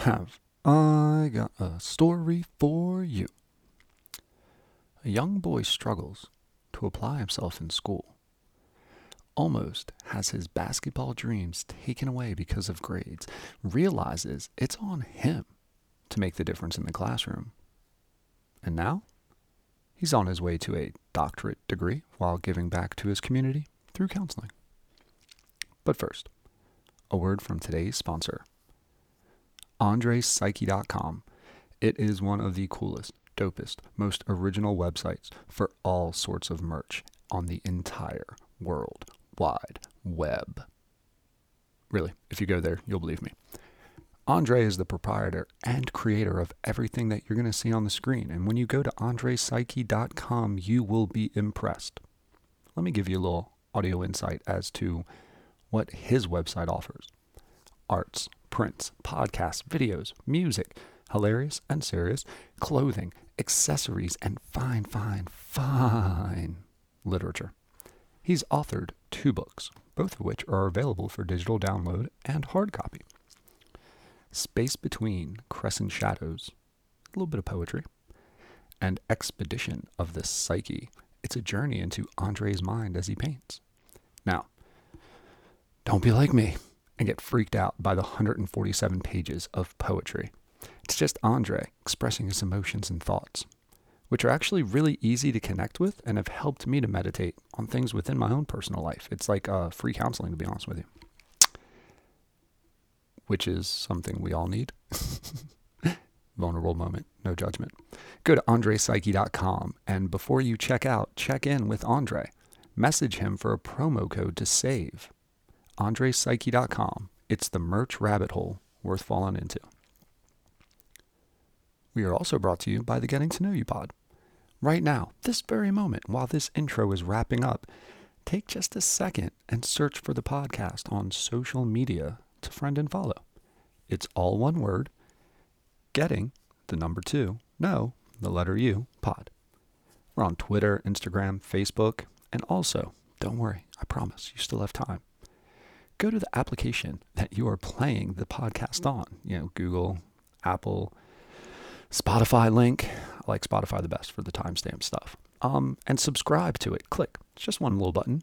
have I got a story for you. A young boy struggles to apply himself in school. Almost has his basketball dreams taken away because of grades, realizes it's on him to make the difference in the classroom. And now, he's on his way to a doctorate degree while giving back to his community through counseling. But first, a word from today's sponsor, AndrePsyche.com. It is one of the coolest, dopest, most original websites for all sorts of merch on the entire world wide web. Really, if you go there, you'll believe me. Andre is the proprietor and creator of everything that you're going to see on the screen. And when you go to andrepsyche.com, you will be impressed. Let me give you a little audio insight as to what his website offers arts, prints, podcasts, videos, music, hilarious and serious, clothing, accessories, and fine, fine, fine literature. He's authored two books, both of which are available for digital download and hard copy. Space Between Crescent Shadows, a little bit of poetry, and Expedition of the Psyche. It's a journey into Andre's mind as he paints. Now, don't be like me and get freaked out by the 147 pages of poetry. It's just Andre expressing his emotions and thoughts, which are actually really easy to connect with and have helped me to meditate on things within my own personal life. It's like uh, free counseling, to be honest with you, which is something we all need. Vulnerable moment, no judgment. Go to andrepsyche.com and before you check out, check in with Andre. Message him for a promo code to save andrepsyche.com. It's the merch rabbit hole worth falling into. We are also brought to you by the Getting to Know You Pod. Right now, this very moment, while this intro is wrapping up, take just a second and search for the podcast on social media to friend and follow. It's all one word Getting, the number two, no, the letter U, pod. We're on Twitter, Instagram, Facebook, and also, don't worry, I promise you still have time go to the application that you are playing the podcast on. You know, Google, Apple, Spotify link. I like Spotify the best for the timestamp stuff. Um, and subscribe to it. Click. It's just one little button.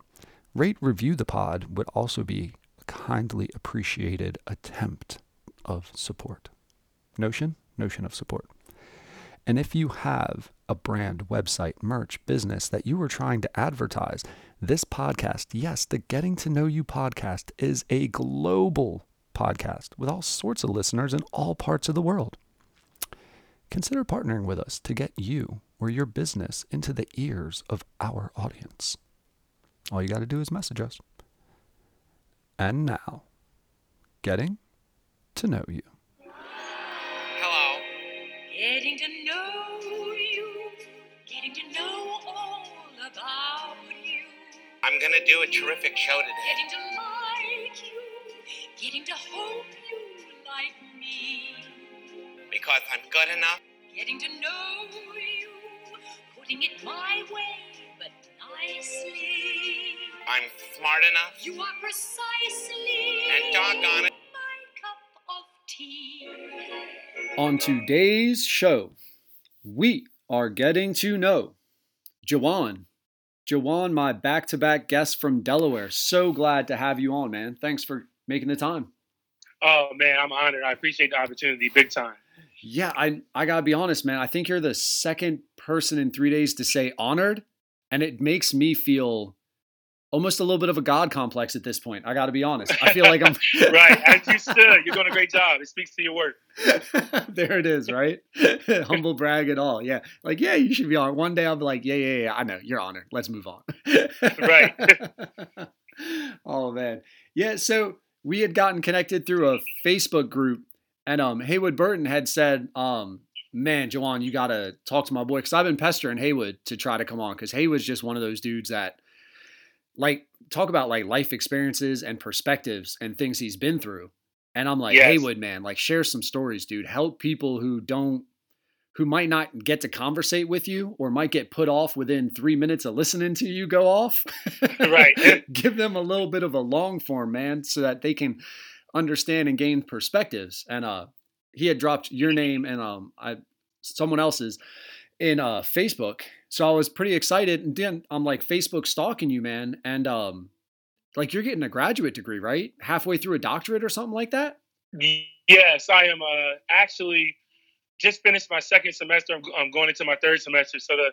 Rate, review the pod would also be a kindly appreciated attempt of support. Notion? Notion of support. And if you have a brand, website, merch, business that you are trying to advertise, this podcast, yes, the Getting to Know You podcast is a global podcast with all sorts of listeners in all parts of the world. Consider partnering with us to get you or your business into the ears of our audience. All you got to do is message us. And now, getting to know you. Getting to know you, getting to know all about you. I'm gonna do a terrific show today. Getting to like you, getting to hope you like me. Because I'm good enough. Getting to know you, putting it my way, but nicely. I'm smart enough. You are precisely. And doggone it. My cup of tea. On today's show, we are getting to know Jawan. Jawan, my back to back guest from Delaware. So glad to have you on, man. Thanks for making the time. Oh man, I'm honored. I appreciate the opportunity, big time. Yeah, I I gotta be honest, man. I think you're the second person in three days to say honored, and it makes me feel almost a little bit of a god complex at this point. I gotta be honest. I feel like I'm right as you stood. You're doing a great job. It speaks to your work. there it is, right? Humble brag at all. Yeah, like yeah, you should be on. One day I'll be like, yeah, yeah, yeah. I know you're honored. Let's move on. right. oh man, yeah. So we had gotten connected through a Facebook group, and um, Haywood Burton had said, um, "Man, Jawan, you gotta talk to my boy," because I've been pestering Haywood to try to come on, because Haywood's just one of those dudes that, like, talk about like life experiences and perspectives and things he's been through. And I'm like, Yes. Haywood, man, like, share some stories, dude. Help people who don't. Who might not get to conversate with you or might get put off within three minutes of listening to you go off. Right. Give them a little bit of a long form, man, so that they can understand and gain perspectives. And uh he had dropped your name and um I someone else's in uh Facebook. So I was pretty excited and then I'm like Facebook stalking you, man, and um like you're getting a graduate degree, right? Halfway through a doctorate or something like that? Yes, I am uh actually just finished my second semester. I'm, I'm, going into my third semester. So the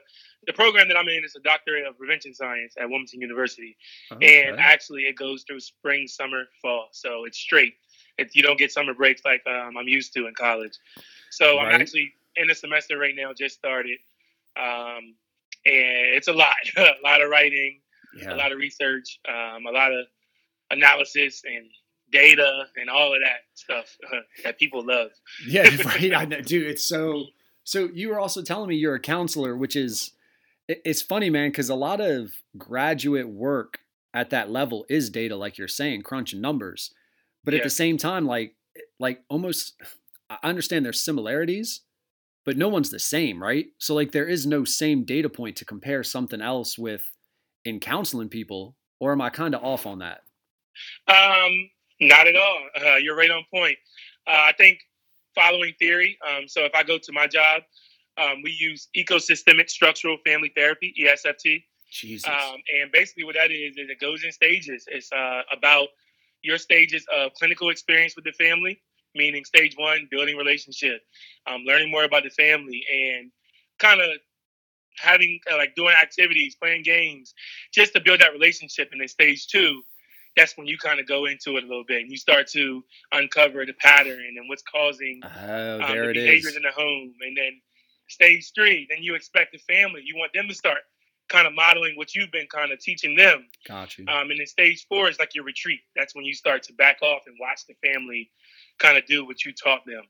the program that I'm in is a doctorate of prevention science at Wilmington University, okay. and actually it goes through spring, summer, fall. So it's straight. It, you don't get summer breaks like um, I'm used to in college. So right. I'm actually in the semester right now. Just started, um, and it's a lot, a lot of writing, yeah. a lot of research, um, a lot of analysis and data and all of that stuff uh, that people love. Yeah, right. I know, dude. It's so. So you were also telling me you're a counselor, which is it's funny, man, because a lot of graduate work at that level is data, like you're saying, crunching numbers. But yeah. at the same time, like like almost, I understand there's similarities, but no one's the same, right? So like there is no same data point to compare something else with in counseling people, or am I kind of off on that? Um, not at all. Uh, you're right on point. Uh, I think following theory. Um, so if I go to my job, um, we use ecosystemic structural family therapy (ESFT). Jesus. Um, and basically, what that is is it goes in stages. It's uh, about your stages of clinical experience with the family, meaning stage one, building relationship, um, learning more about the family, and kind of having uh, like doing activities, playing games, just to build that relationship. And then stage two that's when you kind of go into it a little bit and you start to uncover the pattern and what's causing oh, um, the behaviors is. in the home. And then stage three, then you expect the family. You want them to start kind of modeling what you've been kind of teaching them. Got you. Um, and then stage four is like your retreat. That's when you start to back off and watch the family kind of do what you taught them.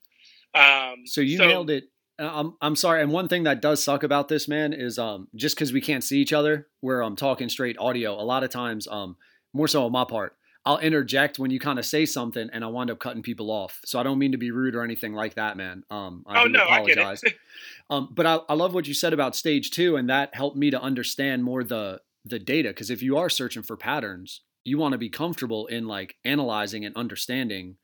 Um, so you so, nailed it. Uh, I'm I'm sorry. And one thing that does suck about this man is um just because we can't see each other, we're um talking straight audio. A lot of times um more so on my part. I'll interject when you kind of say something and I wind up cutting people off. So I don't mean to be rude or anything like that, man. Um, I oh, no, apologize. I um, but I, I love what you said about stage two, and that helped me to understand more the the data. Because if you are searching for patterns, you want to be comfortable in like analyzing and understanding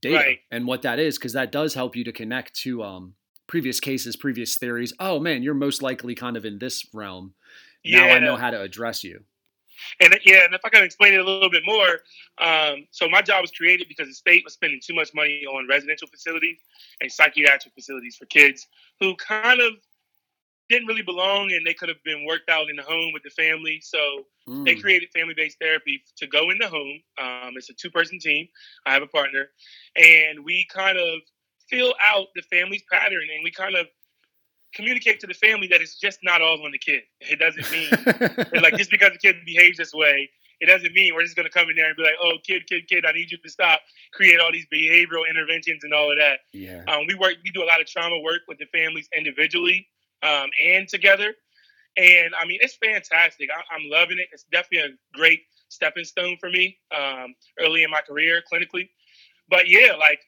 data right. and what that is, because that does help you to connect to um, previous cases, previous theories. Oh man, you're most likely kind of in this realm. Now yeah. I know how to address you. And yeah, and if I can explain it a little bit more, um, so my job was created because the state was spending too much money on residential facilities and psychiatric facilities for kids who kind of didn't really belong and they could have been worked out in the home with the family. So mm. they created family based therapy to go in the home. Um, it's a two person team. I have a partner, and we kind of fill out the family's pattern and we kind of communicate to the family that it's just not all on the kid. It doesn't mean like just because the kid behaves this way, it doesn't mean we're just gonna come in there and be like, oh, kid, kid, kid, I need you to stop, create all these behavioral interventions and all of that. Yeah. Um, we work, we do a lot of trauma work with the families individually um, and together, and I mean it's fantastic. I, am loving it. It's definitely a great stepping stone for me um, early in my career clinically. But yeah, like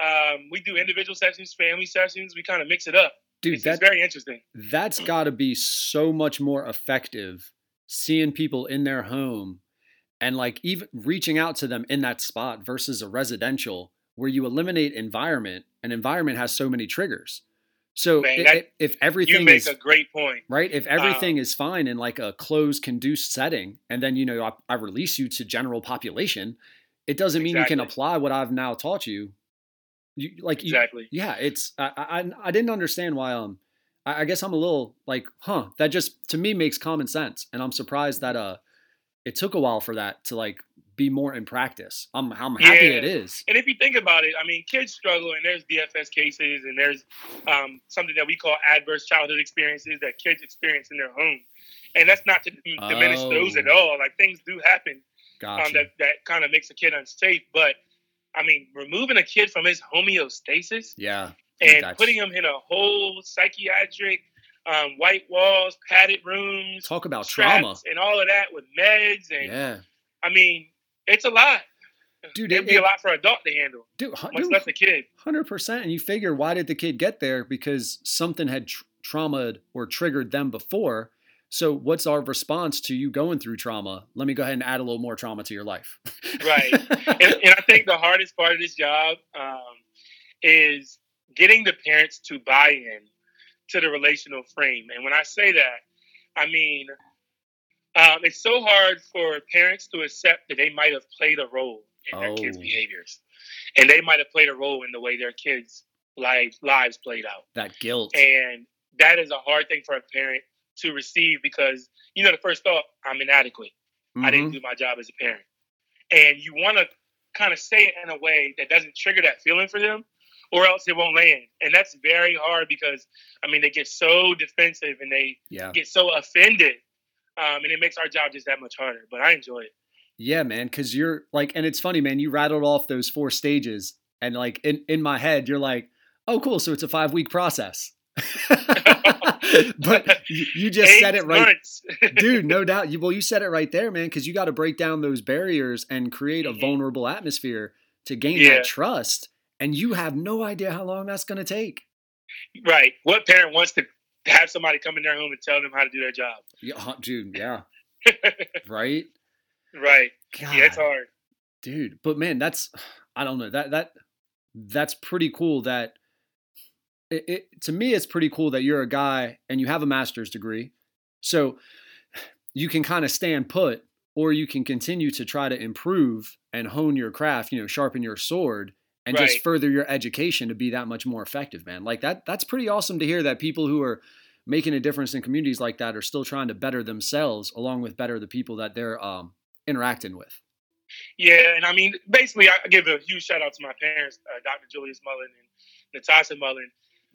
um, we do individual sessions, family sessions. We kind of mix it up dude it's, that's very interesting that's got to be so much more effective seeing people in their home and like even reaching out to them in that spot versus a residential where you eliminate environment and environment has so many triggers so Man, that, if, everything you make is, a great point right if everything um, is fine in like a closed conduced setting and then you know I, I release you to general population it doesn't mean exactly. you can apply what i've now taught you you like exactly. You, yeah, it's I, I I didn't understand why um I, I guess I'm a little like huh that just to me makes common sense and I'm surprised that uh it took a while for that to like be more in practice. I'm I'm happy yeah. it is. And if you think about it, I mean, kids struggle, and there's DFS cases, and there's um, something that we call adverse childhood experiences that kids experience in their home, and that's not to diminish oh. those at all. Like things do happen gotcha. um, that that kind of makes a kid unsafe, but I mean, removing a kid from his homeostasis, yeah, and putting him in a whole psychiatric, um, white walls, padded rooms, talk about trauma and all of that with meds, and yeah, I mean, it's a lot. Dude, it'd it, be a lot for an adult to handle. Dude, much dude, less a kid. Hundred percent. And you figure, why did the kid get there? Because something had tr- traumaed or triggered them before. So, what's our response to you going through trauma? Let me go ahead and add a little more trauma to your life. right. And, and, I think the hardest part of this job um, is getting the parents to buy in to the relational frame. And when I say that, I mean um, it's so hard for parents to accept that they might have played a role in their kids' Oh. behaviors, and they might have played a role in the way their kids' lives lives played out. That guilt. And that is a hard thing for a parent to receive because you know the first thought I'm inadequate. I didn't Mhm. do my job as a parent. And you want to kind of say it in a way that doesn't trigger that feeling for them, or else it won't land. And that's very hard because, I mean, they get so defensive and they Yeah. get so offended. Um, and it makes our job just that much harder. But I enjoy it. Yeah, man, because you're like, and it's funny, man. You rattled off those four stages, and like in in my head, you're like, oh, cool. So it's a five week process. but you, just said it right, dude. No doubt. You, well, you said it right there, man. Because you got to break down those barriers and create a Mhm. vulnerable atmosphere to gain Yeah. that trust. And you have no idea how long that's going to take. right. What parent wants to have somebody come in their home and tell them how to do their job? Yeah, huh, dude. Yeah. right. right. God, Yeah, it's hard. dude. But man, that's I don't know that that that's pretty cool. That it, it to me, it's pretty cool that you're a guy and you have a master's degree, so you can kind of stand put, or you can continue to try to improve and hone your craft. You know, sharpen your sword. And just further your education to be that much more effective, man. Like that, that's pretty awesome to hear that people who are making a difference in communities like that are still trying to better themselves along with better the people that they're um, interacting with. Yeah, and I mean, basically, I give a huge shout out to my parents, uh, Dr. Julius Mullen and Natasha Mullen.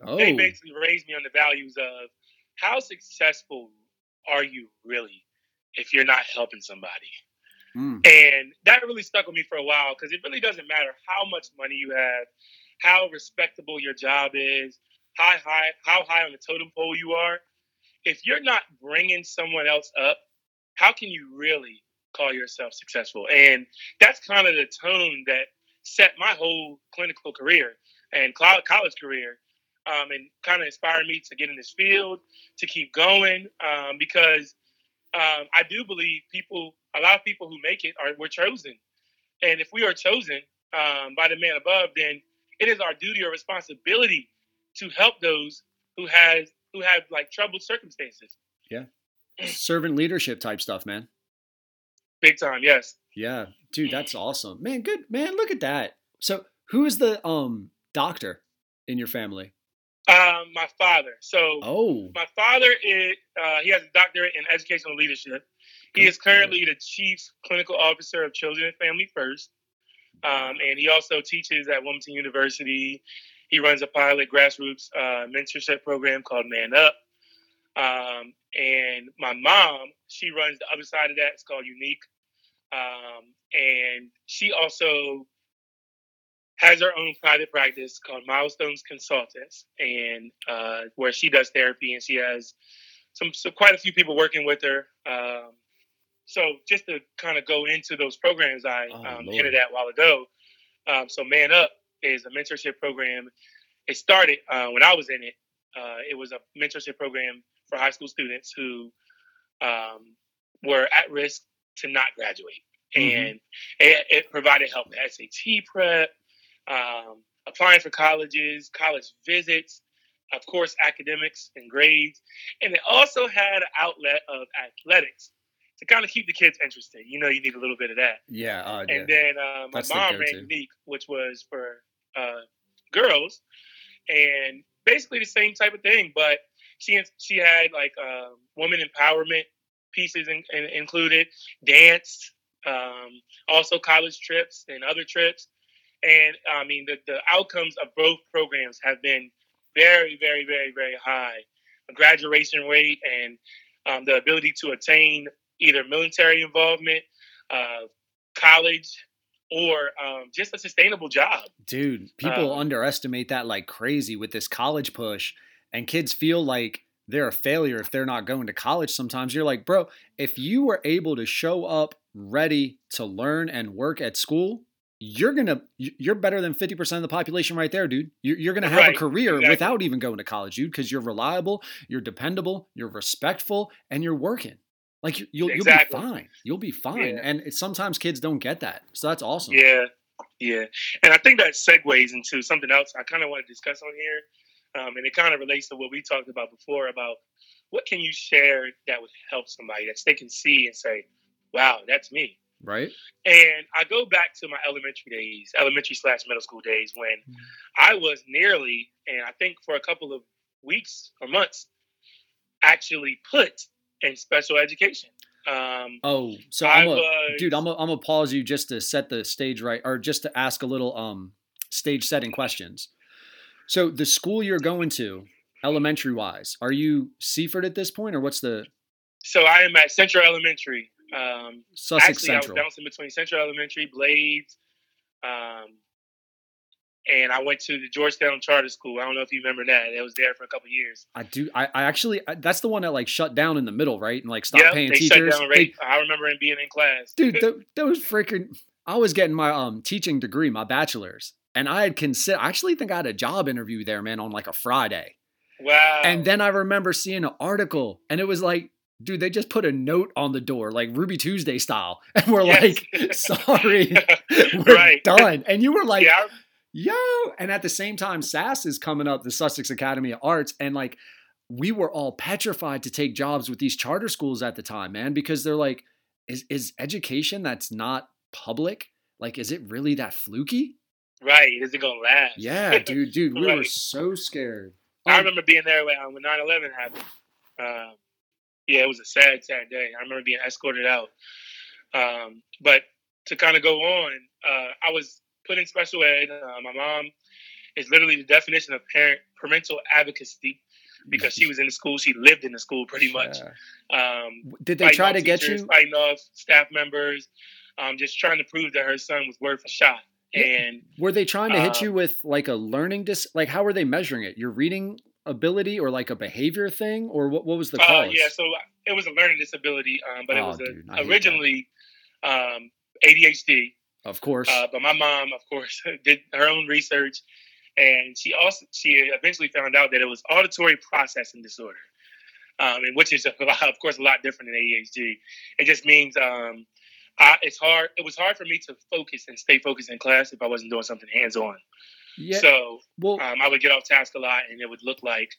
Oh, They basically raised me on the values of how successful are you really if you're not helping somebody? Mm. And that really stuck with me for a while because it really doesn't matter how much money you have, how respectable your job is, how high how high on the totem pole you are. If you're not bringing someone else up, how can you really call yourself successful? And that's kind of the tone that set my whole clinical career and college career, um, and kind of inspired me to get in this field, to keep going, um, because um, I do believe people, a lot of people who make it are were chosen, and if we are chosen um, by the man above, then it is our duty or responsibility to help those who has who have like troubled circumstances. Yeah, servant leadership type stuff, man. Big time, yes. Yeah, dude, that's awesome, man. Good, man. Look at that. So, who is the um doctor in your family? Um, my father. So Oh, my father is uh, he has a doctorate in educational leadership. He is currently the chief clinical officer of Children and Family First, um, and he also teaches at Wilmington University. He runs a pilot grassroots uh, mentorship program called Man Up. Um, and my mom, she runs the other side of that. It's called Unique, um, and she also has her own private practice called Milestones Consultants, and uh, where she does therapy, and she has some, so quite a few people working with her. Um, so just to kind of go into those programs I Oh, um, hinted at a while ago. Um, so Man Up is a mentorship program. It started uh, when I was in it. Uh, it was a mentorship program for high school students who um, were at risk to not graduate, Mhm. and it, it provided help with SAT prep, um, applying for colleges, college visits, of course, academics and grades, and it also had an outlet of athletics to kind of keep the kids interested. You know, you need a little bit of that. yeah, uh, yeah. And then uh, my That's mom ran. Unique, which was for uh, girls, and basically the same type of thing. But she she had like um, woman empowerment pieces in, in, included, dance, um, also college trips and other trips. And I mean, the, the outcomes of both programs have been very, very, very, very high. A graduation rate and um, the ability to attain either military involvement, uh, college, or um, just a sustainable job. Dude, people Um, underestimate that like crazy with this college push, and kids feel like they're a failure if they're not going to college. Sometimes you're like, bro, if you were able to show up ready to learn and work at school, you're gonna you- you're better than 50% of the population right there dude you're, you're gonna have Right, a career exactly. without even going to college dude because you're reliable you're dependable you're respectful and you're working like you, you'll, Exactly. you'll be fine you'll be fine Yeah. and sometimes kids don't get that so that's awesome Yeah, Yeah, and I think that segues into something else I kind of want to discuss on here, um, and it kind of relates to what we talked about before about what can you share that would help somebody that they can see and say, "Wow, that's me." Right. And I go back to my elementary days, elementary slash middle school days, when mm-hmm. I was nearly, and I think for a couple of weeks or months, actually put in special education. Um, oh, so I'm a, dude. I'm a, I'm gonna pause you just to set the stage right, or just to ask a little um stage setting questions. So the school you're going to, elementary wise, are you Seaford at this point, or what's the? So I am at Central Elementary. Um, Sussex actually, Central. I was bouncing between Central Elementary, Blades, um, and I went to the Georgetown Charter School. I don't know if you remember that. It was there for a couple years. I do. I, I actually I, that's the one that like shut down in the middle, right? And like stopped yep, paying teachers. Shut down right. They, I remember him being in class. Dude, that, was freaking. I was getting my um teaching degree, my bachelor's, and I had consider. I actually think I had a job interview there, man, on like a Friday. Wow. And then I remember seeing an article, and it was like dude, they just put a note on the door, like Ruby Tuesday style. And we're yes. like, sorry, we're right. done. And you were like, yeah. Yo. And at the same time, SAS is coming up, the Sussex Academy of Arts. And like, we were all petrified to take jobs with these charter schools at the time, man, because they're like, is, is education that's not public? Like, is it really that fluky? Right. Is it going to last? Yeah, dude, dude, we right. were so scared. I um, remember being there when, when 9 11 happened. Um, yeah, it was a sad, sad day. I remember being escorted out. Um, but to kind of go on, uh, I was put in special ed. Uh, my mom is literally the definition of parent parental advocacy because she was in the school. She lived in the school pretty much. Um, Did they try to teachers, get you? Fighting off staff members, um, just trying to prove that her son was worth a shot. And were they trying to hit you um, with like a learning dis? Like how were they measuring it? Your reading ability or like a behavior thing or what, what was the cause? Uh, yeah, so it was a learning disability, um, but oh, it was a, originally um, ADHD. Of course. Uh, but my mom, of course, did her own research, and she also she eventually found out that it was auditory processing disorder, um, and which is a lot, of course a lot different than ADHD. It just means um, I, it's hard. It was hard for me to focus and stay focused in class if I wasn't doing something hands on. Yeah. So well, um, I would get off task a lot, and it would look like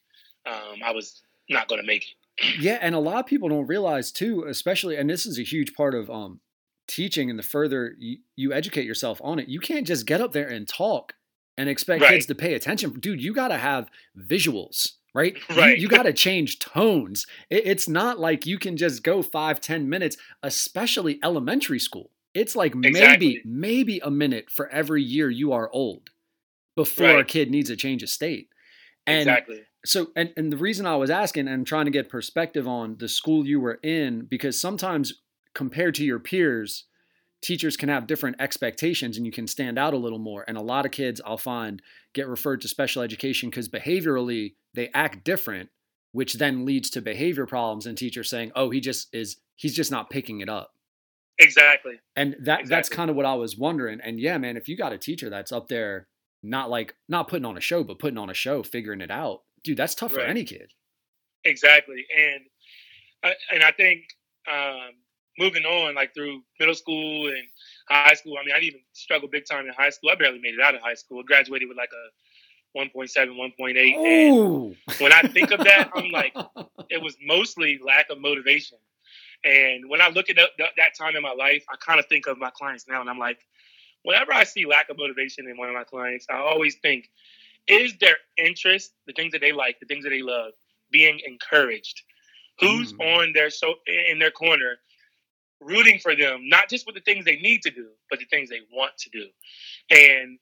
um, I was not going to make it. Yeah, and a lot of people don't realize too, especially, and this is a huge part of um, teaching. And the further you, you, educate yourself on it, you can't just get up there and talk and expect right. kids to pay attention. Dude, you got to have visuals. Right, right. You, you got to change tones. It, it's not like you can just go five, ten minutes, especially elementary school. It's like exactly. maybe, maybe a minute for every year you are old before right. a kid needs a change of state. And exactly. So, and, and the reason I was asking and trying to get perspective on the school you were in, because sometimes compared to your peers, teachers can have different expectations and you can stand out a little more. And a lot of kids I'll find get referred to special education because behaviorally they act different, which then leads to behavior problems and teachers saying, oh, he just is, he's just not picking it up. Exactly. And that exactly. that's kind of what I was wondering. And yeah, man, if you got a teacher that's up there not like not putting on a show, but putting on a show, figuring it out. Dude, that's tough right. for any kid. Exactly, and uh, and I think um, moving on, like through middle school and high school. I mean, I didn't even struggled big time in high school. I barely made it out of high school. I graduated with like a 1.7, 1.8. And when I think of that, I'm like, it was mostly lack of motivation. And when I look at that, that time in my life, I kind of think of my clients now, and I'm like, whenever I see lack of motivation in one of my clients, I always think, is their interest, the things that they like, the things that they love, being encouraged? Who's mm. on their so in their corner, rooting for them, not just with the things they need to do, but the things they want to do, and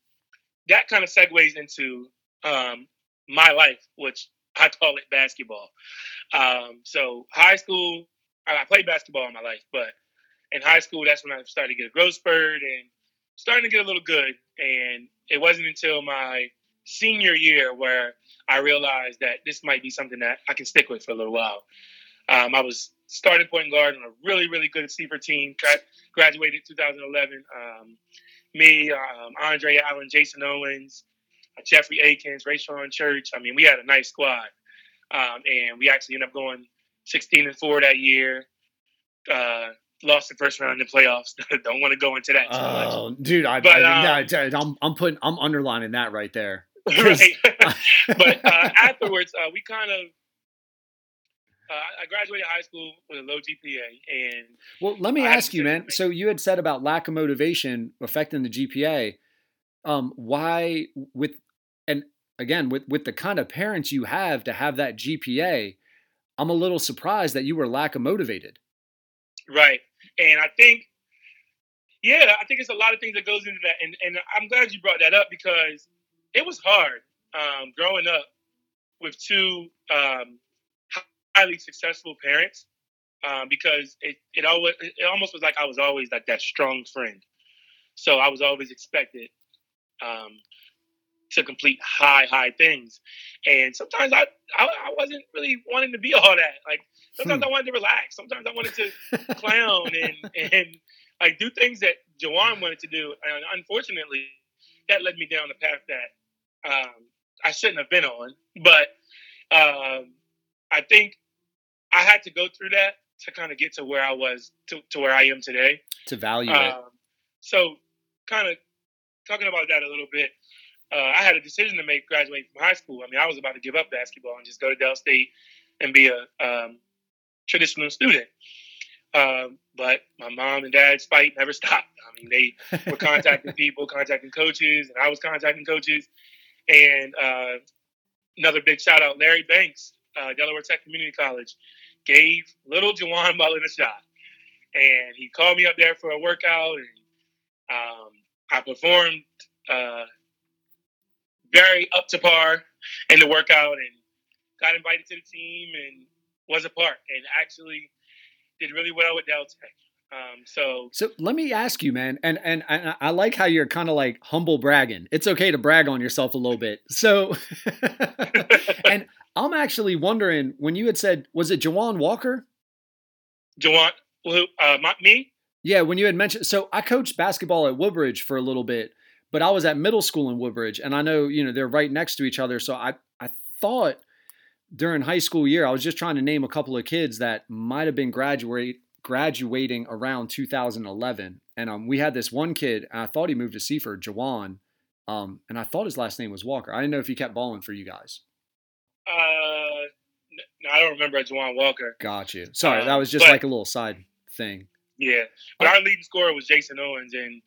that kind of segues into um, my life, which I call it basketball. Um, so high school, I played basketball in my life, but in high school, that's when I started to get a growth spurt and starting to get a little good. And it wasn't until my senior year where I realized that this might be something that I can stick with for a little while. Um, I was starting point guard on a really, really good Seaford team. Graduated 2011. Um, me, um, Andre Allen, Jason Owens, uh, Jeffrey Akins, Rayshawn Church. I mean, we had a nice squad. Um, and we actually ended up going 16 and 4 that year. Uh, lost the first round in the playoffs. Don't want to go into that. oh, much. dude, I, but, I, um, I, I'm, I'm putting, I'm underlining that right there. right. but uh, afterwards, uh, we kind of. Uh, I graduated high school with a low GPA, and well, let me I ask you, man. So you had said about lack of motivation affecting the GPA. Um, why, with, and again, with with the kind of parents you have to have that GPA, I'm a little surprised that you were lack of motivated. Right. And I think, yeah, I think it's a lot of things that goes into that. And, and I'm glad you brought that up because it was hard um, growing up with two um, highly successful parents um, because it, it always it almost was like I was always like that strong friend. So I was always expected um, to complete high, high things. And sometimes I, I, I wasn't really wanting to be all that. Like sometimes hmm. I wanted to relax. Sometimes I wanted to clown and and like do things that Jawan wanted to do. And unfortunately, that led me down the path that um, I shouldn't have been on. But um, I think I had to go through that to kind of get to where I was to, to where I am today. To value um, it. So, kind of talking about that a little bit uh, I had a decision to make graduating from high school. I mean, I was about to give up basketball and just go to Del State and be a um, traditional student. Um, but my mom and dad's fight never stopped. I mean, they were contacting people, contacting coaches, and I was contacting coaches. And uh, another big shout out, Larry Banks, uh, Delaware Tech Community College, gave little Jawan Mullen a shot. And he called me up there for a workout, and um, I performed uh, very up to par in the workout and got invited to the team and was a part and actually did really well with Del Tech. Um, so, so let me ask you, man, and and, and I like how you're kind of like humble bragging. It's okay to brag on yourself a little bit. So, and I'm actually wondering when you had said, was it Jawan Walker? Jawan, who, uh, my, me? Yeah, when you had mentioned, so I coached basketball at Woodbridge for a little bit, but I was at middle school in Woodbridge, and I know you know they're right next to each other. So I I thought during high school year I was just trying to name a couple of kids that might have been graduate graduating around 2011, and um, we had this one kid. and I thought he moved to Seaford, Jawan, um, and I thought his last name was Walker. I didn't know if he kept balling for you guys. Uh, no, I don't remember Jawan Walker. Got you. Sorry, um, that was just but, like a little side thing. Yeah, but our leading scorer was Jason Owens, and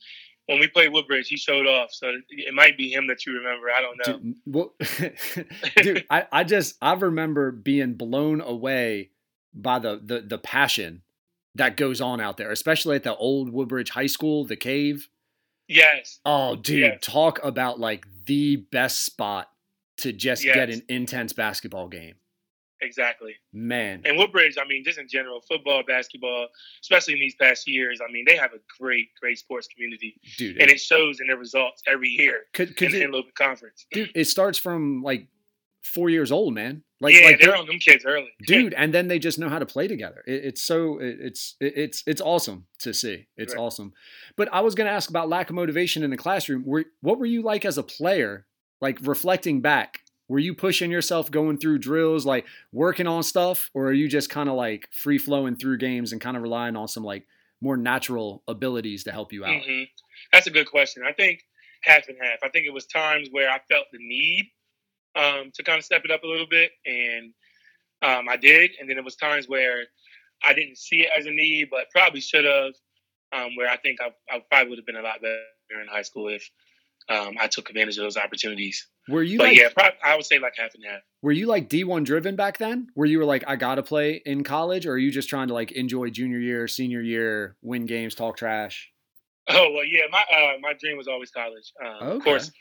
when we played Woodbridge, he showed off. So it might be him that you remember. I don't know. Dude, well, dude I, I just I remember being blown away by the, the the passion that goes on out there, especially at the old Woodbridge High School, the cave. Yes. Oh, dude, yes. talk about like the best spot to just yes. get an intense basketball game. Exactly. Man. And Woodbridge, I mean, just in general, football, basketball, especially in these past years, I mean, they have a great, great sports community. Dude. And it shows in their results every year could, could in, it, in Conference. Dude, it starts from like four years old, man. Like, yeah, like they're on them kids early, dude. And then they just know how to play together. It, it's so it, it's it, it's it's awesome to see. It's right. awesome. But I was going to ask about lack of motivation in the classroom. Were, what were you like as a player? Like reflecting back, were you pushing yourself going through drills, like working on stuff, or are you just kind of like free flowing through games and kind of relying on some like more natural abilities to help you out? Mm-hmm. That's a good question. I think half and half. I think it was times where I felt the need um, to kind of step it up a little bit, and um, I did. And then it was times where I didn't see it as a need, but probably should have. Um, where I think I, I probably would have been a lot better in high school if um, I took advantage of those opportunities. Were you? But like, yeah, probably, I would say like half and half. Were you like D one driven back then? Where you were like, I gotta play in college, or are you just trying to like enjoy junior year, senior year, win games, talk trash? Oh well, yeah. My uh, my dream was always college. Um, okay. Of course,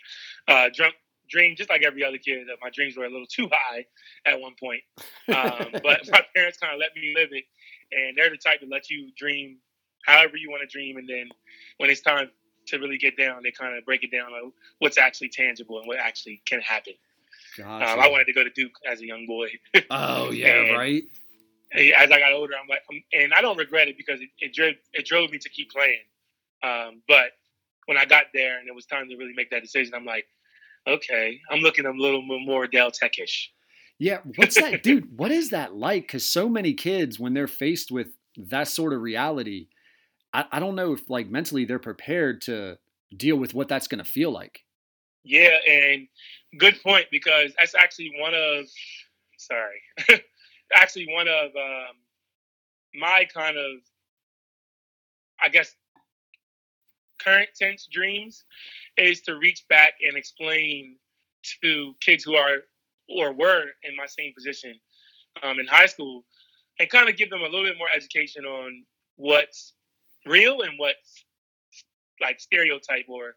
uh, dream, dream just like every other kid. My dreams were a little too high at one point, um, but my parents kind of let me live it, and they're the type to let you dream however you want to dream, and then when it's time to really get down, they kind of break it down on what's actually tangible and what actually can happen. Gotcha. Um, I wanted to go to Duke as a young boy. oh yeah, right. As I got older, I'm like, um, and I don't regret it because it, it drove it drove me to keep playing. Um, but when I got there and it was time to really make that decision, I'm like, okay, I'm looking a little more Del Techish. Yeah, what's that, dude? What is that like? Because so many kids, when they're faced with that sort of reality, I, I don't know if like mentally they're prepared to deal with what that's going to feel like. Yeah, and good point because that's actually one of sorry, actually one of um, my kind of I guess current tense dreams is to reach back and explain to kids who are or were in my same position um, in high school and kind of give them a little bit more education on what's real and what's like stereotype or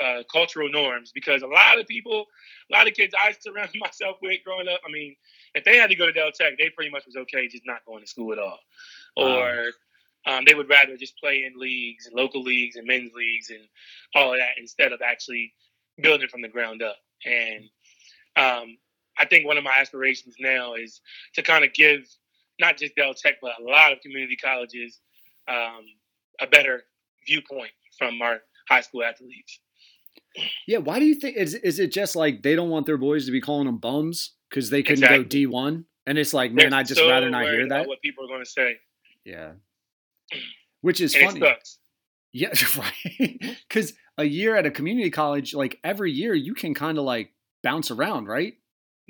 uh, cultural norms because a lot of people, a lot of kids I surrounded myself with growing up, I mean, if they had to go to Del Tech, they pretty much was okay just not going to school at all. Or um, they would rather just play in leagues, local leagues, and men's leagues, and all of that instead of actually building from the ground up. And um, I think one of my aspirations now is to kind of give not just Del Tech, but a lot of community colleges um, a better viewpoint from our high school athletes. Yeah, why do you think is is it just like they don't want their boys to be calling them bums because they couldn't exactly. go D one, and it's like, man, I just so rather not hear that. What people are going to say. Yeah, which is and funny. Yeah, right. Because a year at a community college, like every year, you can kind of like bounce around, right?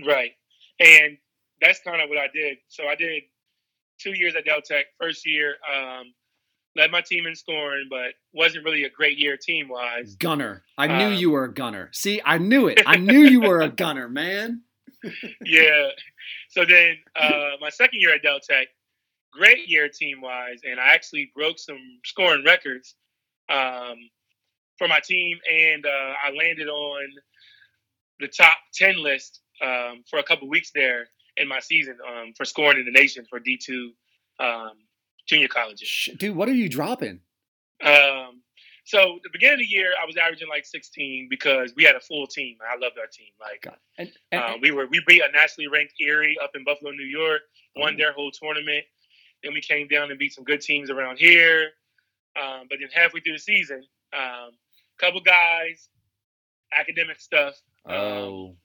Right, and that's kind of what I did. So I did two years at Del Tech. First year, um, led my team in scoring, but wasn't really a great year team wise. Gunner. I knew um, you were a gunner. See, I knew it. I knew you were a gunner, man. yeah. So then uh, my second year at Del Tech, great year team wise, and I actually broke some scoring records um, for my team, and uh, I landed on the top ten list um, for a couple weeks there in my season um, for scoring in the nation for D two um, junior colleges. Dude, what are you dropping? Um, so the beginning of the year, I was averaging like 16 because we had a full team. I loved our team. Like and, and, uh, we were, we beat a nationally ranked Erie up in Buffalo, New York, won their whole tournament. Then we came down and beat some good teams around here. Um, but then halfway through the season, a um, couple guys, academic stuff. Um, oh. Um,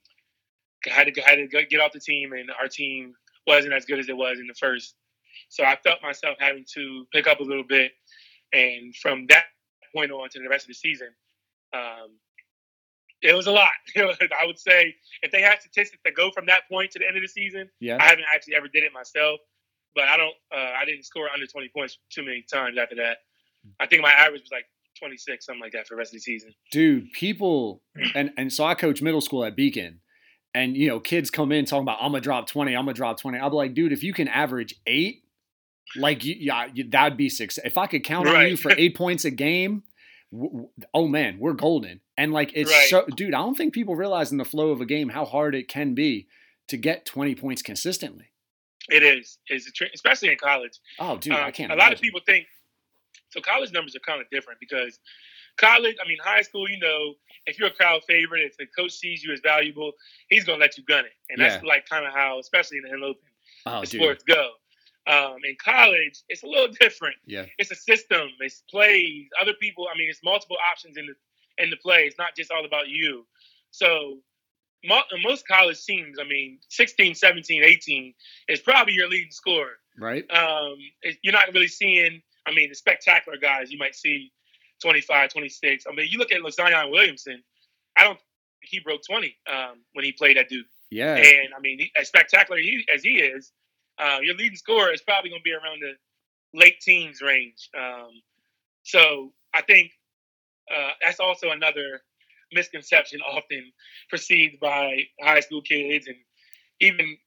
had to had to get off the team, and our team wasn't as good as it was in the first. So I felt myself having to pick up a little bit, and from that point on to the rest of the season, um, it was a lot. I would say if they had statistics that go from that point to the end of the season, yeah. I haven't actually ever did it myself, but I don't. Uh, I didn't score under 20 points too many times after that. I think my average was like 26, something like that for the rest of the season. Dude, people, and and so I coach middle school at Beacon, and you know kids come in talking about I'm gonna drop 20, I'm gonna drop 20. I'll be like, dude, if you can average eight, like yeah, that'd be six. If I could count right. on you for eight points a game, w- oh man, we're golden. And like it's right. so, dude, I don't think people realize in the flow of a game how hard it can be to get 20 points consistently. It is, is especially in college. Oh, dude, I um, can't. A imagine. lot of people think so. College numbers are kind of different because college, I mean, high school, you know, if you're a crowd favorite, if the coach sees you as valuable, he's going to let you gun it. And that's like kind of how, especially in the open, oh, the sports go. Um, in college, it's a little different. Yeah, it's a system. It's plays. Other people. I mean, it's multiple options in the in the play. It's not just all about you. So most college teams, I mean, 16, 17, 18 is probably your leading scorer. Right. Um, you're not really seeing. I mean, the spectacular guys you might see 25, 26. I mean, you look at Zion Williamson. I don't he broke 20 um, when he played at Duke. Yeah. And I mean, as spectacular as he is, uh, your leading scorer is probably going to be around the late teens range. Um, so I think uh, that's also another misconception often perceived by high school kids and even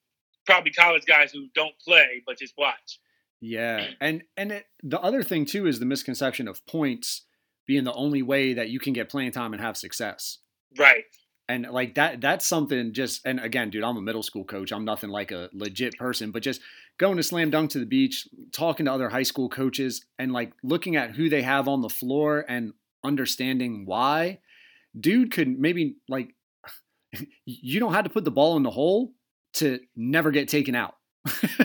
probably college guys who don't play but just watch. Yeah, and and it, the other thing too is the misconception of points being the only way that you can get playing time and have success. Right. And like that that's something just and again, dude, I'm a middle school coach. I'm nothing like a legit person, but just going to slam dunk to the beach, talking to other high school coaches and like looking at who they have on the floor and understanding why. Dude could maybe like you don't have to put the ball in the hole to never get taken out.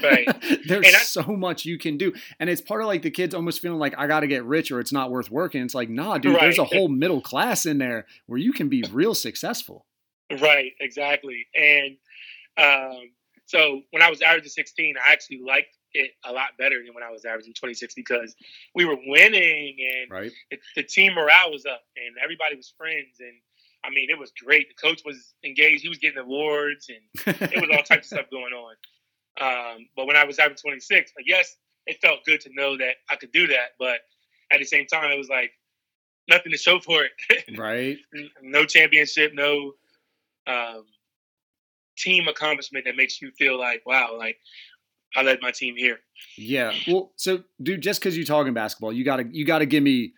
Right. There's so much you can do. And it's part of like the kids almost feeling like I got to get rich or it's not worth working. It's like, nah, dude, right. there's a whole middle class in there where you can be real successful. Right, exactly. And um, So when I was averaging 16, I actually liked it a lot better than when I was averaging 26 because we were winning and Right. it, the team morale was up and everybody was friends and I mean it was great. The coach was engaged. He was getting awards and it was all types of stuff going on. Um, but when I was averaging 26, like, yes, it felt good to know that I could do that. But at the same time, it was like nothing to show for it. right. no championship, no um, team accomplishment that makes you feel like, wow, like I led my team here. Yeah. Well, so dude, just because you're talking basketball, you gotta you gotta give me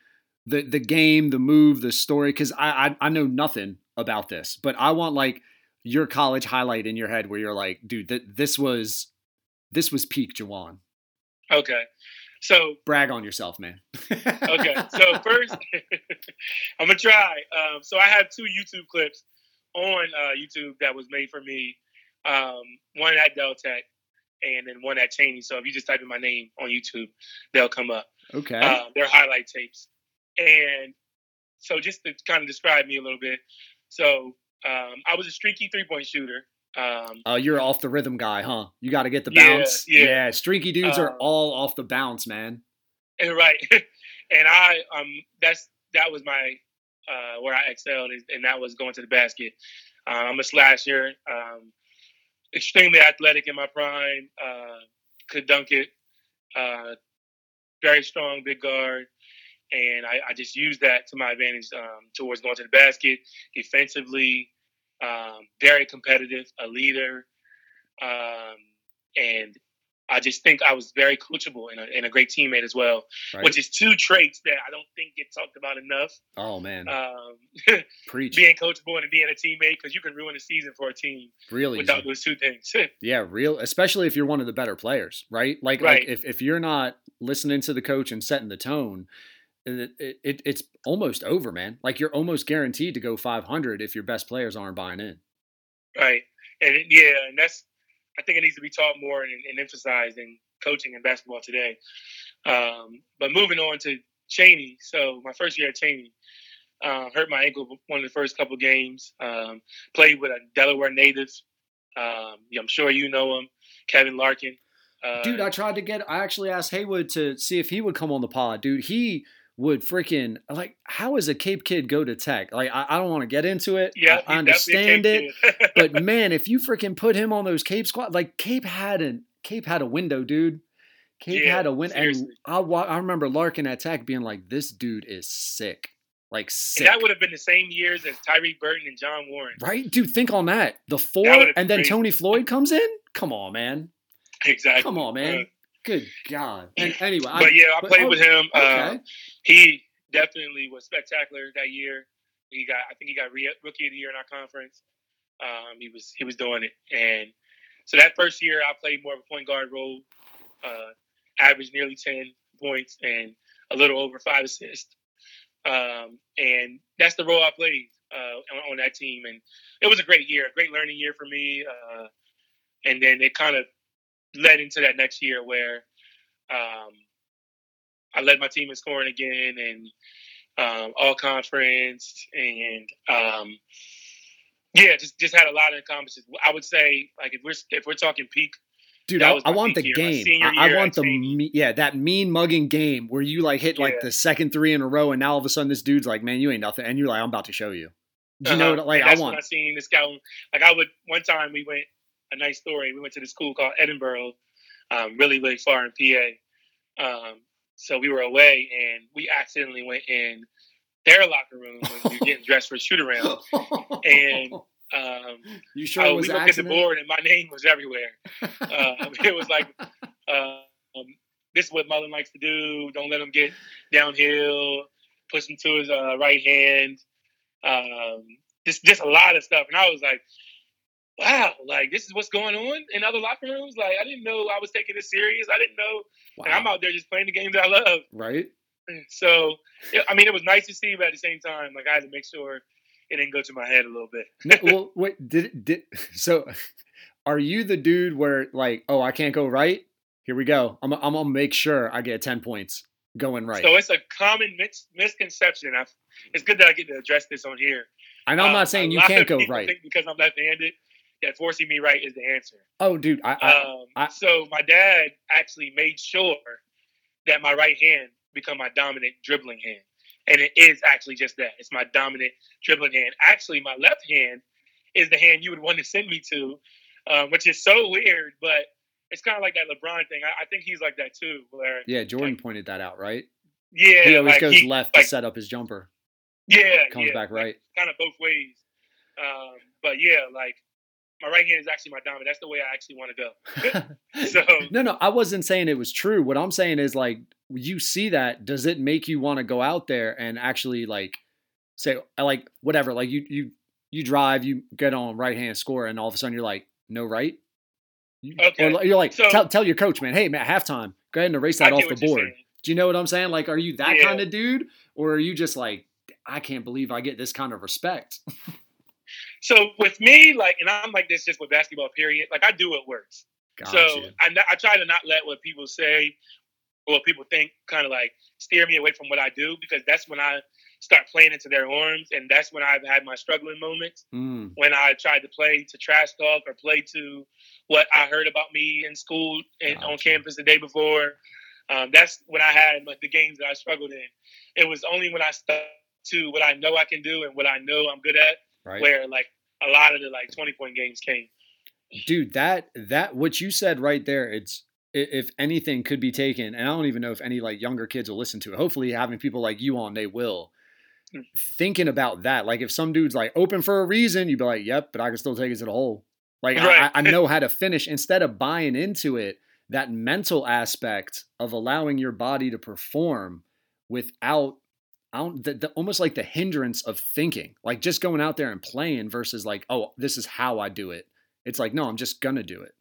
the the game, the move, the story, because I, I I know nothing about this, but I want like your college highlight in your head where you're like, dude, th- this was this was peak Jawan. Okay. So Brag on yourself, man. okay. So first, I'm gonna try. Um, so I have two YouTube clips on uh, YouTube that was made for me. Um, one at Del Tech, and then one at Cheyney. So if you just type in my name on YouTube, they'll come up. okay. Uh, they're highlight tapes. And so just to kind of describe me a little bit. So um, I was a streaky three point shooter. Um, Uh, you're off the rhythm guy, huh? You got to get the Yeah, bounce. yeah. streaky dudes are Um, all off the bounce, man. and right. and I um that's that was my uh where I excelled and that was going to the basket. Uh, I'm a slasher, um, extremely athletic in my prime, uh, could dunk it, uh, very strong big guard. And I, I just used that to my advantage um, towards going to the basket, defensively, um, very competitive, a leader, um, and I just think I was very coachable and a, and a great teammate as well, Right? which is two traits that I don't think get talked about enough. oh man, Um, preach. being coachable and being a teammate because you can ruin a season for a team really easy. without those two things. Yeah, real, especially if you're one of the better players, right? Like, Right. like if, if you're not listening to the coach and setting the tone, it, it, it, it's almost over, man. Like you're almost guaranteed to go 500 if your best players aren't buying in. right. And it- yeah, and that's I think it needs to be taught more and, and emphasized in coaching and basketball today. Um, but moving on to Cheyney. So my first year at Cheyney, uh, hurt my ankle one of the first couple games. Um, played with a Delaware native. Um, I'm sure you know him, Kevin Larkin. Uh, Dude, I tried to get, I actually asked Haywood to see if he would come on the pod. Dude, he would freaking, like, how is a Cape kid go to tech? Like, I, I don't want to get into it. yeah, I, I he's definitely a understand it. But man, if you freaking put him on those Cape squad, like Cape had an Cape had a window, dude. Cape Yeah, had a window, and. I I remember Larkin at Tech being like, "This dude is sick, like And sick." that would have been the same years as Tyree Burton and John Warren. right, dude. Think on that. The four, That and then crazy. Tony Floyd comes in. Come on, man. Exactly. Come on, man. Uh, Good God. And anyway, I- but yeah, I but- played oh, with him. Uh, he definitely was spectacular that year. He got, I think he got re- rookie of the year in our conference. Um, he was he was doing it, and so that first year I played more of a point guard role, uh, averaged nearly ten points and a little over five assists. Um, and that's the role I played uh, on, on that team, and it was a great year, a great learning year for me. Uh, and then it kind of led into that next year where um, I led my team in scoring again and um, all conference and um, yeah, just just had a lot of accomplishments. I would say like if we're if we're talking peak, Dude, I, I want the year, game. I, I want the me- yeah that mean mugging game where you like hit like Yeah. the second three in a row, and now all of a sudden this dude's like, "Man, you ain't nothing," and you're like, "I'm about to show you." Do you know Uh-huh. what? Like I want. I seen this guy. Like I would one time we went a nice story. We went to this school called Edinboro, um, really really far in PA. Um, so we were away and we accidentally went in their locker room when were getting dressed for a shoot around. And um, you sure uh, we looked at the board and my name was everywhere. Uh, it was like, uh, um, this is what Mullen likes to do. Don't let him get downhill. Push him to his uh, right hand. Um, just, just a lot of stuff. And I was like, wow, like this is what's going on in other locker rooms. Like I didn't know I was taking this serious. I didn't know. And I'm out there just playing the game that I love. right? So, I mean, it was nice to see, but at the same time, like I had to make sure it didn't go to my head a little bit. No, well, wait, did it- did so? Are you the dude where like, oh, I can't go right? Here we go. I'm I'm gonna make sure I get ten points going right. So it's a common mis- misconception. i it's good that I get to address this on here. and I'm Uh, not saying you can't go right. because I'm left-handed that forcing me right is the answer. Oh, dude. I, I, um, I, so my dad actually made sure that my right hand become my dominant dribbling hand, and it is actually just that. It's my dominant dribbling hand. Actually, my left hand is the hand you would want to send me to, um, which is so weird, but it's kind of like that LeBron thing. I, I, think he's like that too. Where yeah, Jordan like, pointed that out, right? Yeah, he always like goes he, left like, to set up his jumper. Yeah, comes yeah, back right. kind of both ways. Um, but yeah, like my right hand is actually my dominant. That's the way I actually want to go. so no, no, I wasn't saying it was true. What I'm saying is like you see that, does it make you want to go out there and actually like say uh, like whatever, like you you you drive, you get on right hand score, and all of a sudden you're like, no right. Okay. Or you're like, so, tell, tell your coach, man, hey man, halftime, go ahead and erase that off the board. Do you know what I'm saying? Like, are you that yeah. kind of dude, or are you just like, I can't believe I get this kind of respect? So with me, like, and I'm like this just with basketball, period. Like, I do what works. Gotcha. So I, I try to not let what people say or what people think kind of like steer me away from what I do because that's when I start playing into their arms, and that's when I've had my struggling moments. Mm. When I tried to play to trash talk or play to what I heard about me in school and gotcha. on campus the day before. Um, that's when I had like the games that I struggled in. It was only when I stuck to what I know I can do and what I know I'm good at right. where like a lot of the like 20 point games came. Dude, that that what you said right there, it's if anything could be taken, and I don't even know if any like younger kids will listen to it. Hopefully, having people like you on, they will. Hmm. Thinking about that, like if some dude's like open for a reason, you'd be like, "Yep," but I can still take it to the hole. Like right. I, I know how to finish. Instead of buying into it, that mental aspect of allowing your body to perform without I don't the, the, almost like the hindrance of thinking, like just going out there and playing versus like, oh, this is how I do it. It's like, no, I'm just gonna do it.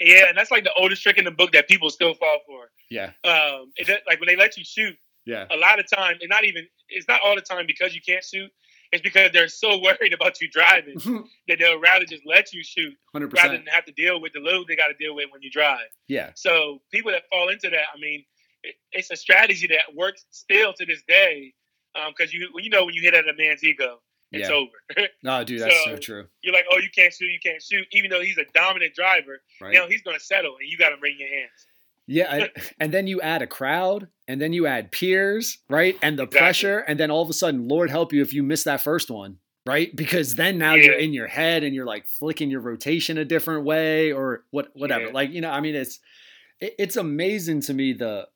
Yeah, and that's like the oldest trick in the book that people still fall for. Yeah. Um, it, like when they let you shoot. Yeah. A lot of time, and not even it's not all the time because you can't shoot. It's because they're so worried about you driving that they'll rather just let you shoot 100%. rather than have to deal with the load they got to deal with when you drive. Yeah. So people that fall into that, I mean, it, it's a strategy that works still to this day because um, you you know when you hit at a man's ego, it's yeah. over. no, dude, that's so, so, true. You're like, oh, you can't shoot, you can't shoot, even though he's a dominant driver. Right. You know, he's going to settle, and you got to in your hands. Yeah, and then you add a crowd, and then you add peers, right, and the exactly. pressure, and then all of a sudden, Lord help you if you miss that first one, right? Because then now yeah. you're in your head and you're like flicking your rotation a different way or what, whatever. Yeah. Like you know, I mean, it's it, it's amazing to me the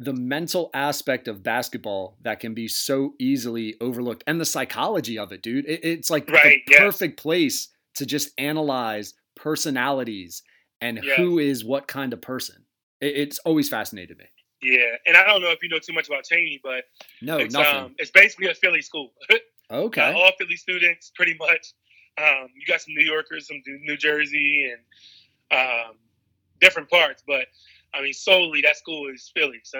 the mental aspect of basketball that can be so easily overlooked and the psychology of it, dude. It, it's like right, the yes. perfect place to just analyze personalities and yes. who is what kind of person. It, it's always fascinated me. Yeah, and I don't know if you know too much about Cheyney, but no, it's, nothing. Um, it's basically a Philly school. okay, uh, all Philly students, pretty much. Um, you got some New Yorkers, some New Jersey, and um, different parts, but I mean, solely that school is Philly. So,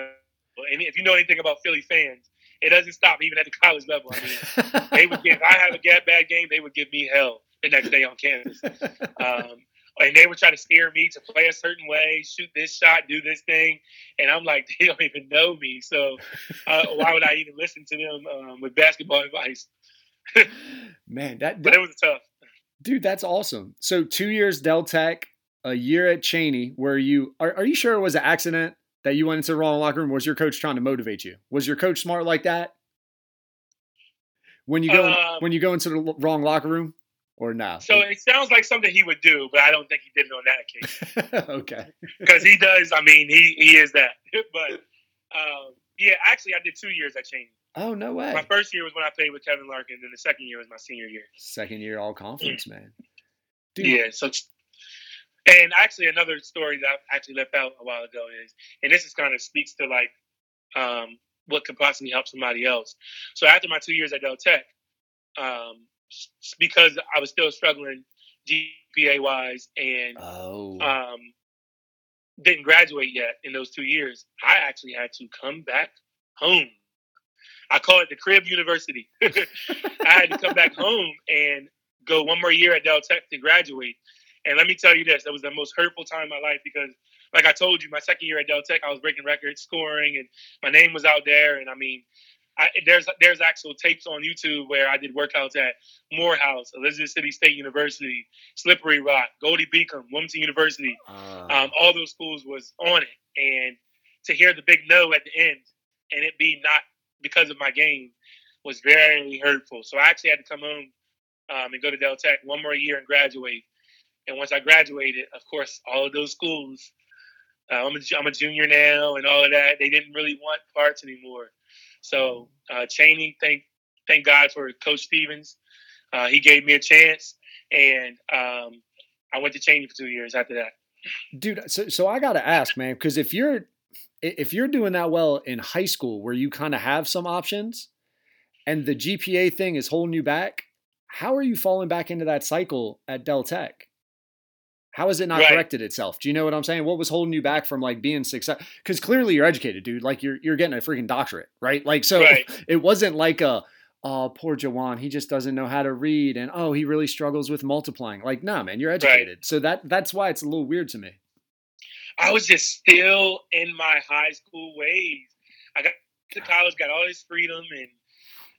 and if you know anything about Philly fans, it doesn't stop even at the college level. I mean, they would give. I have a bad game, they would give me hell the next day on campus. Um, and they would try to steer me to play a certain way, shoot this shot, do this thing, and I'm like, they don't even know me. So uh, why would I even listen to them um, with basketball advice? Man, that, that but it was tough, dude. That's awesome. So two years Del Tech, a year at Cheyney where you are, are you sure it was an accident that you went into the wrong locker room? was your coach trying to motivate you? Was your coach smart like that? When you go um, when you go into the wrong locker room or not? So it sounds like something he would do, but I don't think he did it on that occasion. okay. Because he does. I mean, he he is that. but um, yeah, actually, I did two years at Cheyney. Oh no way! My first year was when I played with Kevin Larkin, and then the second year was my senior year. Second year all conference, man. Dude. Yeah, so and actually, another story that I actually left out a while ago is, and this is kind of speaks to like um, what could possibly help somebody else. So after my two years at Del Tech, um, because I was still struggling GPA wise and oh. um, didn't graduate yet in those two years, I actually had to come back home. I call it the crib university. I had to come back home and go one more year at Del Tech to graduate. And let me tell you this, that was the most hurtful time in my life because, like I told you, my second year at Del Tech, I was breaking records, scoring, and my name was out there. And I mean, I, there's there's actual tapes on YouTube where I did workouts at Morehouse, Elizabeth City State University, Slippery Rock, Goldey-Beacom, Wilmington University. Uh, um, all those schools was on it, and to hear the big no at the end and it be not because of my game was very hurtful. So I actually had to come home um, and go to Del Tech one more year and graduate. And once I graduated, of course, all of those schools, uh, I'm, a, I'm a junior now and all of that, they didn't really want parts anymore. So uh, Cheyney, thank thank God for Coach Stevens. Uh, he gave me a chance, and um, I went to Cheyney for two years after that. Dude, so so I got to ask, man, because if you're if you're doing that well in high school, where you kind of have some options, and the GPA thing is holding you back, how are you falling back into that cycle at Del Tech? How has it not right. corrected itself? Do you know what I'm saying? What was holding you back from like being successful? Because clearly you're educated, dude. Like you're you're getting a freaking doctorate, right? Like so, right. it wasn't like a oh poor Jawan, he just doesn't know how to read, and oh he really struggles with multiplying. Like nah, man, you're educated. Right. So that that's why it's a little weird to me. I was just still in my high school ways. I got to college, got all this freedom, and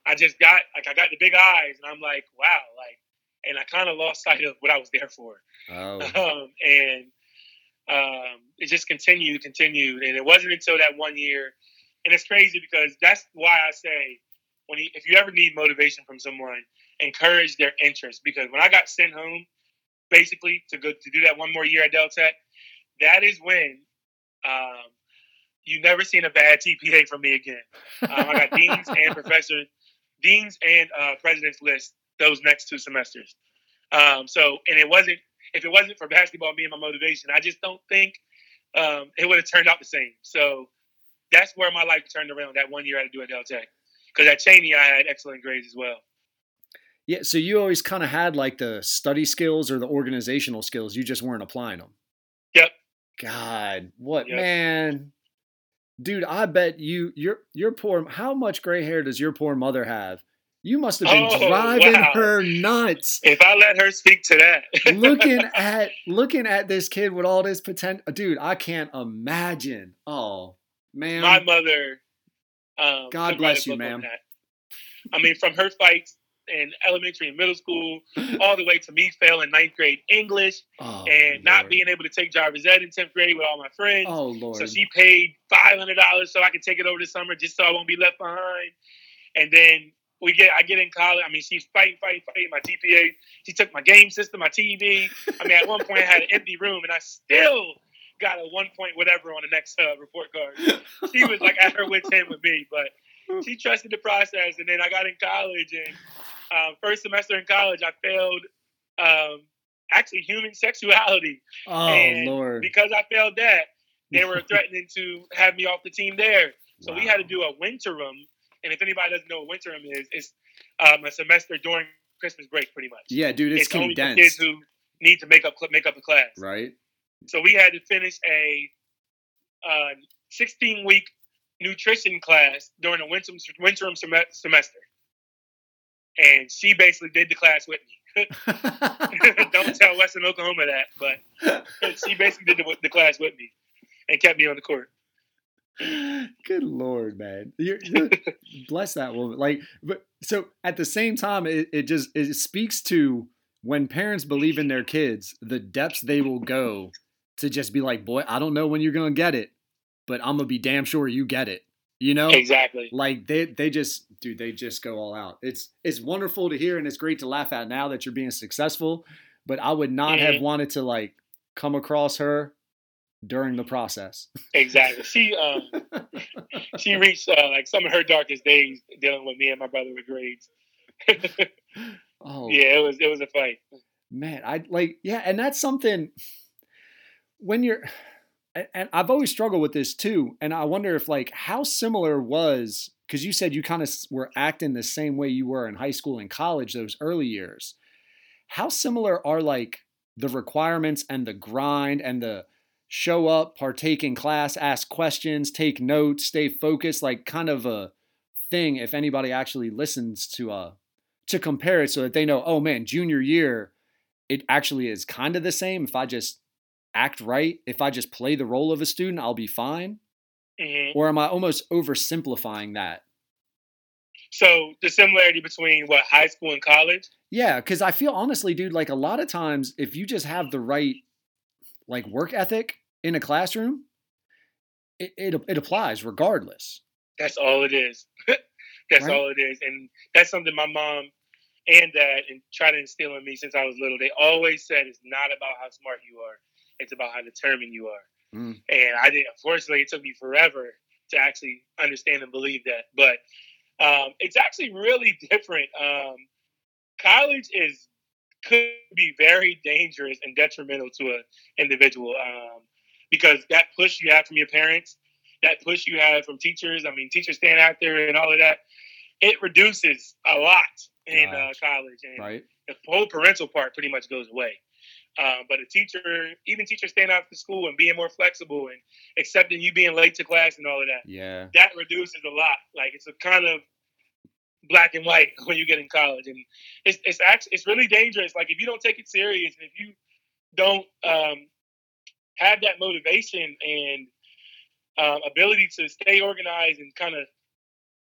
I just got like I got the big eyes, and I'm like, wow, like, and I kind of lost sight of what I was there for. Oh. Um, and um, it just continued, continued, and it wasn't until that one year, and it's crazy because that's why I say when you, if you ever need motivation from someone, encourage their interest. Because when I got sent home, basically to go to do that one more year at Del Tech, that is when um, you never seen a bad GPA from me again. Um, I got deans and professor, deans and uh, president's list those next two semesters. Um, so, and it wasn't if it wasn't for basketball being my motivation, I just don't think um, it would have turned out the same. So that's where my life turned around. That one year I had to do at Del Tech because at Cheyney I had excellent grades as well. Yeah, so you always kind of had like the study skills or the organizational skills. You just weren't applying them. Yep. God, what yep. man? Dude, I bet you your your poor how much gray hair does your poor mother have? You must have been oh, driving wow. her nuts. If I let her speak to that. looking at looking at this kid with all this potential dude, I can't imagine. Oh, man. My mother um, God bless you, ma'am. I mean, from her fights in elementary and middle school, all the way to me failing ninth grade English oh, and Lord. not being able to take driver's ed in 10th grade with all my friends. Oh, Lord. So she paid $500 so I could take it over the summer just so I won't be left behind. And then we get, I get in college. I mean, she's fighting, fighting, fighting my GPA. She took my game system, my TV. I mean, at one point I had an empty room and I still got a one point whatever on the next uh, report card. She was like at her wit's end with me, but she trusted the process. And then I got in college and um, first semester in college, I failed um, actually human sexuality. Oh and Lord! Because I failed that, they were threatening to have me off the team there. So wow. we had to do a winterim. And if anybody doesn't know what winterim is, it's um, a semester during Christmas break, pretty much. Yeah, dude, it's, it's condensed. Only for kids who need to make up make up a class. Right. So we had to finish a uh, 16 week nutrition class during a winter winterim semester and she basically did the class with me. Don't tell Western Oklahoma that, but she basically did the, the, class with me and kept me on the court. Good lord, man! You're, you're, bless that woman. Like, but so at the same time, it, it just it speaks to when parents believe in their kids, the depths they will go to just be like, boy, I don't know when you're gonna get it, but I'm gonna be damn sure you get it. You know, exactly. Like they they just dude, they just go all out. It's it's wonderful to hear and it's great to laugh at now that you're being successful. But I would not mm-hmm. have wanted to like come across her during the process. Exactly. She um she reached uh, like some of her darkest days dealing with me and my brother with grades. oh yeah, it was it was a fight. Man, I like yeah, and that's something when you're and I've always struggled with this too. And I wonder if like how similar was because you said you kind of were acting the same way you were in high school and college those early years. How similar are like the requirements and the grind and the show up, partake in class, ask questions, take notes, stay focused, like kind of a thing if anybody actually listens to uh to compare it so that they know, oh man, junior year, it actually is kind of the same. If I just act right, if I just play the role of a student, I'll be fine? Mm-hmm. Or am I almost oversimplifying that? So the similarity between what high school and college? Yeah, because I feel honestly, dude, like a lot of times, if you just have the right like work ethic in a classroom, it it, it applies regardless. That's all it is. that's right? all it is, and that's something my mom and dad and try to instill in me since I was little. They always said it's not about how smart you are; it's about how determined you are. Mm. And I didn't, Unfortunately, it took me forever to actually understand and believe that. But um, it's actually really different. Um, college is could be very dangerous and detrimental to an individual um, because that push you have from your parents, that push you have from teachers. I mean, teachers stand out there and all of that. It reduces a lot in uh, college, and right. the whole parental part pretty much goes away. Um, but a teacher, even teachers staying out of the school and being more flexible and accepting you being late to class and all of that. Yeah. That reduces a lot. Like it's a kind of black and white when you get in college, and it's it's actually it's really dangerous. Like if you don't take it serious and if you don't um, have that motivation and um, ability to stay organized and kind of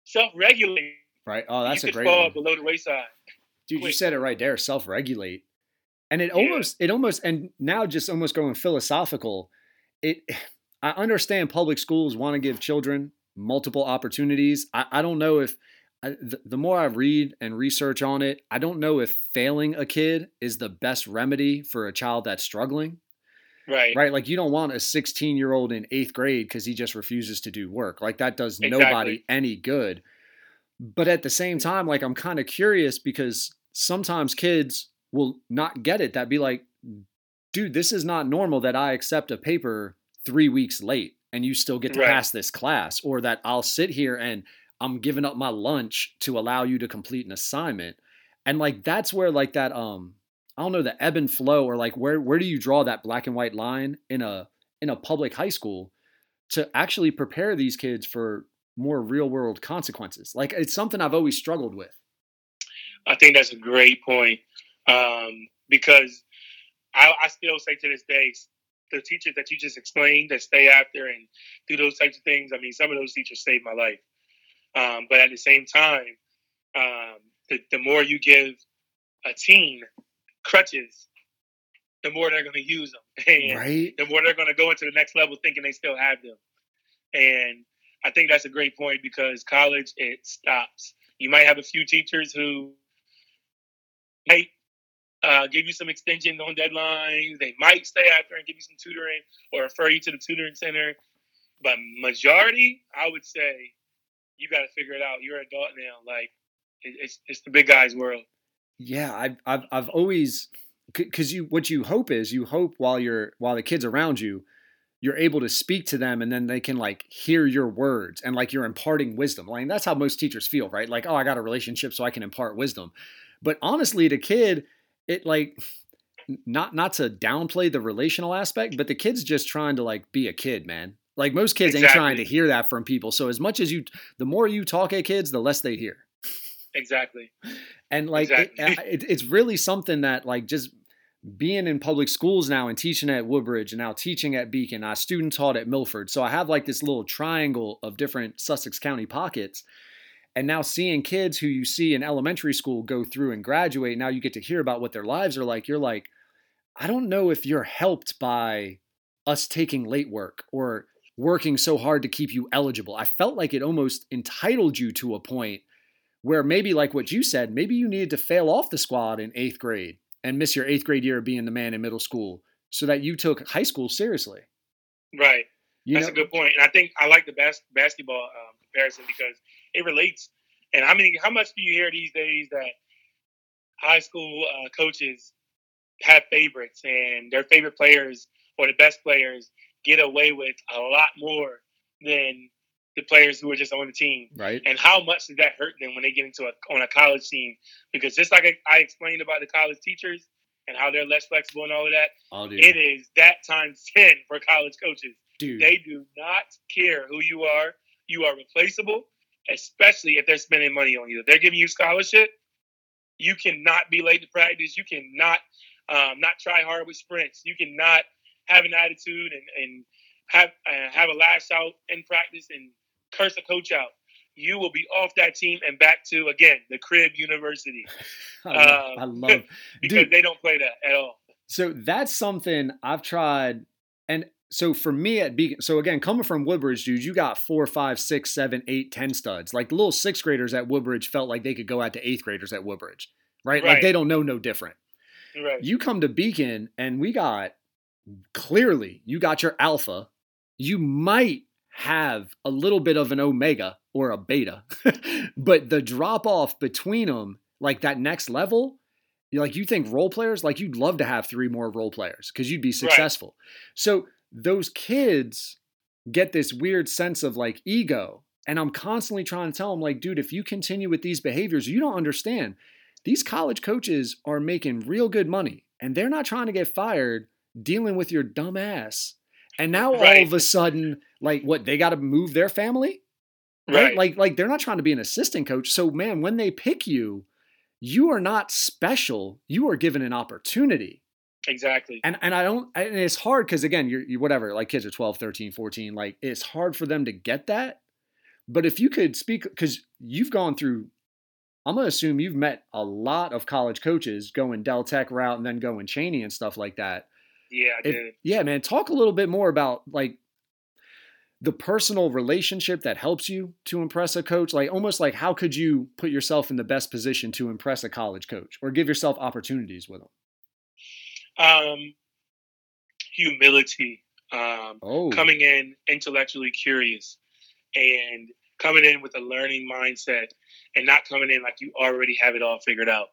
self-regulate, right? Oh, that's a great fall one. below the wayside. Dude, Quick. you said it right there. Self-regulate and it yeah. almost it almost and now just almost going philosophical it i understand public schools want to give children multiple opportunities i, I don't know if I, the, the more i read and research on it i don't know if failing a kid is the best remedy for a child that's struggling right right like you don't want a 16 year old in eighth grade because he just refuses to do work like that does exactly. nobody any good but at the same time like i'm kind of curious because sometimes kids will not get it that be like, dude, this is not normal that I accept a paper three weeks late and you still get to right. pass this class, or that I'll sit here and I'm giving up my lunch to allow you to complete an assignment. And like that's where like that um I don't know the ebb and flow or like where where do you draw that black and white line in a in a public high school to actually prepare these kids for more real world consequences? Like it's something I've always struggled with. I think that's a great point um, because I, I still say to this day, the teachers that you just explained that stay after and do those types of things. I mean, some of those teachers saved my life. Um, but at the same time, um, the, the more you give a teen crutches, the more they're going to use them, and right. the more they're going to go into the next level thinking they still have them. And I think that's a great point because college it stops. You might have a few teachers who might uh, give you some extension on deadlines. They might stay after and give you some tutoring or refer you to the tutoring center. But majority, I would say, you got to figure it out. You're an adult now. Like it's it's the big guys' world. Yeah, I've I've I've always because you what you hope is you hope while you're while the kids around you you're able to speak to them and then they can like hear your words and like you're imparting wisdom like that's how most teachers feel right like oh i got a relationship so i can impart wisdom but honestly the kid it like not not to downplay the relational aspect, but the kid's just trying to like be a kid, man. Like most kids exactly. ain't trying to hear that from people. So as much as you, the more you talk at kids, the less they hear. Exactly. And like exactly. It, it, it's really something that like just being in public schools now and teaching at Woodbridge and now teaching at Beacon. I student taught at Milford, so I have like this little triangle of different Sussex County pockets and now seeing kids who you see in elementary school go through and graduate now you get to hear about what their lives are like you're like i don't know if you're helped by us taking late work or working so hard to keep you eligible i felt like it almost entitled you to a point where maybe like what you said maybe you needed to fail off the squad in eighth grade and miss your eighth grade year of being the man in middle school so that you took high school seriously right you that's know? a good point and i think i like the bas- basketball um, comparison because it relates. And I mean, how much do you hear these days that high school uh, coaches have favorites and their favorite players or the best players get away with a lot more than the players who are just on the team. Right. And how much does that hurt them when they get into a on a college team? Because just like I, explained about the college teachers and how they're less flexible and all of that, oh, it is that times ten for college coaches. Dude. They do not care who you are. You are replaceable especially if they're spending money on you. If they're giving you scholarship, you cannot be late to practice. You cannot um, not try hard with sprints. You cannot have an attitude and, and have uh, have a lash out in practice and curse a coach out. you will be off that team and back to again the crib university. I love, I Um, love because Dude. they don't play that at all. So that's something I've tried. And so for me at Beacon, so again, coming from Woodbridge, dude, you got four, five, six, seven, eight, ten studs. Like the little sixth graders at Woodbridge felt like they could go out to eighth graders at Woodbridge, right? Like they don't know no different. Right. You come to Beacon and we got clearly you got your alpha. You might have a little bit of an omega or a beta, but the drop off between them, like that next level, like you think role players, like you'd love to have three more role players because you'd be successful. So those kids get this weird sense of like ego. And I'm constantly trying to tell them, like, dude, if you continue with these behaviors, you don't understand. These college coaches are making real good money and they're not trying to get fired dealing with your dumb ass. And now all of a sudden, like what, they got to move their family? Right. Like like they're not trying to be an assistant coach. So man, when they pick you, you are not special. You are given an opportunity. exactly. And and I don't and it's hard cuz again, you're you whatever, like kids are 12, 13, 14, like it's hard for them to get that. But if you could speak cuz you've gone through I'm going to assume you've met a lot of college coaches going Del Tech route and then going Cheyney and stuff like that. Yeah, If- yeah, man, talk a little bit more about like the personal relationship that helps you to impress a coach. Like almost like how could you put yourself in the best position to impress a college coach or give yourself opportunities with them? Um, humility. Um, Oh, coming in intellectually curious and coming in with a learning mindset and not coming in like you already have it all figured out.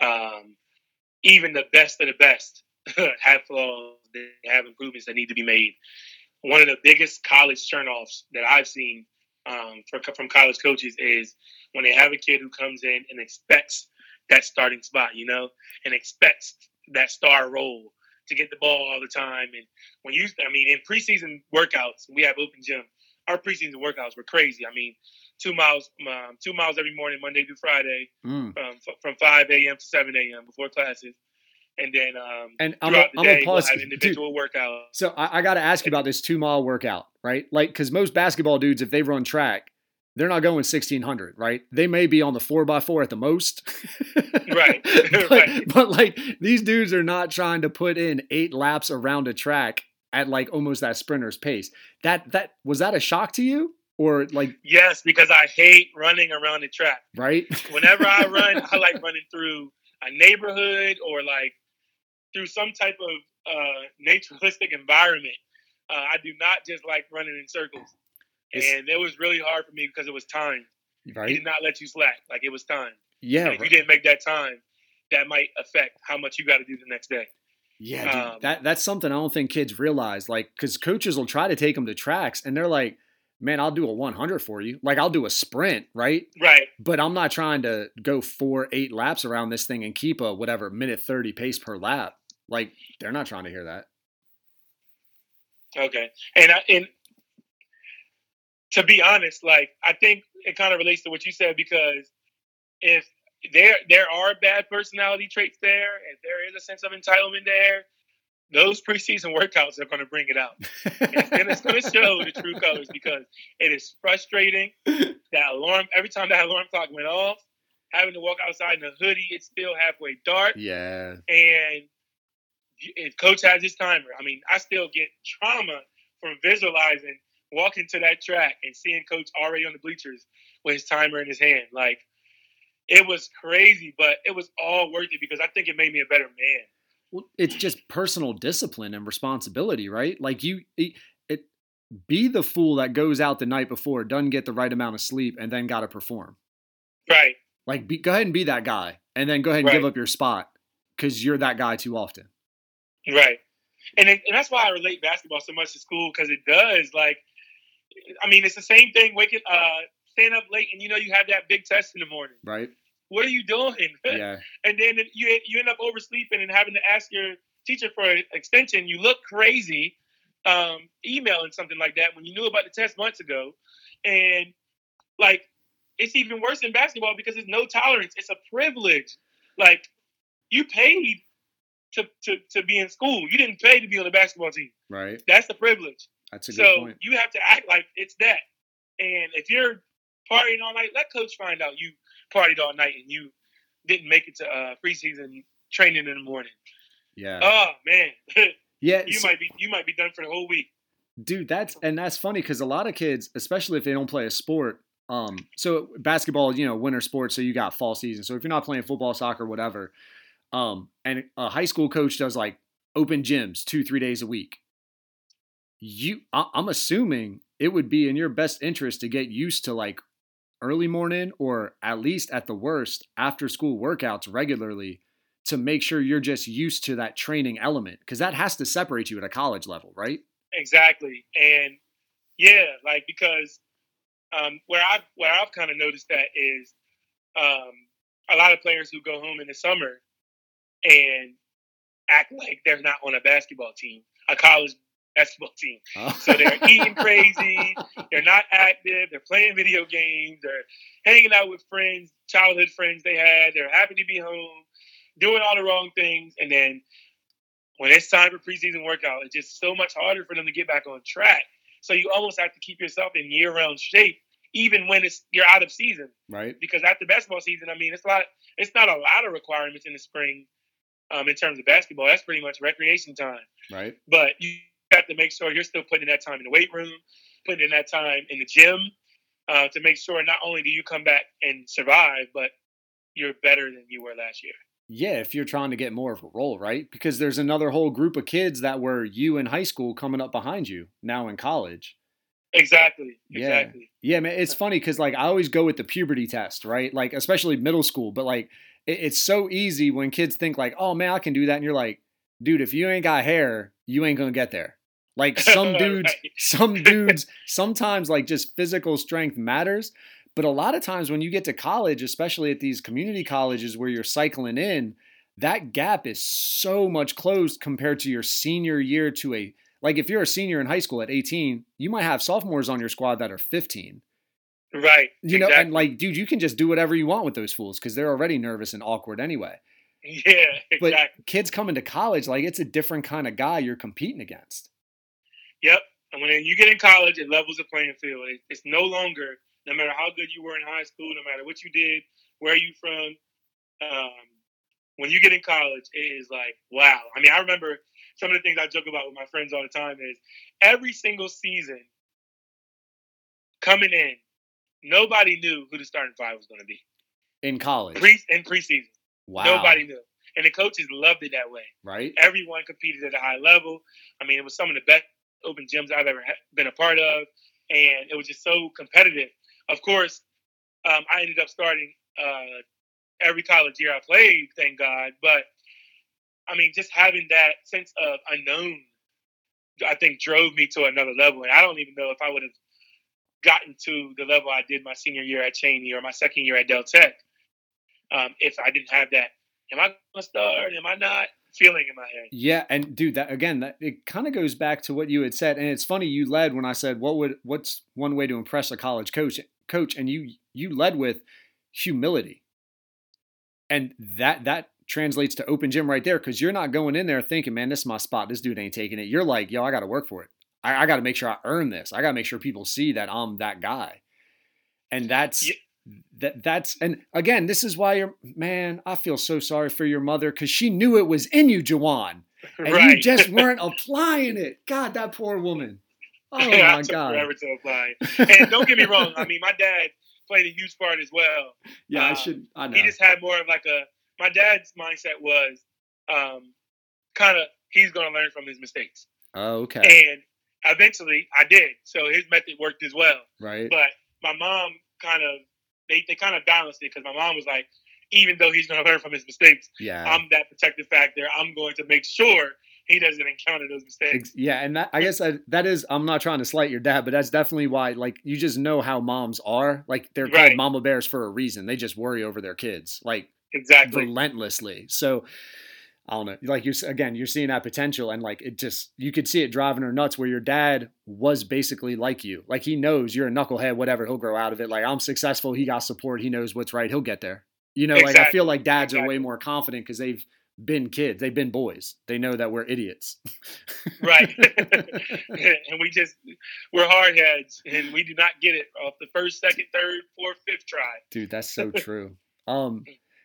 Um, even the best of the best have flaws, they have improvements that need to be made. One of the biggest college turnoffs that I've seen um, from, from college coaches is when they have a kid who comes in and expects that starting spot, you know, and expects that star role to get the ball all the time. And when you, I mean, in preseason workouts, we have open gym. Our preseason workouts were crazy. I mean, two miles, um, two miles every morning, Monday through Friday, Mm. um, f- from 5 a.m. to 7 a.m. before classes, and then um, And I'm throughout gonna the I'm day gonna we'll pause. have Dude, individual workouts. so I, I got to ask you about this two mile workout, right? Like, because most basketball dudes, if they run track, they're not going 1600, right? They may be on the four by four at the most. Right, but, right. but like these dudes are not trying to put in eight laps around a track at like almost that sprinter's pace. That that was that a shock to you or like Yes, because I hate running around the track. right? Whenever I run, I like running through a neighborhood or like through some type of uh, naturalistic environment. Uh, I do not just like running in circles. It's- and it was really hard for me because it was time. He right? did not let you slack. Like it was time. Yeah, if you didn't make that time, that might affect how much you got to do the next day. Yeah, dude, Um, that that's something I don't think kids realize. Like, because coaches will try to take them to tracks, and they're like, "Man, I'll do a 100 for you. Like, I'll do a sprint, right? Right. But I'm not trying to go four, eight laps around this thing and keep a whatever minute 30 pace per lap. Like, they're not trying to hear that. Okay. And I, and to be honest, like I think it kind of relates to what you said because if there there are bad personality traits there, and there is a sense of entitlement there, those preseason workouts are going to bring it out. and it's going to show the true colors because it is frustrating. That alarm every time that alarm clock went off, having to walk outside in a hoodie, it's still halfway dark, yeah, and if coach has his timer, I mean, I still get trauma from visualizing walking to that track and seeing coach already on the bleachers with his timer in his hand. Like it was crazy, but it was all worth it because I think it made me a better man. Well, it's just personal discipline and responsibility, right? Like you, it, it be the fool that goes out the night before, doesn't get the right amount of sleep, and then got to perform. Right. Like, be, go ahead and be that guy, and then go ahead and give up your spot because you're that guy too often. Right. And it, and that's why I relate basketball so much to school because it does like, I mean, it's the same thing. Waking, uh, staying up late, and you know you have that big test in the morning. Right? What are you doing? Yeah. and then you you end up oversleeping and having to ask your teacher for an extension. You look crazy, um, emailing something like that when you knew about the test months ago, and like it's even worse in basketball because it's no tolerance. It's a privilege. Like you paid to to to be in school. You didn't pay to be on the basketball team. Right. That's the privilege. That's a good point. So point. you have to act like it's that. And if you're partying all night. Let coach find out you partied all night and you didn't make it to uh, preseason training in the morning. Yeah. Oh man. yeah. you so- might be you might be done for the whole week. dude that's and that's funny because a lot of kids especially if they don't play a sport um so basketball you know winter sports so you got fall season so if you're not playing football soccer whatever um and a high school coach does like open gyms two three days a week you I- i'm assuming it would be in your best interest to get used to like early morning or at least at the worst after school workouts regularly to make sure you're just used to that training element because that has to separate you at a college level right Exactly. And yeah, like because um, where I've where I've kind of noticed that is um, a lot of players who go home in the summer and act like they're not on a basketball team, a college basketball team. So they're eating crazy, they're not active, they're playing video games, they're hanging out with friends, childhood friends they had, they're happy to be home, doing all the wrong things, and then when it's time for preseason workout, it's just so much harder for them to get back on track. So you almost have to keep yourself in year-round shape, even when it's you're out of season. right Because after basketball season, I mean, it's not it's not a lot of requirements in the spring um, in terms of basketball. That's pretty much recreation time. right But you have to make sure you're still putting in that time in the weight room, putting in that time in the gym uh, to make sure not only do you come back and survive, but you're better than you were last year. Yeah, if you're trying to get more of a role, right? Because there's another whole group of kids that were you in high school coming up behind you now in college. Exactly. Yeah. Exactly. Yeah, man, it's funny because like I always go with the puberty test, right? Like especially middle school, but like it, it's so easy when kids think like, oh man, I can do that, and you're like, dude, if you ain't got hair, you ain't gonna get there. Like some dudes, Right. some dudes, sometimes like just physical strength matters. But a lot of times when you get to college, especially at these community colleges where you're cycling in, that gap is so much closed compared to your senior year to a like if you're a senior in high school at 18, you might have sophomores on your squad that are 15. Right. You know, exactly. and like, dude, you can just do whatever you want with those fools because they're already nervous and awkward anyway. yeah, But kids coming to college, like, it's a different kind of guy you're competing against. Yep. And when you get in college, it levels the playing field. It's no longer, no matter how good you were in high school, no matter what you did, where you from. Um, when you get in college, it is like, wow. I mean, I remember some of the things I joke about with my friends all the time is every single season coming in, nobody knew who the starting five was going to be In college. pre in preseason. wow. Nobody knew, and the coaches loved it that way. Right? everyone competed at a high level. I mean, it was some of the best open gyms I've ever been a part of, and it was just so competitive. Of course, um, I ended up starting uh, every college year I played, thank God. But I mean, just having that sense of unknown, I think, drove me to another level. And I don't even know if I would have gotten to the level I did my senior year at Cheyney or my second year at Del Tech um, if I didn't have that. Am I going to start? Am I not? Feeling in my head. Yeah, and dude, that again, that it kind of goes back to what you had said, and it's funny you led when I said, "What would what's one way to impress a college coach?" Coach, and you you led with humility, and that that translates to open gym right there because you're not going in there thinking, "Man, this is my spot. This dude ain't taking it." You're like, "Yo, I got to work for it. I, I got to make sure I earn this. I got to make sure people see that I'm that guy," and that's. Yeah. That that's and again, this is why you're man. I feel so sorry for your mother because she knew it was in you, Jawan and right. you just weren't applying it. God, that poor woman. Oh I my took God. forever to apply. And don't get me wrong. I mean, my dad played a huge part as well. Yeah, I uh, should. I know. He just had more of like a. My dad's mindset was, um, kind of he's going to learn from his mistakes, oh, okay. and eventually I did. So his method worked as well. right. But my mom kind of they they kind of balanced it because my mom was like, even though he's going to learn from his mistakes, yeah. I'm that protective factor. I'm going to make sure he doesn't encounter those mistakes. Yeah, and that I guess I, that is. I'm not trying to slight your dad, but that's definitely why. Like, you just know how moms are. Like, they're called Right. mama bears for a reason. They just worry over their kids, like Exactly. relentlessly. So. I don't know. Like you're again, you're seeing that potential, and like it just you could see it driving her nuts. Where your dad was basically like you, like he knows you're a knucklehead, whatever. He'll grow out of it. Like I'm successful, he got support, he knows what's right, he'll get there. You know, like I feel like dads are way more confident because they've been kids. They've been boys. They know that we're idiots. right. and we just we're hard heads and we do not get it off the first, second, third, fourth, fifth try. Dude, that's so true. um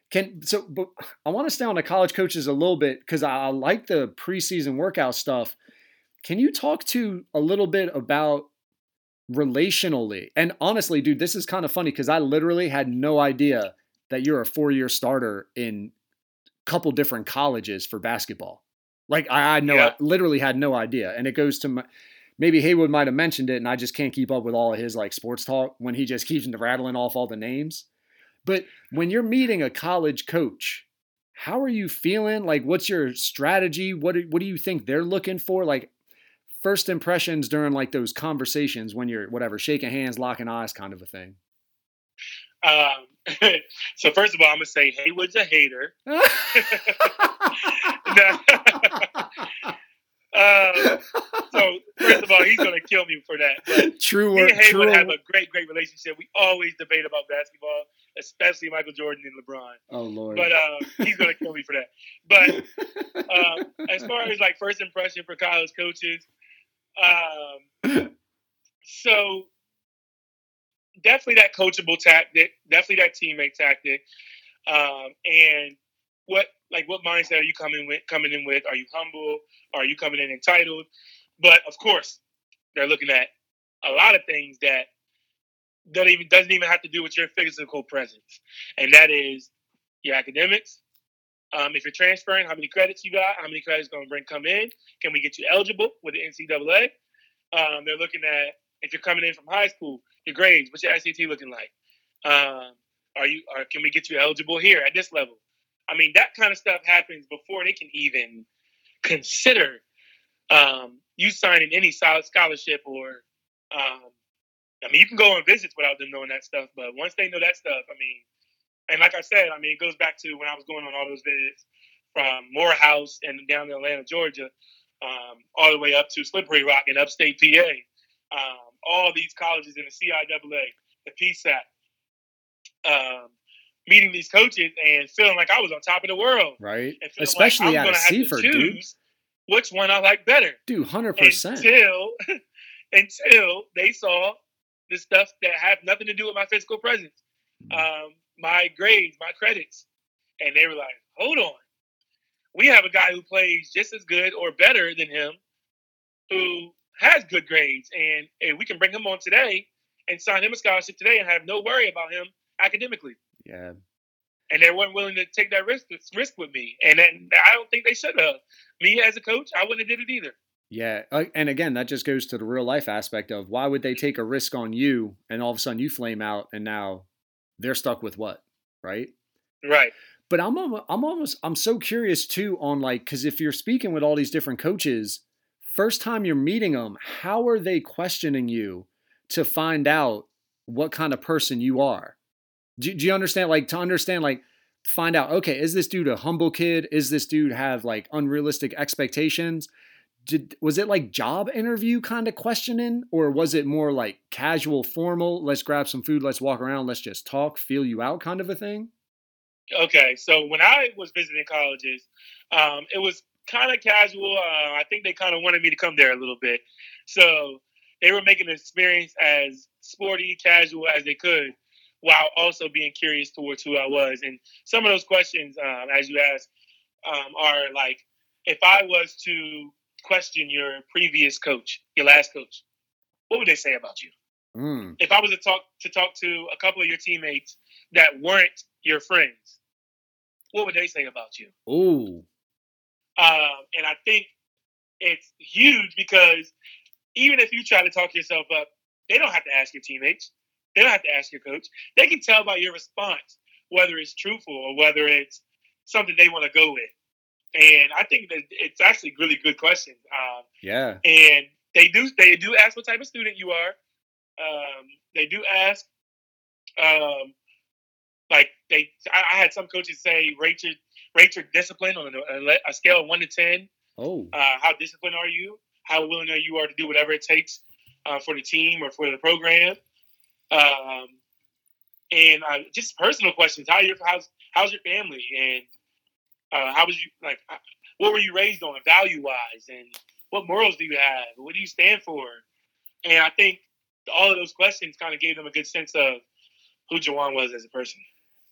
can so but I want to stay on the college coaches a little bit because I, I like the preseason workout stuff. Can you talk to a little bit about relationally? And honestly, dude, this is kind of funny because I literally had no idea that you're a four year starter in a couple different colleges for basketball. Like I, I know, yeah. I literally had no idea. And it goes to my, maybe Haywood might have mentioned it, and I just can't keep up with all of his like sports talk when he just keeps rattling off all the names. But when you're meeting a college coach, how are you feeling? Like, what's your strategy? What do, what do you think they're looking for? Like, first impressions during like those conversations when you're whatever shaking hands, locking eyes, kind of a thing. Um, so first of all, I'm gonna say Haywood's a hater. Uh, so first of all, he's going to kill me for that. But true. Me and Haywood true. have a great, great relationship. We always debate about basketball, especially Michael Jordan and LeBron. Oh Lord! But uh, he's going to kill me for that. But uh, as far as like first impression for college coaches, um, so definitely that coachable tactic, definitely that teammate tactic, um, and what like what mindset are you coming with coming in with? Are you humble? Are you coming in entitled? But of course, they're looking at a lot of things that doesn't even doesn't even have to do with your physical presence, and that is your academics. Um, if you're transferring, how many credits you got? How many credits going to bring come in? Can we get you eligible with the NCAA? Um, they're looking at if you're coming in from high school, your grades. What's your SAT looking like? Um, are you? Can we get you eligible here at this level? I mean, that kind of stuff happens before they can even consider um, you signing any solid scholarship or. Um, I mean, you can go on visits without them knowing that stuff, but once they know that stuff, I mean, and like I said, I mean, it goes back to when I was going on all those visits from Morehouse and down in Atlanta, Georgia, um, all the way up to Slippery Rock in upstate PA. Um, all these colleges in the CIAA, the PSAC, um, meeting these coaches and feeling like I was on top of the world. Right. Especially like out of Seaford, dude. Which one I like better. Dude, 100%. Until, until they saw the stuff that have nothing to do with my physical presence, mm. um, my grades, my credits. And they were like, hold on. We have a guy who plays just as good or better than him who has good grades. And, and we can bring him on today and sign him a scholarship today and have no worry about him academically. Yeah. And they weren't willing to take that risk risk with me, and then I don't think they should have. Me as a coach, I wouldn't have did it either. Yeah, uh, and again, that just goes to the real life aspect of why would they take a risk on you, and all of a sudden you flame out, and now they're stuck with what, right? Right. But I'm I'm almost I'm so curious too on like because if you're speaking with all these different coaches, first time you're meeting them, how are they questioning you to find out what kind of person you are? Do, do you understand? Like to understand, like find out, okay, is this dude a humble kid? Is this dude have like unrealistic expectations? Did, was it like job interview kind of questioning? Or was it more like casual formal let's grab some food let's walk around let's just talk feel you out kind of a thing? Okay so when i was visiting colleges um, it was kind of casual uh, i think they kind of wanted me to come there a little bit. So they were making the experience as sporty casual as they could while also being curious towards who I was. And some of those questions, um, as you asked, um, are like, if I was to question your previous coach, your last coach, what would they say about you? Mm. If I was to talk to talk to a couple of your teammates that weren't your friends, what would they say about you? Ooh. Um, and I think it's huge because even if you try to talk yourself up, they don't have to ask your teammates. They don't have to ask your coach. They can tell by your response whether it's truthful or whether it's something they want to go with. And I think that it's actually really good questions. Um, yeah. And they do they do ask what type of student you are. Um, they do ask, um, like they. I, I, had some coaches say rate your rate your discipline on a, a scale of one to ten. Oh. Uh, how disciplined are you? How willing are you are to do whatever it takes uh, for the team or for the program? Um, and uh, just personal questions. How your how's how's your family? And Uh, how was you like? What were you raised on, value wise, and what morals do you have? What do you stand for? And I think all of those questions kind of gave them a good sense of who Juwan was as a person.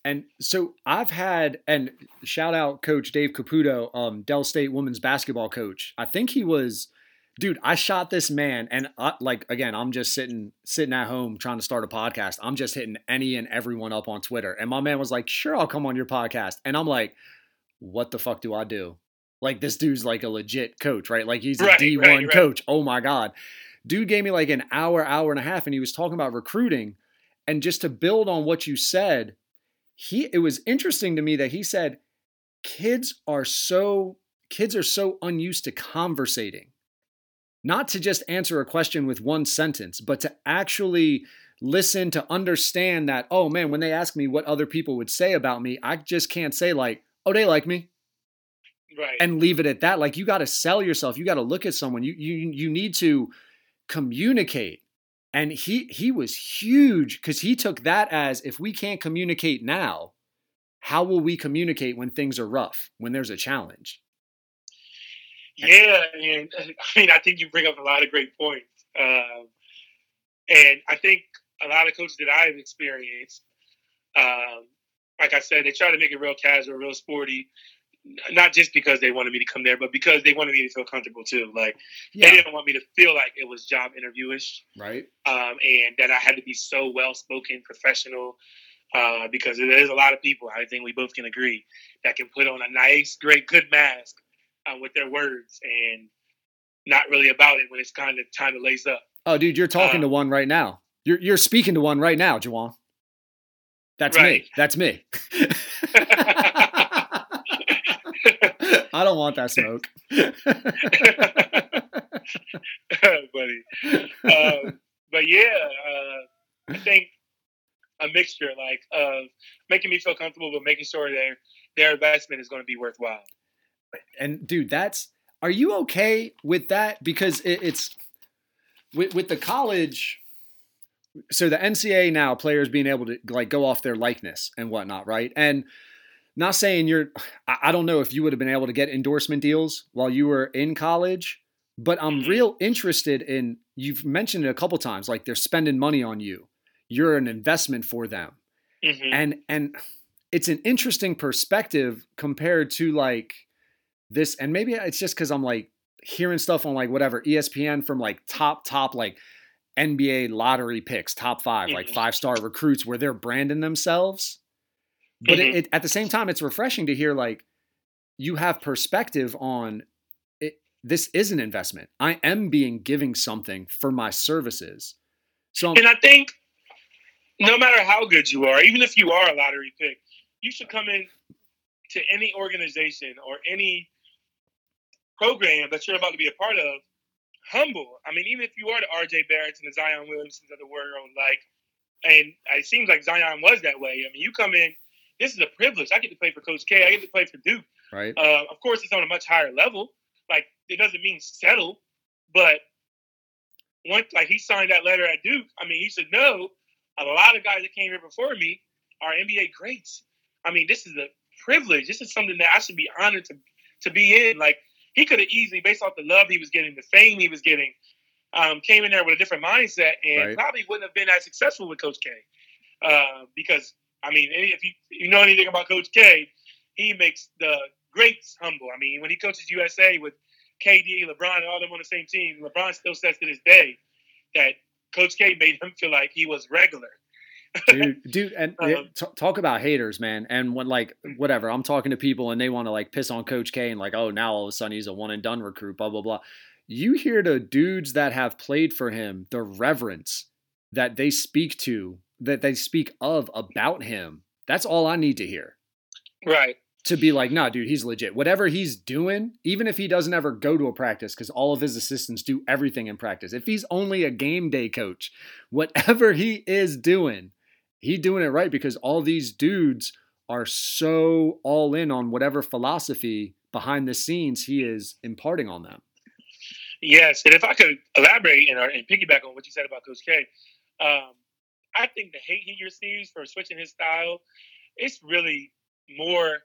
And so I've had, and shout out Coach Dave Caputo, um, Del State women's basketball coach. I think he was, dude. I shot this man, and I, like again, I'm just sitting sitting at home trying to start a podcast. I'm just hitting any and everyone up on Twitter, and my man was like, "Sure, I'll come on your podcast," and I'm like, "What the fuck do I do?" Like this dude's like a legit coach, right? Like he's a right, D1 right, right. coach. Oh my god, dude gave me like an hour, hour and a half, and he was talking about recruiting. And just to build on what you said, he it was interesting to me that he said kids are so kids are so unused to conversating not to just answer a question with one sentence but to actually listen to understand that oh man when they ask me what other people would say about me i just can't say like oh they like me. Right. And leave it at that. Like you got to sell yourself. You got to look at someone. You you you need to communicate. And he he was huge because he took that as if we can't communicate now, how will we communicate when things are rough, when there's a challenge? Yeah, and I mean, I think you bring up a lot of great points, um, and I think a lot of coaches that I've experienced, um, like I said, they try to make it real casual, real sporty, not just because they wanted me to come there, but because they wanted me to feel comfortable too. Like yeah. they didn't want me to feel like it was job interviewish, right? Um, and that I had to be so well spoken, professional. Uh, because there's a lot of people, I think we both can agree, that can put on a nice, great, good mask uh, with their words and not really about it when it's kind of time to lace up. Oh, dude, you're talking um, to one right now. You're you're speaking to one right now, Juwan. That's right. me. That's me. I don't want that smoke. Buddy. Um, but yeah, uh, I think a mixture like of making me feel comfortable, but making sure their their investment is going to be worthwhile. And dude, that's are you okay with that? Because it, it's with with the college. So the NCA now players being able to like go off their likeness and whatnot, right? And not saying you're I don't know if you would have been able to get endorsement deals while you were in college, but I'm mm-hmm. real interested in you've mentioned it a couple times like they're spending money on you. You're an investment for them. Mm-hmm. And and it's an interesting perspective compared to like this and maybe it's just cuz I'm like hearing stuff on like whatever ESPN from like top top like NBA lottery picks, top 5, mm-hmm. like five-star recruits where they're branding themselves but mm-hmm. it, it, at the same time, it's refreshing to hear like you have perspective on it. This is an investment. I am being giving something for my services. So, and I think no matter how good you are, even if you are a lottery pick, you should come in to any organization or any program that you're about to be a part of humble. I mean, even if you are the RJ Barretts and the Zion Williamsons of the world, like, and it seems like Zion was that way. I mean, you come in this is a privilege. I get to play for Coach K. I get to play for Duke. Right. Uh, of course, it's on a much higher level. Like it doesn't mean settle, but once like he signed that letter at Duke, I mean, he should know a lot of guys that came here before me are NBA greats. I mean, this is a privilege. This is something that I should be honored to to be in. Like he could have easily, based off the love he was getting, the fame he was getting, um, came in there with a different mindset and right. probably wouldn't have been as successful with Coach K. Uh, because I mean, if you you know anything about Coach K, he makes the greats humble. I mean, when he coaches USA with KD, LeBron, and all them on the same team, LeBron still says to this day that Coach K made him feel like he was regular. Dude, dude, and um, t- talk about haters, man. And when like whatever, I'm talking to people and they want to like piss on Coach K and like, oh, now all of a sudden he's a one and done recruit, blah blah blah. You hear the dudes that have played for him, the reverence that they speak to that they speak of about him. That's all I need to hear. Right. To be like, nah, dude, he's legit. Whatever he's doing, even if he doesn't ever go to a practice, because all of his assistants do everything in practice. If he's only a game day coach, whatever he is doing, he doing it right because all these dudes are so all in on whatever philosophy behind the scenes he is imparting on them. Yes, and if I could elaborate and, and piggyback on what you said about Coach K, um, I think the hate he receives for switching his style, it's really more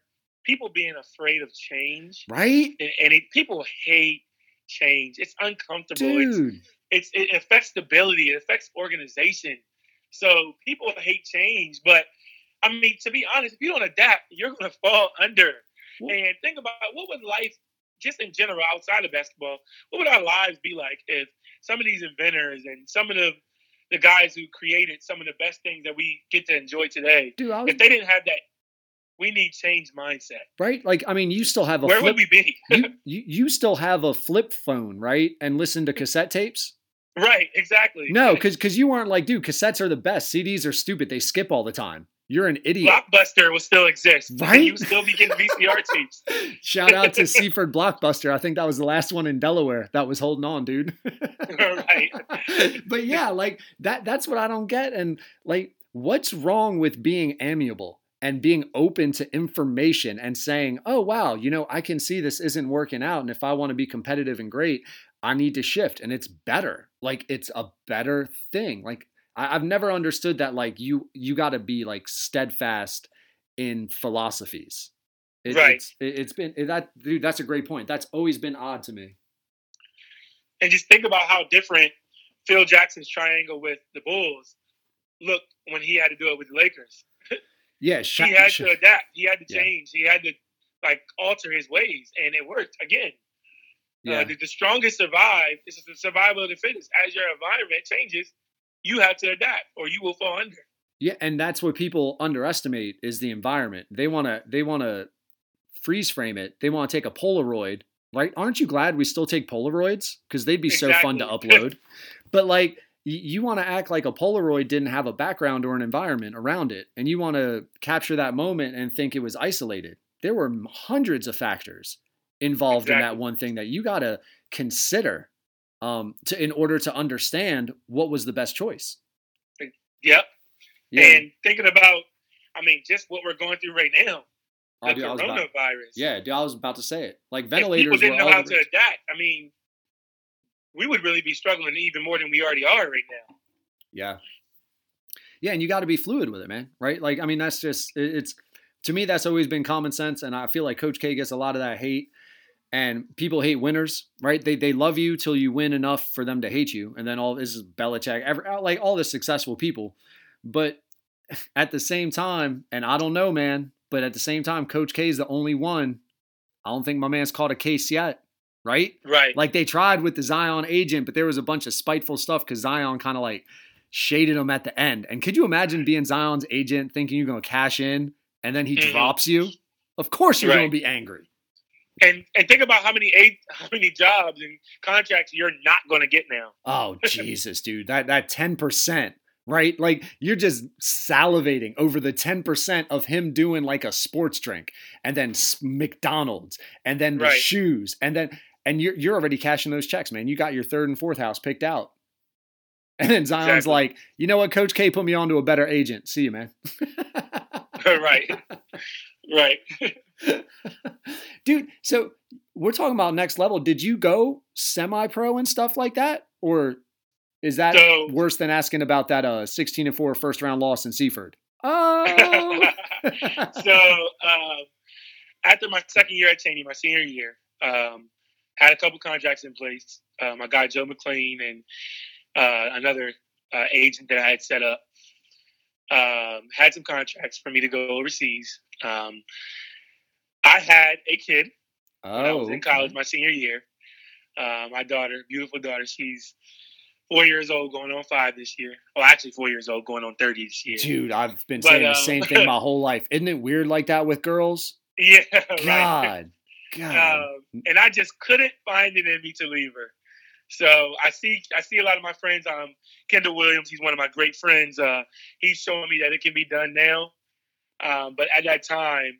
people being afraid of change, right? And, and it, people hate change. It's uncomfortable. Dude. It's, it's it affects stability. It affects organization. So people hate change, but I mean, to be honest, if you don't adapt, you're going to fall under. And think about what would life, just in general, outside of basketball, what would our lives be like if some of these inventors and some of the the guys who created some of the best things that we get to enjoy today, Dude, was, if they didn't have that, we need change mindset. right? Like, I mean, you still have a Where flip. would we be? you, you you still have a flip phone, right? And listen to cassette tapes. Right, exactly. No, because because you weren't like, dude, cassettes are the best. CDs are stupid. They skip all the time. You're an idiot. Blockbuster will still exist. Right? You still be getting VCR tapes. Shout out to Seaford Blockbuster. I think that was the last one in Delaware that was holding on, dude. right. but yeah, like that that's what I don't get. And like, what's wrong with being amiable and being open to information and saying, oh wow, you know, I can see this isn't working out. And if I want to be competitive and great, I need to shift. And it's better. Like it's a better thing. Like I, I've never understood that like you you gotta be like steadfast in philosophies. It, Right. It's, it, it's been it, that dude. That's a great point. That's always been odd to me. and just think about how different Phil Jackson's triangle with the Bulls looked when he had to do it with the Lakers. Yeah, Sha- he had Sha- to adapt. He had to Yeah. change. He had to like alter his ways, and it worked again. Yeah. Uh, the, the strongest survive. This is the survival of the fittest. As your environment changes, you have to adapt, or you will fall under. Yeah, and that's what people underestimate is the environment. They want to they want to freeze frame it. They want to take a Polaroid, right? Aren't you glad we still take Polaroids because they'd be so fun to upload? but like you want to act like a Polaroid didn't have a background or an environment around it, and you want to capture that moment and think it was isolated. There were hundreds of factors involved in that one thing that you got to consider um, to in order to understand what was the best choice. Yep. Yeah, And thinking about, I mean, just what we're going through right now, the Oh, dude, I about- coronavirus. Yeah, dude, I was about to say it. Like if people ventilators didn't know how to adapt, I mean, we would really be struggling even more than we already are right now. Yeah. Yeah, and you got to be fluid with it, man. Right? Like, I mean, that's just it's to me that's always been common sense, and I feel like Coach K gets a lot of that hate. And people hate winners, right? They they love you till you win enough for them to hate you, and then all this is Belichick, every, like all the successful people. But at the same time, and I don't know, man, but at the same time, Coach K is the only one. I don't think my man's caught a case yet, right? Right. Like they tried with the Zion agent, but there was a bunch of spiteful stuff because Zion kind of like shaded him at the end. And could you imagine being Zion's agent thinking you're going to cash in and then he Mhm. drops you? Of course you're Right. going to be angry. And and think about how many eight, how many jobs and contracts you're not going to get now. Oh Jesus, dude, that that ten percent, right? Like you're just salivating over the ten percent of him doing like a sports drink, and then McDonald's, and then the Right. shoes, and then and you're you're already cashing those checks, man. You got your third and fourth house picked out, and then Zion's Exactly. like, you know what, Coach K put me on to a better agent. See you, man. right. Right. dude. So we're talking about next level. Did you go semi-pro and stuff like that, or is that So- worse than asking about that uh 16 and four first round loss in Seaford? Oh, so um, after my second year at Cheyney, my senior year, um, had a couple contracts in place. Uh, my guy Joe McLean and uh, another uh, agent that I had set up um, had some contracts for me to go overseas. Um, I had a kid when I was oh, in college my senior year. Uh, my daughter, beautiful daughter, she's four years old, going on five this year. Well, actually, four years old, going on thirty this year. dude. I've been But, saying the um, same thing my whole life. Isn't it weird like that with girls? Yeah, right. God, God. um, and I just couldn't find it in me to leave her. So I see, I see a lot of my friends. Um, Kendall Williams, he's one of my great friends. Uh, he's showing me that it can be done now. Um, but at that time,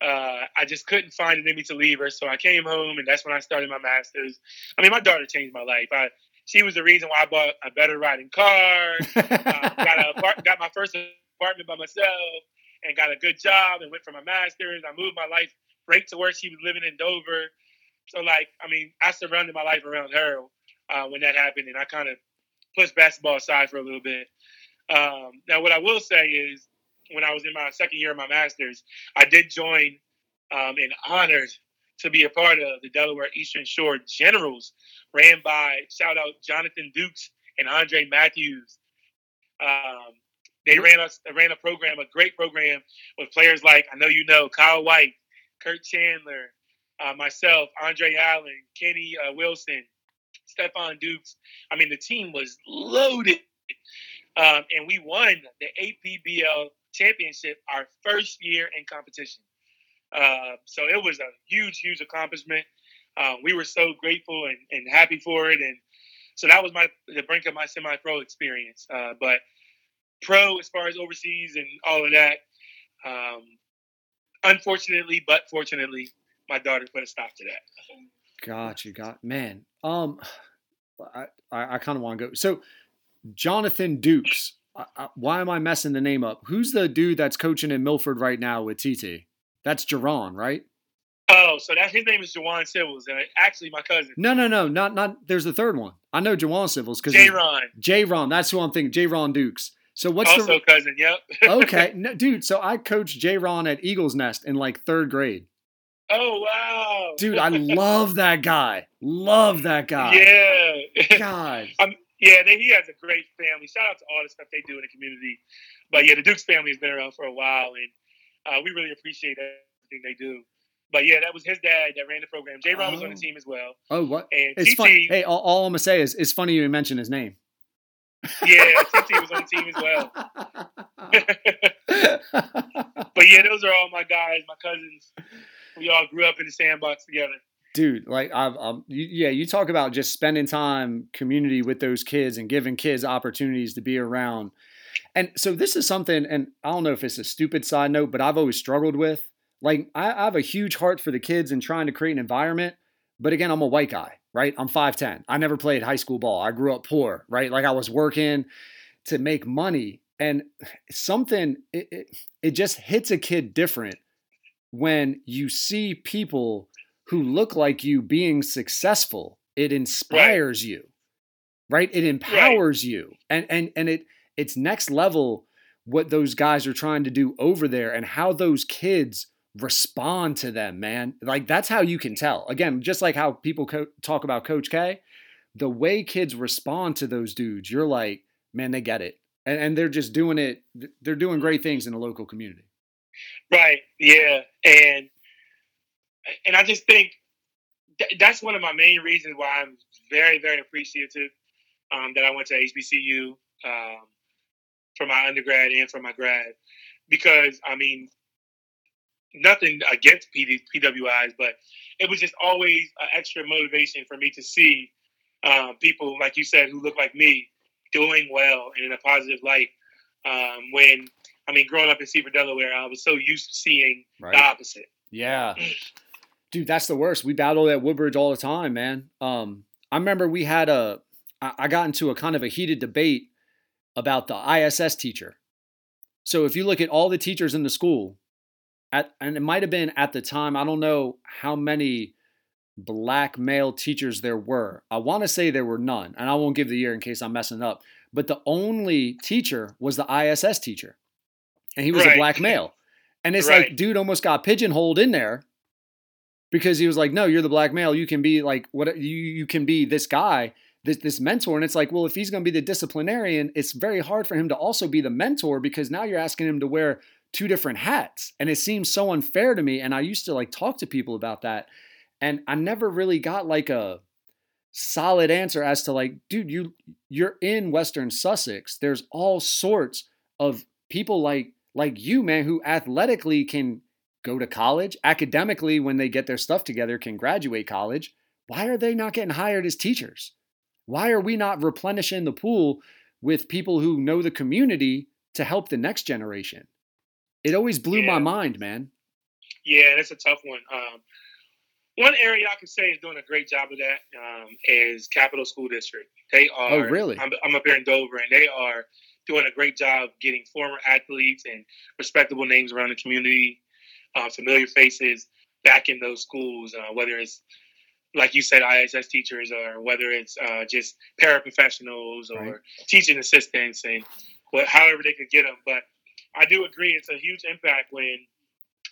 uh, I just couldn't find it in me to leave her. So I came home, and that's when I started my masters. I mean, my daughter changed my life. I, she was the reason why I bought a better riding car. uh, got a got my first apartment by myself and got a good job and went for my master's. I moved my life right to where she was living in Dover. So like, I mean, I surrounded my life around her uh, when that happened, and I kind of pushed basketball aside for a little bit. Um, now, what I will say is, when I was in my second year of my master's, I did join um, and honored to be a part of the Delaware Eastern Shore Generals, ran by shout out Jonathan Dukes and Andre Matthews. Um, they ran us ran a program, a great program with players like I know you know Kyle White, Kurt Chandler, uh, myself, Andre Allen, Kenny uh, Wilson, Stefan Dukes. I mean, the team was loaded, um, and we won the APBL championship our first year in competition. Uh, so it was a huge, huge accomplishment. Uh, we were so grateful and, and, happy for it, and so that was my the brink of my semi-pro experience. Uh, but pro, as far as overseas and all of that, um, unfortunately, but fortunately, my daughter put a stop to that. Got you, got man. Um, I I, I kind of want to go. So, Jonathan Dukes. I, why am I messing the name up? Who's the dude that's coaching in Milford right now with TT? That's Jerron, right? Oh, so that his name is Jawan Civils, and actually my cousin. No, no, no, not not. There's the third one. I know Jawan Civils because J Ron. J Ron, that's who I'm thinking. J Ron Dukes. So what's also the cousin? Yep. okay, no, dude. So I coached J Ron at Eagles Nest in like third grade. Oh wow, dude! I love that guy. Love that guy. Yeah. God. Um, yeah, they, he has a great family. Shout out to all the stuff they do in the community. But yeah, the Dukes family has been around for a while, and uh, we really appreciate everything they do. But yeah, that was his dad that ran the program. J. Ron oh. was on the oh. team as well. Oh, what? And it's funny. Hey, all, all, I'm gonna say is it's funny you mention his name. Yeah, TT was on the team as well. but yeah, those are all my guys, my cousins. We all grew up in the sandbox together. Dude, like I've, um, yeah, you talk about just spending time community with those kids and giving kids opportunities to be around. And so this is something, and I don't know if it's a stupid side note, but I've always struggled with. Like I, I have a huge heart for the kids and trying to create an environment. But again, I'm a white guy, right? I'm 5'10. I never played high school ball. I grew up poor, right? Like I was working to make money. And something, it, it, it just hits a kid different when you see people who look like you being successful. It inspires right. you, right? It empowers right. you. And, and, and it, it's next level what those guys are trying to do over there and how those kids respond to them, man. Like that's how you can tell. Again, just like how people co- talk about Coach K, the way kids respond to those dudes, you're like, man, they get it, and, and they're just doing it. They're doing great things in the local community. Right. Yeah. And and I just think th- that's one of my main reasons why I'm very very appreciative um, that I went to HBCU um, for my undergrad and for my grad because I mean nothing against PD, PWIs, but it was just always an extra motivation for me to see uh, people, like you said, who look like me doing well and in a positive light. Um, when, I mean, growing up in Seaford, Delaware, I was so used to seeing right. the opposite. Yeah. Dude, that's the worst. We battle at Woodbridge all the time, man. Um, I remember we had a, I got into a kind of a heated debate about the ISS teacher. So if you look at all the teachers in the school, at and it might have been at the time i don't know how many black male teachers there were i want to say there were none and i won't give the year in case i'm messing up but the only teacher was the iss teacher and he was right. a black male and it's right. like dude almost got pigeonholed in there because he was like no you're the black male you can be like what you you can be this guy this, this mentor and it's like well if he's going to be the disciplinarian it's very hard for him to also be the mentor because now you're asking him to wear two different hats. And it seems so unfair to me. And I used to like talk to people about that. And I never really got like a solid answer as to like, dude, you you're in Western Sussex. There's all sorts of people like like you, man, who athletically can go to college, academically, when they get their stuff together, can graduate college. Why are they not getting hired as teachers? Why are we not replenishing the pool with people who know the community to help the next generation? It always blew yeah. my mind, man. Yeah, that's a tough one. Um, one area I can say is doing a great job of that um, is Capital School District. They oh, are. Oh, really? I'm, I'm, up here in Dover, and they are doing a great job getting former athletes and respectable names around the community, uh, familiar faces back in those schools. Uh, whether it's like you said, ISS teachers, or whether it's uh, just paraprofessionals or right. teaching assistants, and what, however they could get them. But I do agree. It's a huge impact when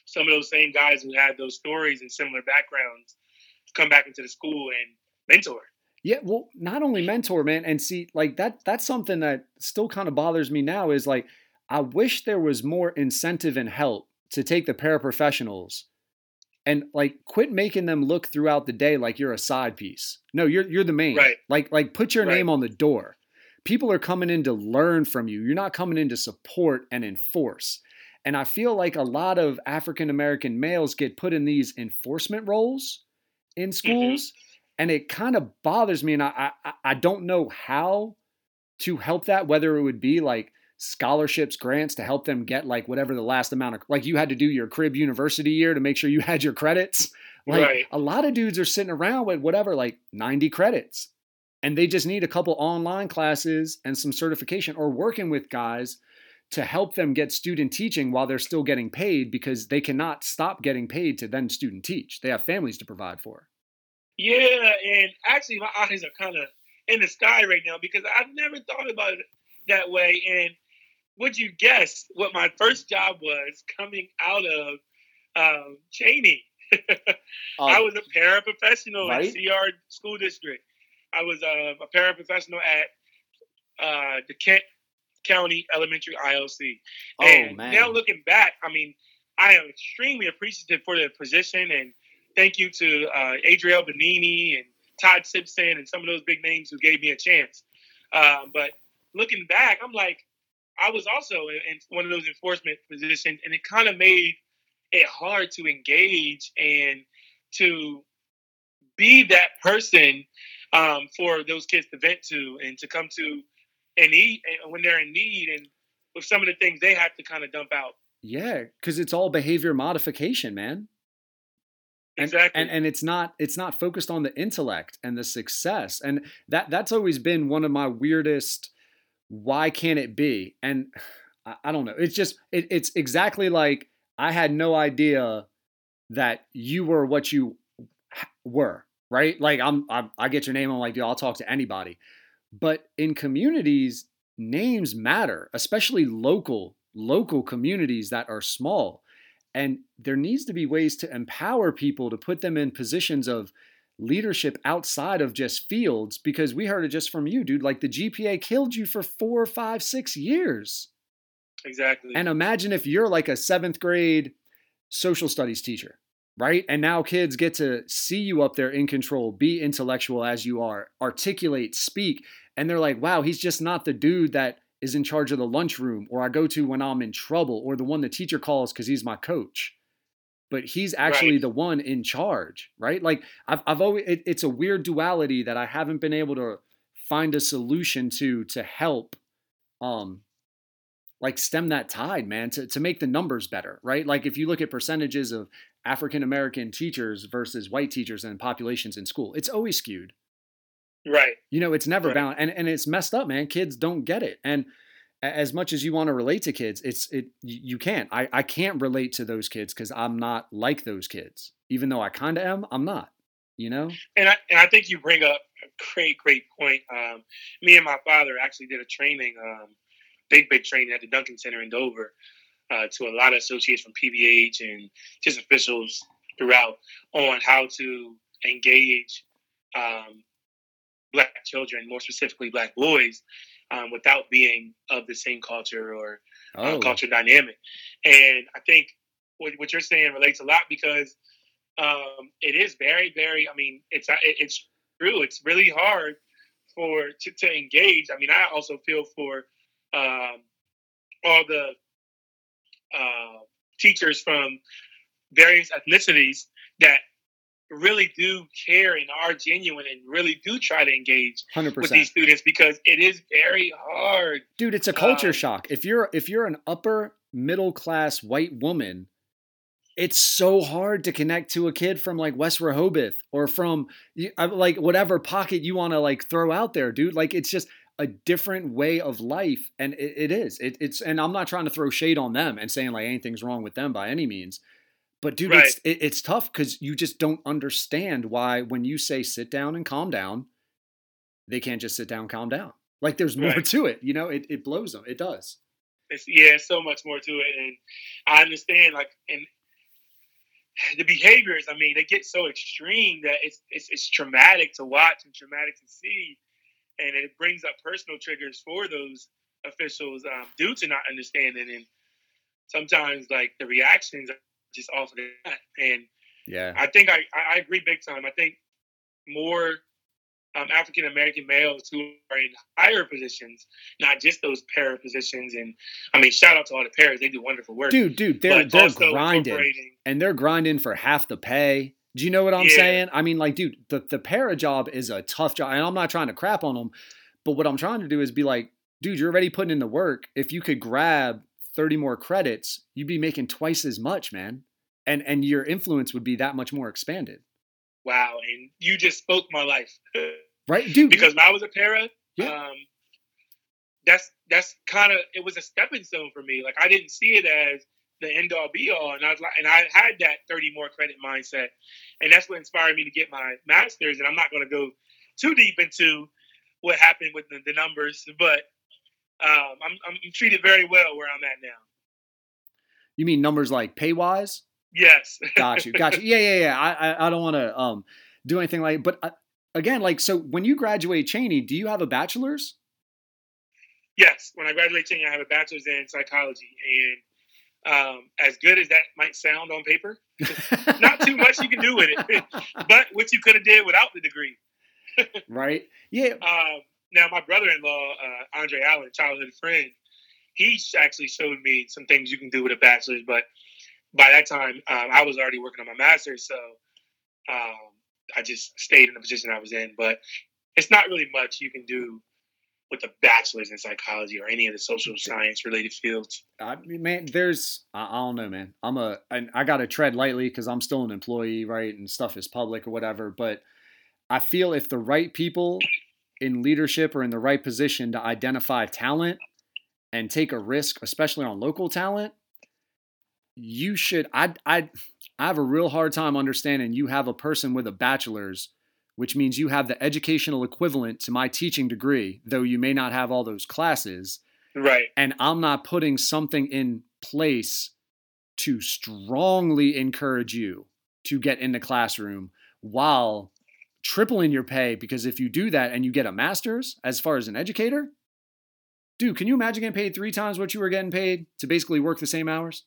some of those same guys who had those stories and similar backgrounds come back into the school and mentor. Yeah, well, not only mentor, man, and see, like that that's something that still kind of bothers me now is like I wish there was more incentive and help to take the paraprofessionals and like quit making them look throughout the day like you're a side piece. No, you're you're the main. Right. Like like put your right. name on the door. People are coming in to learn from you. You're not coming in to support and enforce. And I feel like a lot of African American males get put in these enforcement roles in mm-hmm. schools. Mm-hmm. And it kind of bothers me. And I, I, I don't know how to help that, whether it would be like scholarships, grants to help them get like whatever the last amount of, like you had to do your crib university year to make sure you had your credits. Like right. a lot of dudes are sitting around with whatever, like 90 credits. And they just need a couple online classes and some certification or working with guys to help them get student teaching while they're still getting paid because they cannot stop getting paid to then student teach. They have families to provide for. Yeah, and actually my eyes are kind of in the sky right now because I've never thought about it that way. And would you guess what my first job was coming out of um, Cheyney? uh, I was a paraprofessional right? in CR School District. I was uh, a paraprofessional at uh, the Kent County Elementary ILC. Oh, and man. now looking back, I mean, I am extremely appreciative for the position and thank you to uh, Adriel Benini and Todd Simpson and some of those big names who gave me a chance. Uh, but looking back, I'm like, I was also in, one of those enforcement positions, and it kind of made it hard to engage and to be that person um, for those kids to vent to and to come to and eat when they're in need and with some of the things they have to kind of dump out. Yeah, because it's all behavior modification, man. And, exactly. And, and it's not it's not focused on the intellect and the success. And that that's always been one of my weirdest why can't it be? And I, I don't know. It's just it, it's exactly like I had no idea that you were what you were, right? Like I'm, I'm I get your name, I'm like, dude, I'll talk to anybody. But in communities, names matter, especially local local communities that are small. And there needs to be ways to empower people to put them in positions of leadership outside of just fields because we heard it just from you, dude. Like the GPA killed you for four, five, six years. Exactly. And imagine if you're like a seventh grade social studies teacher, right? And now kids get to see you up there in control, be intellectual as you are, articulate, speak. And they're like, wow, he's just not the dude that is in charge of the lunchroom or I go to when I'm in trouble or the one the teacher calls because he's my coach. But he's actually right. the one in charge, right? Like I've, I've always, it, it's a weird duality that I haven't been able to find a solution to to help, um, like stem that tide, man, to to make the numbers better, right? Like if you look at percentages of African American teachers versus white teachers and populations in school, it's always skewed. Right. You know, it's never Right. balanced, and and it's messed up, man. Kids don't get it, and as much as you want to relate to kids, it's it you can't. I I can't relate to those kids because I'm not like those kids. Even though I kind of am, I'm not. You know? And I, and I think you bring up a great, great point. Um, me and my father actually did a training, um, big, big training at the Duncan Center in Dover uh, to a lot of associates from PBH and just officials throughout on how to engage um, black children, more specifically black boys, um, without being of the same culture or uh, Oh, culture dynamic. And I think what, what you're saying relates a lot because um, it is very, very. I mean, it's it's true. It's really hard for to, to engage. I mean, I also feel for um, all the uh, teachers from various ethnicities that really do care and are genuine and really do try to engage 100%. with these students because it is very hard. dude. It's a culture um, shock. If you're if you're an upper middle class white woman, it's so hard to connect to a kid from like West Rehoboth or from uh, like whatever pocket you want to like throw out there, dude. Like it's just a different way of life, and it, it is. It, it's and I'm not trying to throw shade on them and saying like anything's wrong with them by any means. But dude, Right. it's it, it's tough because you just don't understand why when you say sit down and calm down, they can't just sit down, calm down. Like there's more Right. to it, you know. It it blows them. It does. It's, yeah, so much more to it, and I understand. Like, and the behaviors, I mean, they get so extreme that it's, it's, it's traumatic to watch and traumatic to see. And it brings up personal triggers for those officials um, due to not understanding. And sometimes, like, the reactions just off of that. And yeah, I think I, I agree big time. I think more um, African American males who are in higher positions, not just those para positions. And I mean, shout out to all the paras; they do wonderful work. Dude, dude, they're they're grinding, and they're grinding for half the pay. Do you know what I'm yeah. saying? I mean, like, dude, the the para job is a tough job, and I'm not trying to crap on them, but what I'm trying to do is be like, dude, you're already putting in the work. If you could grab 30 more credits, you'd be making twice as much, man, and and your influence would be that much more expanded. Wow, and you just spoke my life. right, dude? Because when I was a para, yeah. um, that's that's kind of it was a stepping stone for me. Like I didn't see it as the end all be all, and I was like, and I had that thirty more credit mindset, and that's what inspired me to get my master's. And I'm not going to go too deep into what happened with the, the numbers, but um, I'm, I'm treated very well where I'm at now. You mean numbers like pay wise? Yes. got you. Got you. Yeah, yeah, yeah. I I, I don't want to um do anything like, but uh, again, like, so when you graduate Cheyney, do you have a bachelor's? Yes, when I graduate Cheyney, I have a bachelor's in psychology, and um, as good as that might sound on paper, not too much you can do with it, but what you could have did without the degree. right. Yeah. Um, now, my brother-in-law, uh, Andre Allen, childhood friend, he actually showed me some things you can do with a bachelor's, but by that time, um, I was already working on my master's, so um, I just stayed in the position I was in. But it's not really much you can do with a bachelor's in psychology or any of the social science related fields. I mean, man, there's I, I don't know, man. I'm a I, I got to tread lightly because I'm still an employee, right? And stuff is public or whatever. But I feel if the right people in leadership are in the right position to identify talent and take a risk, especially on local talent, you should I I I have a real hard time understanding you have a person with a bachelor's which means you have the educational equivalent to my teaching degree though you may not have all those classes. Right. And I'm not putting something in place to strongly encourage you to get in the classroom while tripling your pay because if you do that and you get a master's as far as an educator dude can you imagine getting paid three times what you were getting paid to basically work the same hours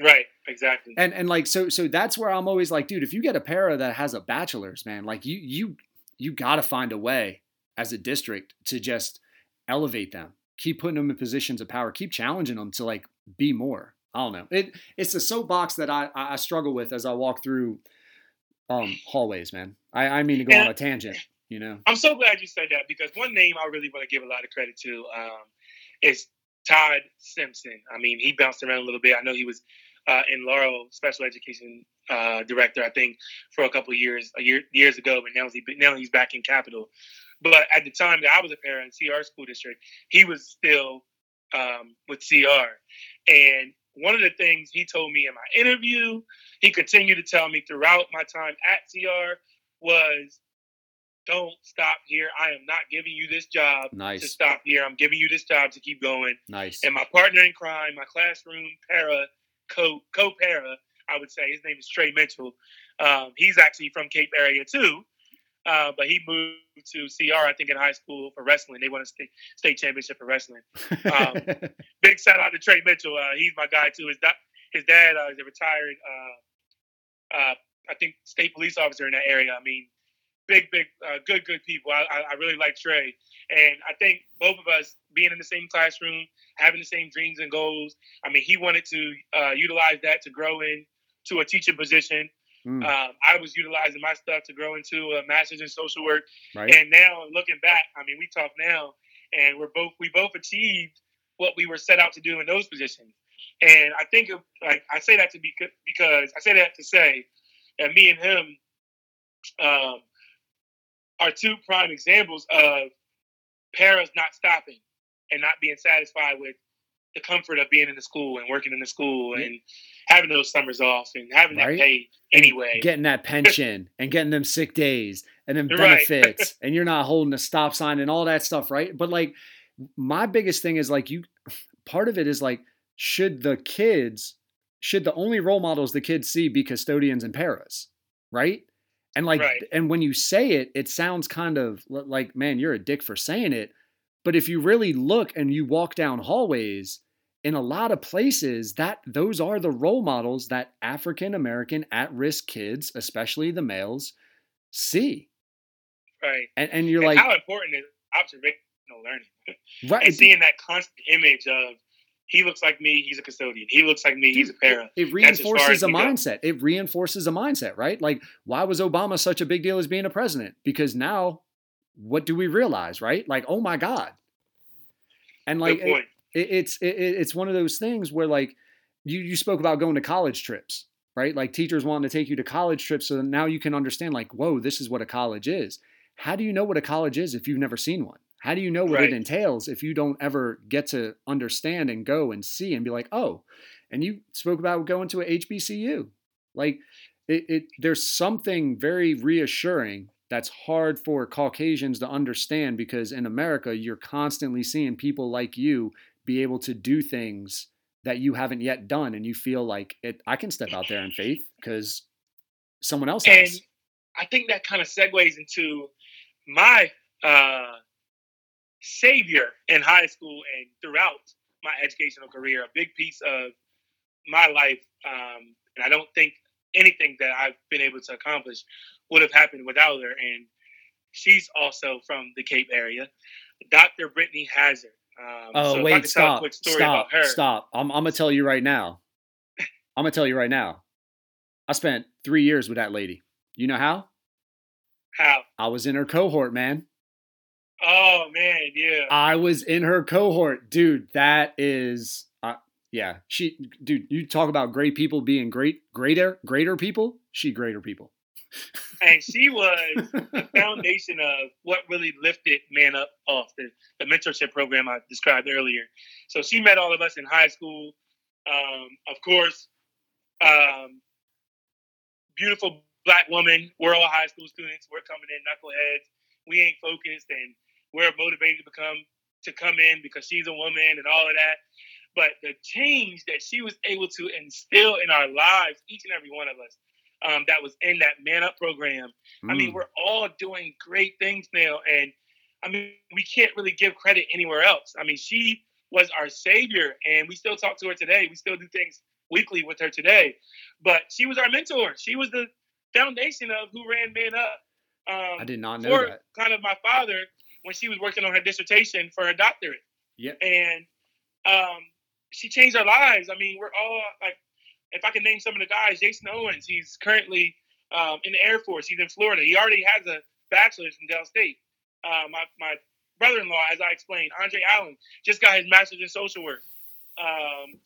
Right, exactly. And and like so so that's where I'm always like, dude, if you get a para that has a bachelor's, man, like you you you got to find a way as a district to just elevate them. Keep putting them in positions of power. Keep challenging them to like be more. I don't know. It it's a soapbox that I I struggle with as I walk through um hallways, man. I I mean to go and on a tangent, you know. I'm so glad you said that because one name I really want to give a lot of credit to um is Todd Simpson. I mean, he bounced around a little bit. I know he was uh, in Laurel special education uh, director, I think, for a couple years, a year years ago. But now he's now he's back in Capital. But at the time that I was a parent in CR school district, he was still um, with CR. And one of the things he told me in my interview, he continued to tell me throughout my time at CR was don't stop here. I am not giving you this job nice. to stop here. I'm giving you this job to keep going. Nice. And my partner in crime, my classroom para, co co para, I would say his name is Trey Mitchell. Um, he's actually from Cape area too, uh, but he moved to CR I think in high school for wrestling. They won a state state championship for wrestling. Um, big shout out to Trey Mitchell. Uh, he's my guy too. His da- his dad uh, is a retired, uh, uh, I think, state police officer in that area. I mean big, big, uh, good, good people. I, I, really like Trey, and I think both of us being in the same classroom, having the same dreams and goals. I mean, he wanted to uh, utilize that to grow into a teaching position. Mm. Um, I was utilizing my stuff to grow into a master's in social work, right. and now looking back, I mean, we talk now, and we're both we both achieved what we were set out to do in those positions. And I think, like, I say that to be because I say that to say that me and him um, are two prime examples of paras not stopping and not being satisfied with the comfort of being in the school and working in the school and having those summers off and having right? that pay anyway. Getting that pension and getting them sick days and then benefits right. and you're not holding a stop sign and all that stuff, right? But like my biggest thing is like you part of it is like should the kids should the only role models the kids see be custodians and paras, right? And like, Right. and when you say it, it sounds kind of like, man, you're a dick for saying it. But if you really look and you walk down hallways, in a lot of places, that those are the role models that African American at-risk kids, especially the males, see. Right. And and you're and like, how important is observational learning? right? and seeing that constant image of he looks like me, he's a custodian. He looks like me, he's a para. It as reinforces as a we go. mindset. It reinforces a mindset, right? Like, why was Obama such a big deal as being a president? Because now, what do we realize, right? Like, oh my God. And like, point. it, it's it, it- it's one of those things where like you you spoke about going to college trips right like teachers wanting to take you to college trips so now you can understand like whoa this is what a college is how do you know what a college is if you've never seen one how do you know what Right. it entails if you don't ever get to understand and go and see and be like oh and you spoke about going to a hbcu like it, it there's something very reassuring that's hard for caucasians to understand because in america you're constantly seeing people like you be able to do things that you haven't yet done and you feel like it I can step out there in faith because someone else has And has. I think that kind of segues into my uh, savior in high school and throughout my educational career. A big piece of my life, um, and I don't think anything that I've been able to accomplish would have happened without her. And she's also from the Cape area, Dr. Brittany Hazard. Um, Oh so wait, could tell a stop, quick story stop, about her. stop. I'm I'm gonna tell you right now. I'm gonna tell you right now. I spent three years with that lady. You know how? How? I was in her cohort, man. Oh man, yeah. I was in her cohort, dude. That is, uh, yeah. She, dude. You talk about great people being great, greater, greater people. She greater people. and she was the foundation of what really lifted Man Up off the, the mentorship program I described earlier. So she met all of us in high school. Um, of course, um, beautiful black woman. We're all high school students. We're coming in knuckleheads. We ain't focused, and we're motivated to become to come in because she's a woman and all of that. But the change that she was able to instill in our lives, each and every one of us, um, that was in that Man Up program. I mean, Mm. we're all doing great things now, and I mean, we can't really give credit anywhere else. I mean, she was our savior, and we still talk to her today. We still do things weekly with her today, but she was our mentor. She was the foundation of who ran Man Up. Um, I did not know for that. kind of my father when she was working on her dissertation for her doctorate Yeah. and um, she changed our lives. I mean, we're all like, if I can name some of the guys, Jason Owens, he's currently um, in the Air Force. He's in Florida. He already has a bachelor's from Del State. Uh, my my brother-in-law, as I explained, Andre Allen, just got his master's in social work. Um,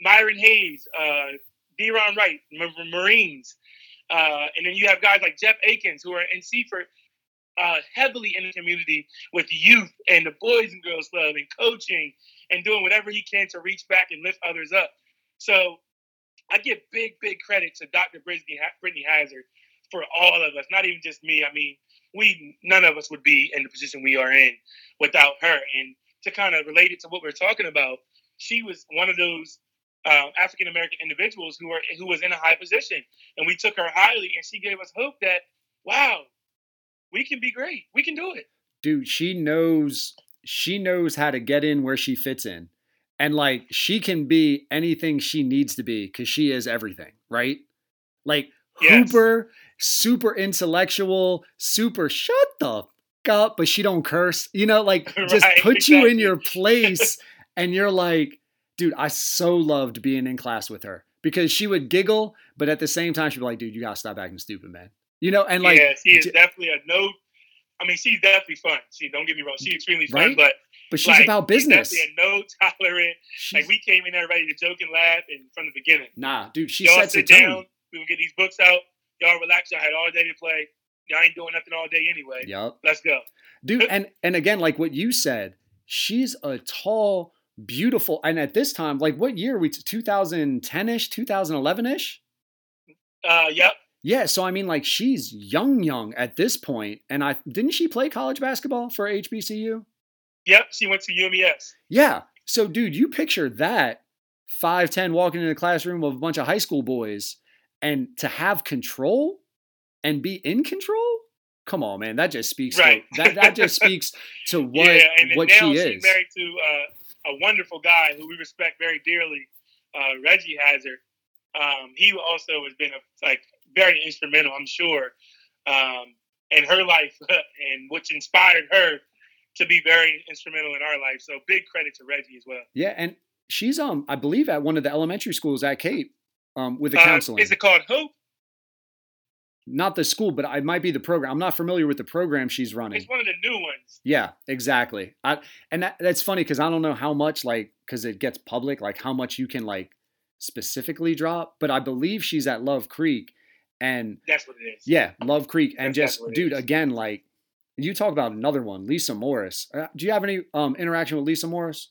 Myron Hayes, uh, Deron Wright, M- Marines, uh, and then you have guys like Jeff Akins who are in Seaford, uh, heavily in the community with youth and the Boys and Girls Club and coaching and doing whatever he can to reach back and lift others up. So I give big, big credit to Dr. Brittany, Brittany Hazard for all of us, not even just me. I mean, we none of us would be in the position we are in without her. And to kind of relate it to what we're talking about, she was one of those um, African American individuals who were who was in a high position, and we took her highly, and she gave us hope that wow, we can be great, we can do it. dude she knows she knows how to get in where she fits in. And like she can be anything she needs to be because she is everything right? Like Yes. hooper super intellectual super shut the up but she don't curse you know like just Right, put you in your place and you're like dude i so loved being in class with her because she would giggle but at the same time she'd be like dude you gotta stop acting stupid man you know and like yeah, she is j- definitely a no. I mean, she's definitely fun. She don't get me wrong, she's extremely fun, Right? but but she's like, about business She's definitely a no tolerant. She's- Like we came in there ready to joke and laugh, and from the beginning, Nah, dude, she y'all sets sit tone. down. We will get these books out. Y'all relax. Y'all had all day to play. Y'all ain't doing nothing all day anyway. Yep. Let's go. Dude, and and again, like what you said, she's a tall, beautiful, and at this time, like what year are we 2010-ish, 2011-ish? Uh, yep. Yeah, so I mean like she's young young at this point and I didn't she play college basketball for HBCU? Yep. She went to UMES. Yeah. So dude, you picture that 5'10 walking in a classroom of a bunch of high school boys and to have control and be in control come on man that just speaks right. to that that just speaks to what yeah, and what she is married to uh, a wonderful guy who we respect very dearly uh, reggie hazard um, he also has been a, like very instrumental i'm sure um, in her life and which inspired her to be very instrumental in our life so big credit to reggie as well yeah and she's um i believe at one of the elementary schools at cape um, with the uh, counseling. Is it called Hope? Not the school, but it might be the program. I'm not familiar with the program she's running. It's one of the new ones. Yeah, exactly. I, and that, that's funny because I don't know how much like because it gets public, like how much you can like specifically drop. But I believe she's at Love Creek, and that's what it is. Yeah, Love Creek, and that's just dude, again, like you talk about another one, Lisa Morris. Uh, do you have any um interaction with Lisa Morris?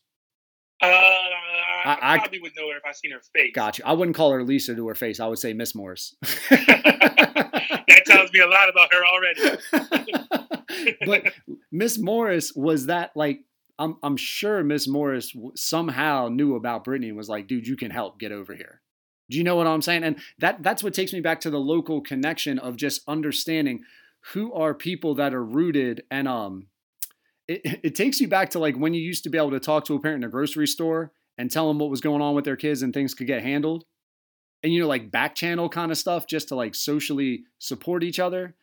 Uh, I, I, probably would know her if I seen her face. Gotcha. I wouldn't call her Lisa to her face. I would say Miss Morris. that tells me a lot about her already. but Miss Morris was that like I'm I'm sure Miss Morris somehow knew about Brittany and was like, dude, you can help get over here. Do you know what I'm saying? And that that's what takes me back to the local connection of just understanding who are people that are rooted and um it, it takes you back to like when you used to be able to talk to a parent in a grocery store and tell them what was going on with their kids and things could get handled. And you know, like back channel kind of stuff just to like socially support each other.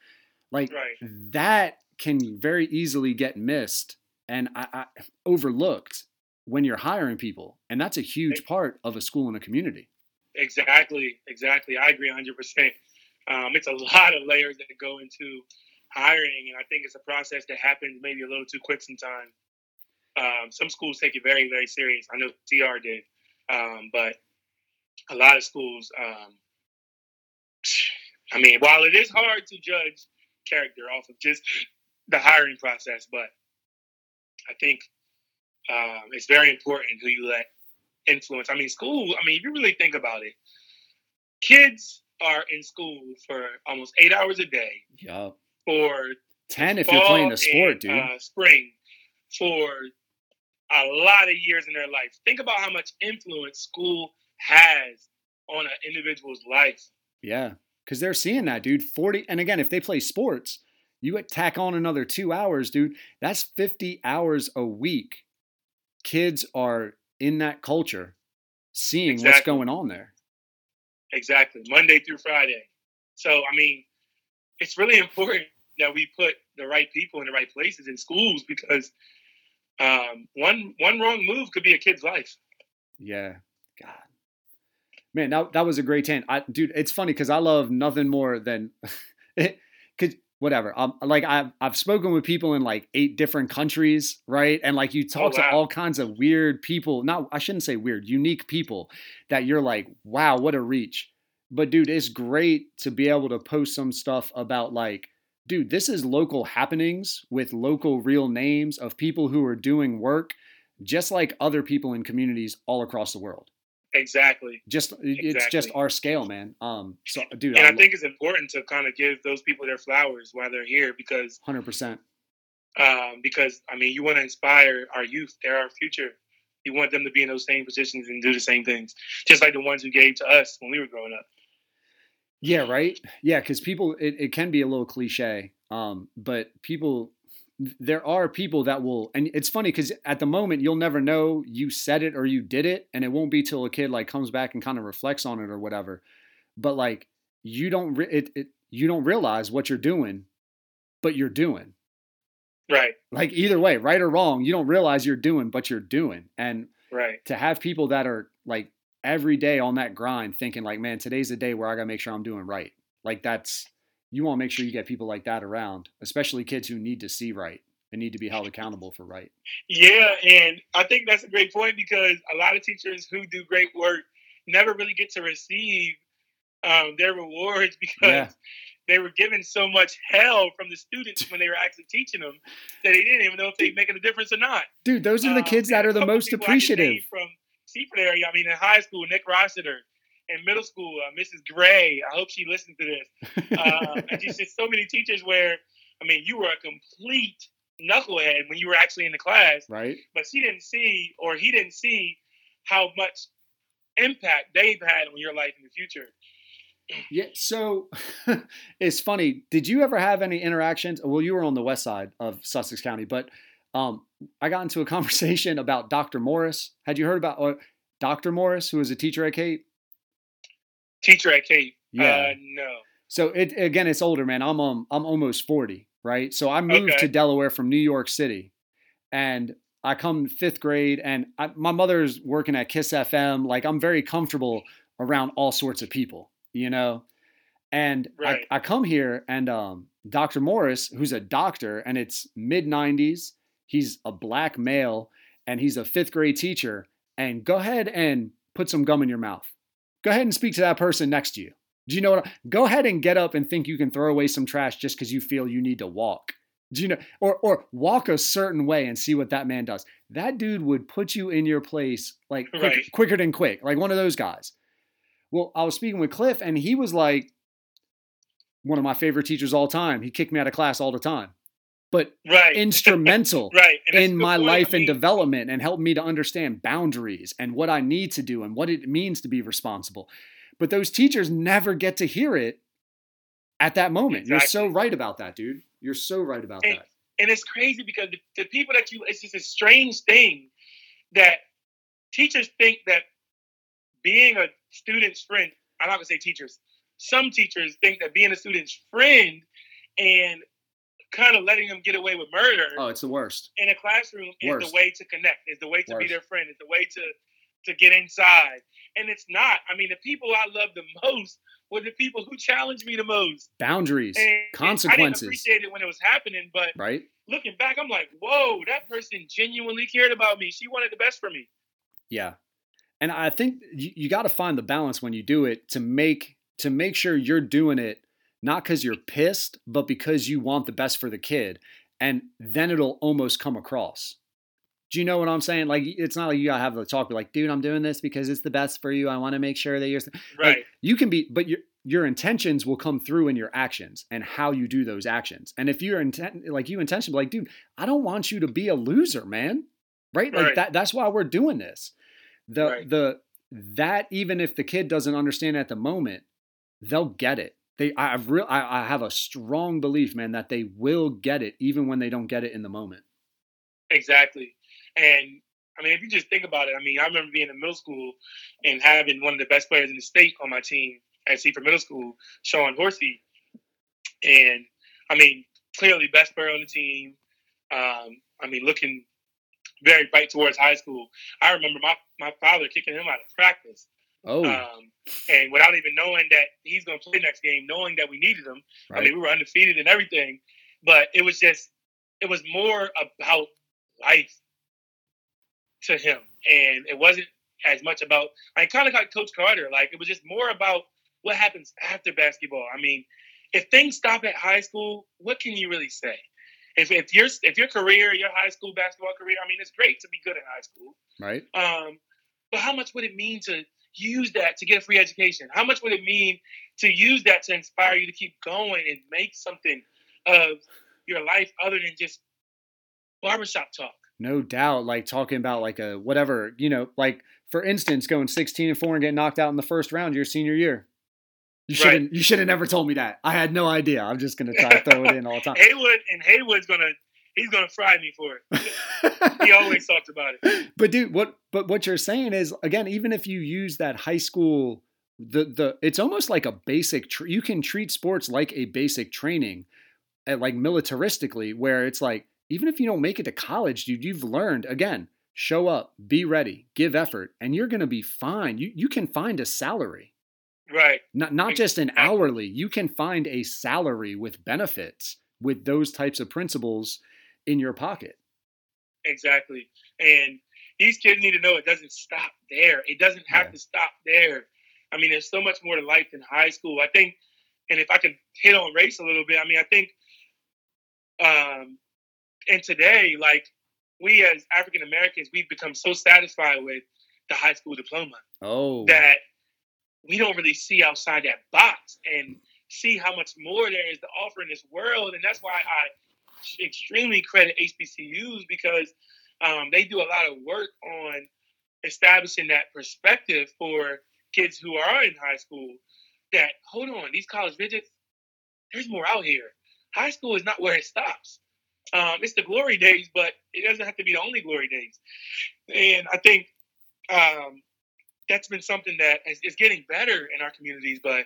Like right. that can very easily get missed and I, I, overlooked when you're hiring people. And that's a huge part of a school and a community. Exactly. Exactly. I agree 100%. Um, it's a lot of layers that go into hiring. And I think it's a process that happens maybe a little too quick sometimes. Um, some schools take it very, very serious. I know CR did, um, but a lot of schools. Um, I mean, while it is hard to judge character off of just the hiring process, but I think um, it's very important who you let influence. I mean, school. I mean, if you really think about it, kids are in school for almost eight hours a day. Yeah. For ten if you're playing a sport, and, dude. Uh, spring for a lot of years in their life. Think about how much influence school has on an individual's life. Yeah, because they're seeing that, dude. 40, and again, if they play sports, you tack on another two hours, dude. That's 50 hours a week. Kids are in that culture, seeing exactly. what's going on there. Exactly. Monday through Friday. So, I mean, it's really important that we put the right people in the right places in schools because um, one one wrong move could be a kid's life. Yeah, God, man, that that was a great tan. I, dude, it's funny because I love nothing more than, whatever. Um, like I've I've spoken with people in like eight different countries, right? And like you oh, talk oh, wow. to all kinds of weird people. Not I shouldn't say weird, unique people that you're like, wow, what a reach. But dude, it's great to be able to post some stuff about like dude, this is local happenings with local real names of people who are doing work just like other people in communities all across the world. Exactly. Just exactly. it's just our scale, man. Um so dude, and I, I think it's important to kind of give those people their flowers while they're here because 100%. Um because I mean, you want to inspire our youth, they're our future. You want them to be in those same positions and do the same things, just like the ones who gave to us when we were growing up. Yeah, right. Yeah, because people, it, it can be a little cliche, um, but people, there are people that will, and it's funny because at the moment you'll never know you said it or you did it, and it won't be till a kid like comes back and kind of reflects on it or whatever. But like you don't, re- it, it you don't realize what you're doing, but you're doing. Right. Like either way, right or wrong, you don't realize you're doing, but you're doing. And right to have people that are like every day on that grind thinking like, man, today's the day where I got to make sure I'm doing right. Like that's, you want to make sure you get people like that around, especially kids who need to see right and need to be held accountable for right. Yeah. And I think that's a great point because a lot of teachers who do great work never really get to receive um, their rewards because yeah. they were given so much hell from the students when they were actually teaching them that they didn't even know if they making a difference or not. Dude, those are the um, kids um, that are the most appreciative. From Seaford area. I mean, in high school, Nick Rossiter. In middle school, uh, Mrs. Gray. I hope she listened to this. Uh, and just so many teachers where, I mean, you were a complete knucklehead when you were actually in the class. Right. But she didn't see, or he didn't see, how much impact they've had on your life in the future. Yeah, so it's funny. Did you ever have any interactions? Well, you were on the west side of Sussex County, but um, I got into a conversation about Dr. Morris. Had you heard about Dr. Morris, who was a teacher at Cape? Teacher at Cape? Yeah. Uh, no. So it again, it's older, man. I'm um, I'm almost forty, right? So I moved okay. to Delaware from New York City, and I come fifth grade, and I, my mother's working at Kiss FM. Like I'm very comfortable around all sorts of people, you know. And right. I, I come here, and um, Dr. Morris, who's a doctor, and it's mid '90s. He's a black male, and he's a fifth grade teacher. And go ahead and put some gum in your mouth. Go ahead and speak to that person next to you. Do you know what? Go ahead and get up and think you can throw away some trash just because you feel you need to walk. Do you know? Or or walk a certain way and see what that man does. That dude would put you in your place like quick, right. quicker than quick, like one of those guys. Well, I was speaking with Cliff, and he was like one of my favorite teachers all time. He kicked me out of class all the time, but right. instrumental right. in my life I mean, and development, and helped me to understand boundaries and what I need to do and what it means to be responsible. But those teachers never get to hear it at that moment. Exactly. You're so right about that, dude. You're so right about and, that. And it's crazy because the, the people that you, it's just a strange thing that teachers think that being a student's friend, I'm not gonna say teachers, some teachers think that being a student's friend and kind of letting them get away with murder. Oh, it's the worst. In a classroom worst. is the way to connect, is the way to worst. be their friend, is the way to to get inside. And it's not. I mean, the people I love the most were the people who challenged me the most. Boundaries, and, consequences. And I didn't appreciate it when it was happening, but right. looking back, I'm like, whoa, that person genuinely cared about me. She wanted the best for me. Yeah. And I think you, you got to find the balance when you do it to make to make sure you're doing it not because you're pissed, but because you want the best for the kid. And then it'll almost come across. Do you know what I'm saying? Like, it's not like you gotta have the talk, be like, dude, I'm doing this because it's the best for you. I want to make sure that you're right. Like, you can be, but your your intentions will come through in your actions and how you do those actions. And if you're intent, like you intention, like, dude, I don't want you to be a loser, man. Right? Like right. that. That's why we're doing this. The right. the that even if the kid doesn't understand at the moment, they'll get it. They, I've real, I, I have a strong belief, man, that they will get it even when they don't get it in the moment. Exactly. And I mean, if you just think about it, I mean, I remember being in middle school and having one of the best players in the state on my team at Seaford Middle School, Sean Horsey. And I mean, clearly best player on the team. Um, I mean, looking very bright towards high school. I remember my, my father kicking him out of practice. Oh. Um, and without even knowing that he's going to play next game, knowing that we needed him. Right. I mean, we were undefeated and everything, but it was just, it was more about life to him, and it wasn't as much about. I kind of got Coach Carter. Like it was just more about what happens after basketball. I mean, if things stop at high school, what can you really say? If, if your if your career, your high school basketball career, I mean, it's great to be good in high school, right? Um, but how much would it mean to use that to get a free education? How much would it mean to use that to inspire you to keep going and make something of your life other than just barbershop talk? no doubt like talking about like a whatever you know like for instance going 16 and 4 and getting knocked out in the first round your senior year you shouldn't right. you should have never told me that i had no idea i'm just gonna try to throw it in all the time haywood and haywood's gonna he's gonna fry me for it he always talked about it but dude what but what you're saying is again even if you use that high school the the it's almost like a basic tr- you can treat sports like a basic training at eh, like militaristically where it's like even if you don't make it to college, dude, you've learned again, show up, be ready, give effort, and you're going to be fine. You you can find a salary. Right. Not not just an hourly. You can find a salary with benefits with those types of principles in your pocket. Exactly. And these kids need to know it doesn't stop there. It doesn't have yeah. to stop there. I mean, there's so much more to life than high school. I think, and if I can hit on race a little bit, I mean, I think um, and today, like we as African Americans, we've become so satisfied with the high school diploma. Oh. That we don't really see outside that box and see how much more there is to offer in this world. And that's why I extremely credit HBCUs because um, they do a lot of work on establishing that perspective for kids who are in high school that hold on, these college visits, there's more out here. High school is not where it stops. Um, it's the glory days, but it doesn't have to be the only glory days. And I think um, that's been something that is, is, getting better in our communities. But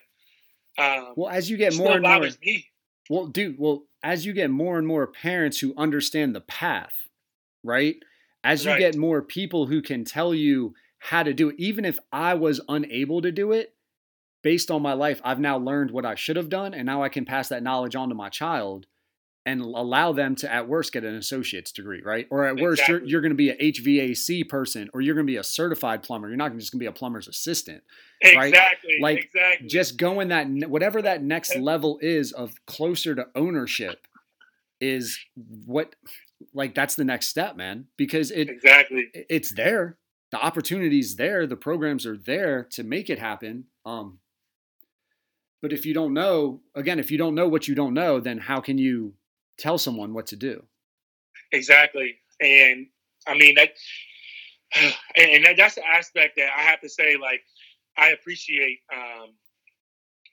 um, well, as you get more and more, me. Well, dude, well, as you get more and more parents who understand the path, right? As you right. get more people who can tell you how to do it, even if I was unable to do it, based on my life, I've now learned what I should have done, and now I can pass that knowledge on to my child and allow them to at worst get an associate's degree, right? Or at worst, you're, you're going to be a HVAC person, or you're going to be a certified plumber. You're not just going to be a plumber's assistant, right? Exactly. Like exactly. just going that whatever that next level is of closer to ownership is what like that's the next step, man. Because it exactly it's there. The opportunities there. The programs are there to make it happen. Um, but if you don't know, again, if you don't know what you don't know, then how can you tell someone what to do. Exactly. And I mean that and that's the aspect that I have to say like I appreciate um,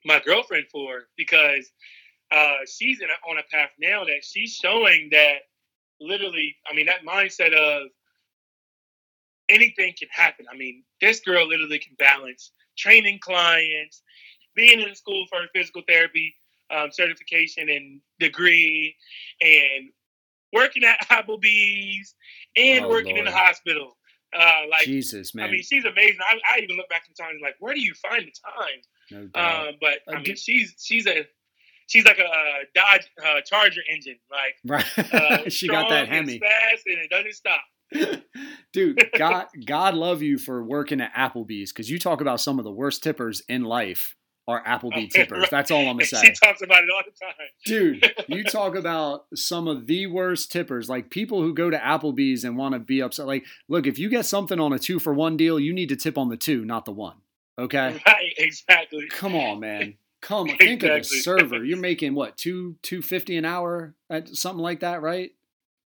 my girlfriend for because uh, she's a, on a path now that she's showing that literally, I mean, that mindset of anything can happen. I mean, this girl literally can balance training clients, being in school for physical therapy, um, certification and degree, and working at Applebee's and oh, working Lord. in the hospital. Uh, like Jesus, man. I mean, she's amazing. I, I even look back in time like, where do you find the time? No. Um, but I mean, she's she's a she's like a, a Dodge uh, Charger engine. Like, right? Uh, she got that Hemi, fast, and it doesn't stop. Dude, God, God love you for working at Applebee's because you talk about some of the worst tippers in life are Applebee tippers. Right. That's all I'm gonna say. She talks about it all the time. Dude, you talk about some of the worst tippers, like people who go to Applebee's and want to be upset. Like, look, if you get something on a two for one deal, you need to tip on the two, not the one. Okay. Right. Exactly. Come on, man. Come on. Think exactly. of the server. You're making what two two fifty an hour at something like that, right?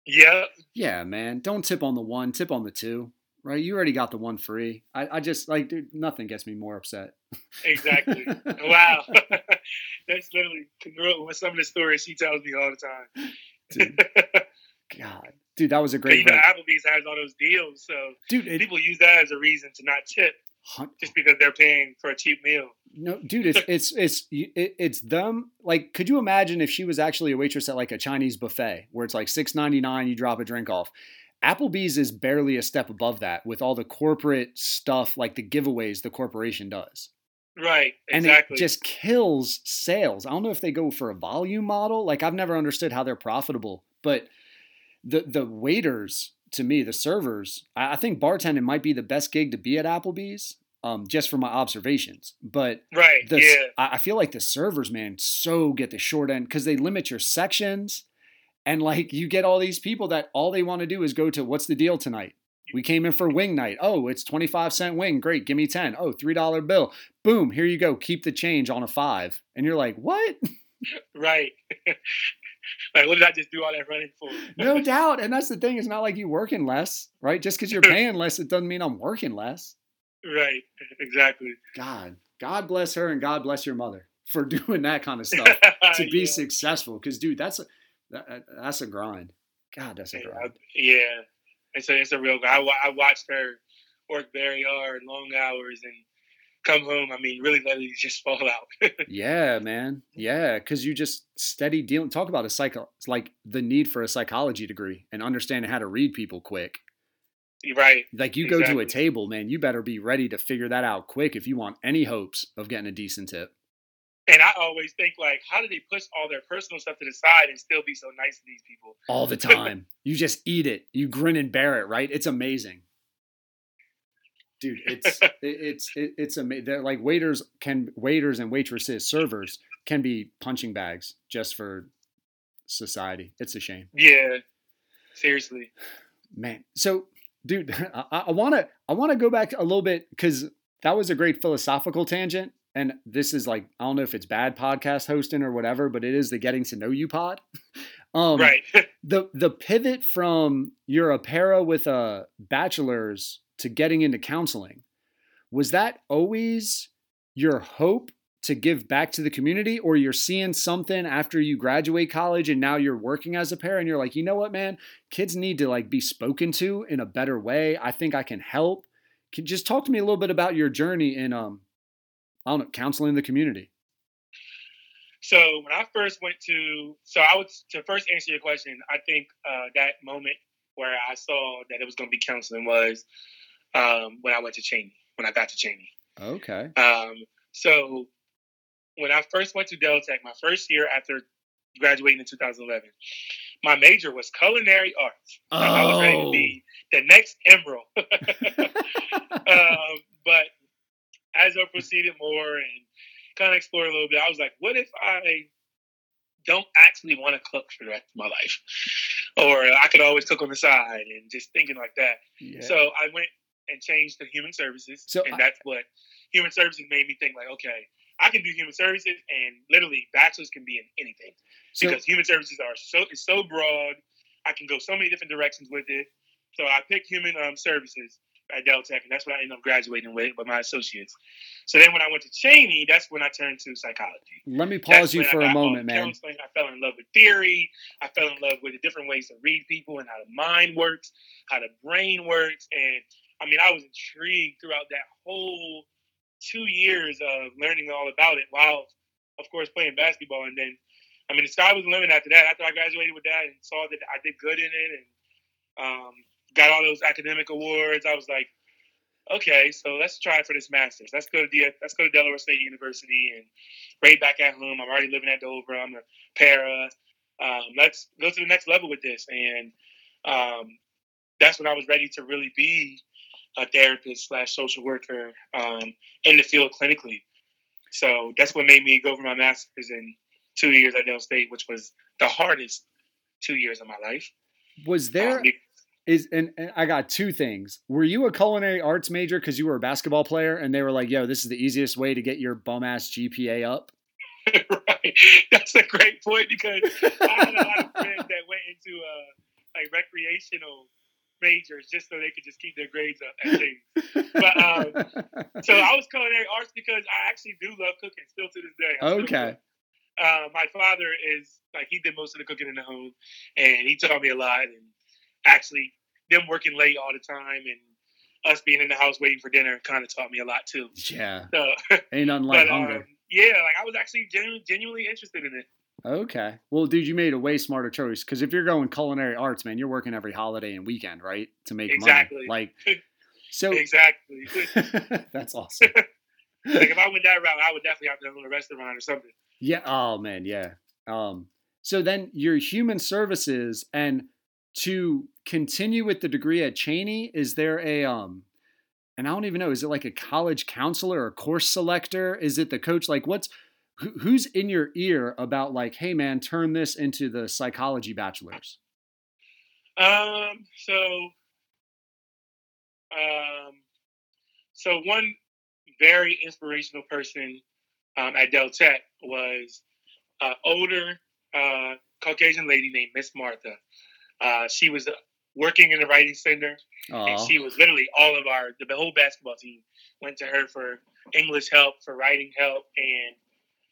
Yeah. Yeah, man. Don't tip on the one. Tip on the two right? You already got the one free. I, I just like dude, nothing gets me more upset. exactly. wow. That's literally congruent with some of the stories she tells me all the time. Dude. God. Dude, that was a great. Even Applebee's has all those deals, so dude, it, people use that as a reason to not tip, just because they're paying for a cheap meal. No, dude, it's it's it's it's them. Like, could you imagine if she was actually a waitress at like a Chinese buffet where it's like six ninety nine, you drop a drink off, Applebee's is barely a step above that with all the corporate stuff like the giveaways the corporation does. Right, exactly. And it just kills sales. I don't know if they go for a volume model. Like I've never understood how they're profitable, but the the waiters to me, the servers, I, I think bartending might be the best gig to be at Applebee's. Um, just from my observations, but right, the, yeah. I, I feel like the servers, man, so get the short end because they limit your sections and like you get all these people that all they want to do is go to what's the deal tonight? We came in for wing night. Oh, it's 25 cent wing. Great. Give me 10. Oh, $3 bill. Boom. Here you go. Keep the change on a five. And you're like, what? Right. like, what did I just do all that running for? no doubt. And that's the thing. It's not like you working less, right? Just because you're paying less, it doesn't mean I'm working less. Right. Exactly. God. God bless her and God bless your mother for doing that kind of stuff to be yeah. successful. Because, dude, that's a, that, that's a grind. God, that's a grind. Yeah, it's a it's a real grind. I, I watched her work very hard, long hours, and come home. I mean, really let it just fall out. yeah, man. Yeah, because you just steady dealing. Talk about a cycle. It's like the need for a psychology degree and understanding how to read people quick. Right. Like you exactly. go to a table, man. You better be ready to figure that out quick if you want any hopes of getting a decent tip. And I always think like, how do they push all their personal stuff to the side and still be so nice to these people? All the time. you just eat it. You grin and bear it, right? It's amazing. Dude, it's it's it's amazing. They're like waiters can waiters and waitresses, servers can be punching bags just for society. It's a shame. Yeah, seriously, man. So, dude, I want to I want to go back a little bit because that was a great philosophical tangent and this is like I don't know if it's bad podcast hosting or whatever, but it is the getting to know you pod. um, right. the the pivot from you're a para with a bachelor's to getting into counseling. Was that always your hope to give back to the community or you're seeing something after you graduate college and now you're working as a parent and you're like, "You know what, man? Kids need to like be spoken to in a better way. I think I can help." Can just talk to me a little bit about your journey in um I don't know, counseling the community. So when I first went to, so I would to first answer your question. I think uh, that moment where I saw that it was going to be counseling was um, when I went to Cheyney, When I got to Cheyney. Okay. Um, so when I first went to Del Tech, my first year after graduating in 2011, my major was culinary arts. Oh. I was ready to be the next Emeril. um, but as I proceeded more and kind of explored a little bit, I was like, what if I don't actually want to cook for the rest of my life? Or I could always cook on the side and just thinking like that. Yeah. So I went and changed to human services. So and I- that's what human services made me think like, okay, I can do human services and literally bachelors can be in anything So, because human services are so it's so broad. I can go so many different directions with it. So I picked human um, services at Del Tech, and that's what I ended up graduating with with my associates. So then when I went to Cheyney, that's when I turned to psychology. let me That's pause you for a moment, man. I fell in love with theory. I fell in love with the different ways to read people and how the mind works, how the brain works, and I mean, I was intrigued throughout that whole two years of learning all about it, while of course playing basketball. And then, I mean, the sky was the limit after that. After I graduated with that and saw that I did good in it and um, got all those academic awards, I was like, okay, so let's try for this master's. Let's go to the let's go to Delaware State University and right back at home. I'm already living at Dover. I'm a para. Um, let's go to the next level with this. And um, that's when I was ready to really be a therapist slash social worker um, in the field clinically. So that's what made me go for my master's in two years at Del State, which was the hardest two years of my life. Was there Um, is and, and I got two things. Were you a culinary arts major because you were a basketball player and they were like, "Yo, this is the easiest way to get your bum ass GPA up"? right. That's a great point because I had a lot of friends that went into uh, like recreational majors just so they could just keep their grades up at things. But um, so I was culinary arts because I actually do love cooking still to this day. I still okay. Uh, my father is like he did most of the cooking in the home, and he taught me a lot. And actually, them working late all the time and us being in the house waiting for dinner kind of taught me a lot too. Yeah. So, Ain't nothing like but hunger. um, yeah, like I was actually genu- genuinely interested in it. Okay. Well, dude, you made a way smarter choice because if you're going culinary arts, man, you're working every holiday and weekend, right? To make Exactly. money. Like, so Exactly. that's awesome. like if I went that route, I would definitely have to own a restaurant or something. Yeah. Oh man. Yeah. Um. So then your human services and to continue with the degree at Cheyney, is there a um? And I don't even know. Is it like a college counselor or course selector? Is it the coach? Like, what's who, who's in your ear about like, hey man, turn this into the psychology bachelor's? Um. So. Um. So one very inspirational person um, at Del Tech was an older uh, Caucasian lady named Miss Martha. Uh, she was working in the writing center, and Oh, she was literally all of our the whole basketball team went to her for English help, for writing help, and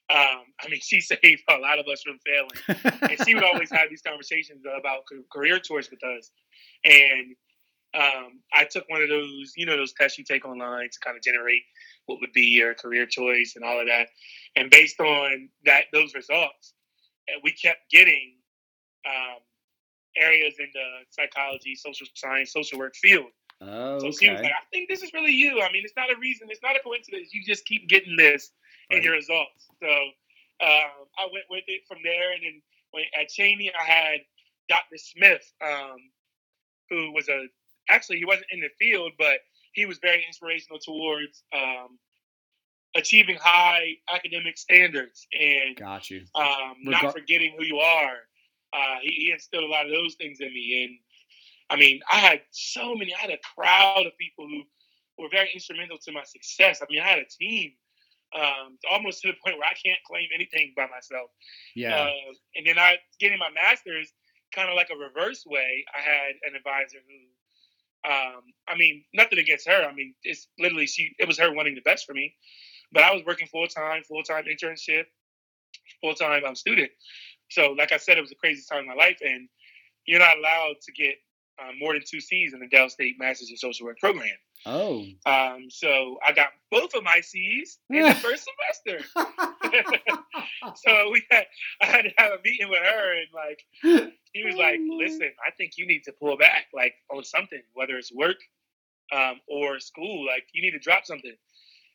um, I mean, she saved a lot of us from failing. and she would always have these conversations about career choice with us. And um, I took one of those, you know, those tests you take online to kind of generate what would be your career choice and all of that. And based on that, those results, uh, we kept getting um, areas in the psychology, social science, social work field. oh, So she was like, I think this is really you. I mean, it's not a reason, it's not a coincidence. You just keep getting this in your results. So um, I went with it from there. And then when, at Cheyney, I had Dr. Smith, um, who was a, actually, he wasn't in the field, but he was very inspirational towards um, achieving high academic standards and Got you. um, Regar- not forgetting who you are. Uh, he, he instilled a lot of those things in me. And I mean, I had so many, I had a crowd of people who were very instrumental to my success. I mean, I had a team um, almost to the point where I can't claim anything by myself. Yeah. Uh, and then I getting my master's kind of like a reverse way. I had an advisor who um, I mean, nothing against her. I mean, it's literally she. It was her wanting the best for me, but I was working full time, full time internship, full time um, student. So, like I said, it was the craziest time in my life, and you're not allowed to get um, more than two C's in the Del State Masters in Social Work program. Oh. Um, so I got both of my C's in the first semester. so we had I had to have a meeting with her and like she was like, Listen, I think you need to pull back like on something, whether it's work um, or school, like you need to drop something.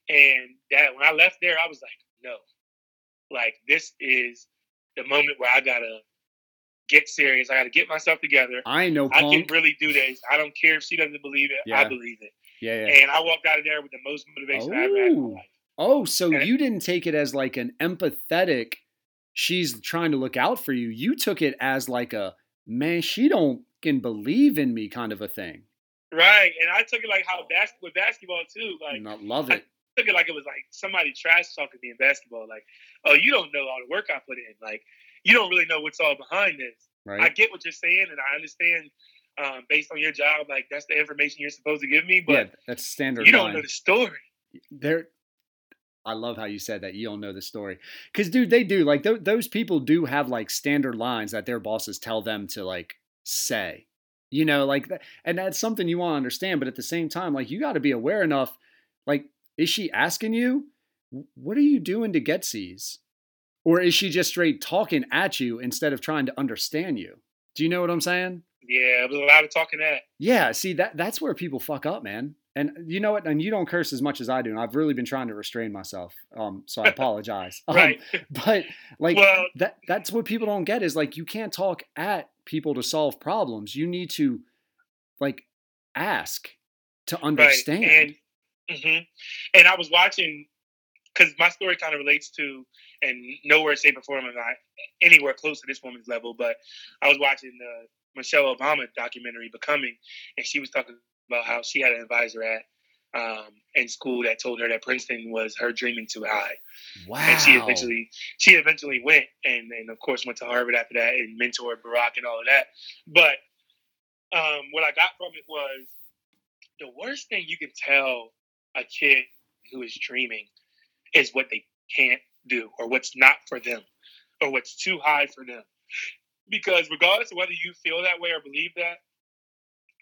And that when I left there, I was like, No. Like this is the moment where I gotta get serious. I got to get myself together. I know. Punk. I can really do this. I don't care if she doesn't believe it. Yeah. I believe it. Yeah, yeah. And I walked out of there with the most motivation I've ever had in my oh. life. Oh, so and you didn't take it as like an empathetic. She's trying to look out for you. You took it as like a man. She don't can believe in me kind of a thing. Right, and I took it like how bas- with basketball too. Like, I love it. I took it like it was like somebody trash talking me in basketball. Like, oh, you don't know all the work I put in. Like, you don't really know what's all behind this. Right. I get what you're saying, and I understand um, based on your job, like that's the information you're supposed to give me. But yeah, that's standard. You don't line. know the story. There, I love how you said that. You don't know the story, because dude, they do. Like th- those people do have like standard lines that their bosses tell them to like say. You know, like, and that's something you want to understand. But at the same time, like, you got to be aware enough. Like, is she asking you, what are you doing to get C's? Or is she just straight talking at you instead of trying to understand you? Do you know what I'm saying? Yeah, there's a lot of talking at. Yeah, see that that's where people fuck up, man. And you know what? And you don't curse as much as I do, and I've really been trying to restrain myself. Um, so I apologize. right. Um, but like well, that that's what people don't get is like you can't talk at people to solve problems. You need to like ask to understand. Right. And, mm-hmm. and I was watching because my story kind of relates to, and nowhere, shape, or form am I anywhere close to this woman's level. But I was watching the Michelle Obama documentary, Becoming, and she was talking about how she had an advisor at um, in school that told her that Princeton was her dreaming too high. Wow. And she eventually she eventually went and, and of course went to Harvard after that and mentored Barack and all of that. But um, what I got from it was the worst thing you can tell a kid who is dreaming is what they can't do or what's not for them or what's too high for them. Because regardless of whether you feel that way or believe that,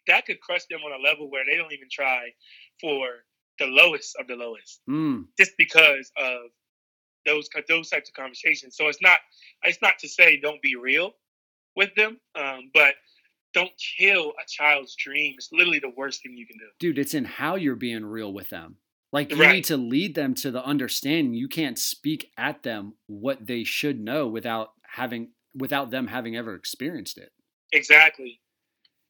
that could crush them on a level where they don't even try for the lowest of the lowest, mm. just because of those those types of conversations. So it's not it's not to say don't be real with them, um, but don't kill a child's dream. It's literally the worst thing you can do, dude. It's in how you're being real with them. Like you right. need to lead them to the understanding. You can't speak at them what they should know without having without them having ever experienced it. Exactly.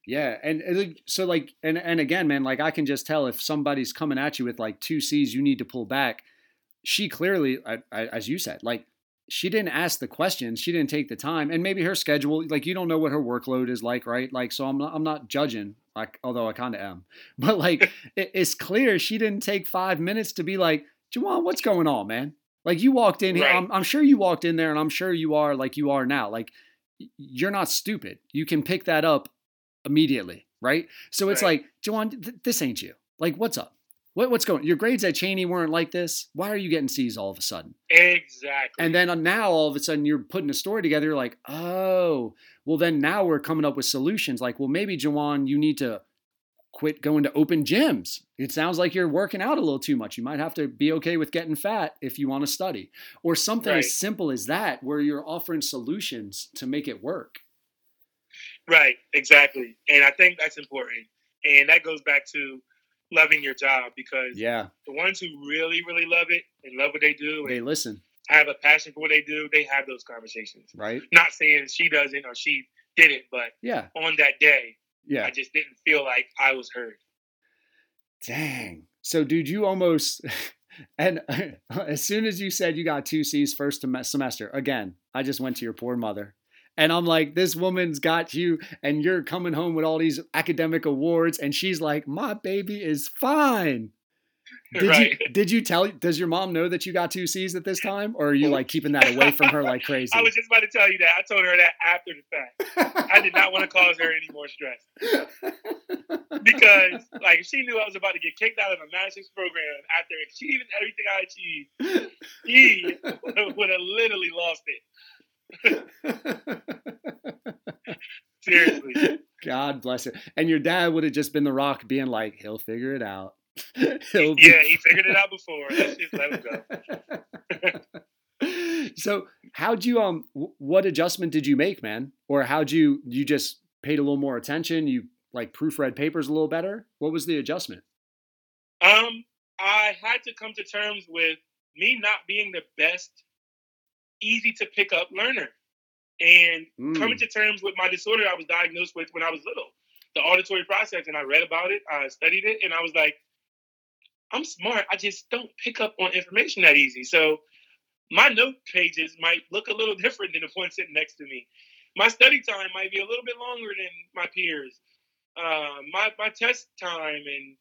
Yeah, and, so like, and and again, man, like I can just tell if somebody's coming at you with like two C's, you need to pull back. She clearly, I, I, as you said, like she didn't ask the questions, she didn't take the time, and maybe her schedule, like you don't know what her workload is like, right? Like, so I'm not, I'm not judging, like although I kind of am, but like it, it's clear she didn't take five minutes to be like, Juwan, what's going on, man? Like you walked in here, right. I'm, I'm sure you walked in there, and I'm sure you are like you are now. Like you're not stupid. You can pick that up immediately, right? So it's right. like, Juwan, th- this ain't you. Like, what's up? What, what's going? Your grades at Cheyney weren't like this. Why are you getting C's all of a sudden? Exactly. And then uh, now all of a sudden you're putting a story together. You're like, oh, well then now we're coming up with solutions. Like, well maybe Juwan, you need to quit going to open gyms. It sounds like you're working out a little too much. You might have to be okay with getting fat if you want to study, or something right. as simple as that, where you're offering solutions to make it work. Right, exactly. And I think that's important. And that goes back to loving your job because yeah, the ones who really, really love it and love what they do, they listen, have a passion for what they do, they have those conversations. Right. Not saying she doesn't or she did it, but yeah, on that day, yeah, I just didn't feel like I was heard. Dang. So, dude, you almost. And as soon as you said you got two C's first semester, again, I just went to your poor mother and I'm like, this woman's got you, and you're coming home with all these academic awards, and she's like, my baby is fine. Did right. you did you tell does your mom know that you got two C's at this time? Or are you like keeping that away from her like crazy? I was just about to tell you that. I told her that after the fact. I did not want to cause her any more stress. because like she knew I was about to get kicked out of a master's program after achieving everything I achieved, he would have literally lost it. Seriously. God bless it. And your dad would have just been the rock being like, he'll figure it out. he'll be- yeah, he figured it out before. Let's just let him go. so how'd you um what adjustment did you make, man? Or how'd you you just paid a little more attention? You like proofread papers a little better? What was the adjustment? Um, I had to come to terms with me not being the best, easy to pick up learner and mm. coming to terms with my disorder I was diagnosed with when I was little, the auditory process. And I read about it, I studied it, and I was like, I'm smart. I just don't pick up on information that easy. So my note pages might look a little different than the one sitting next to me. My study time might be a little bit longer than my peers. Uh, my my test time and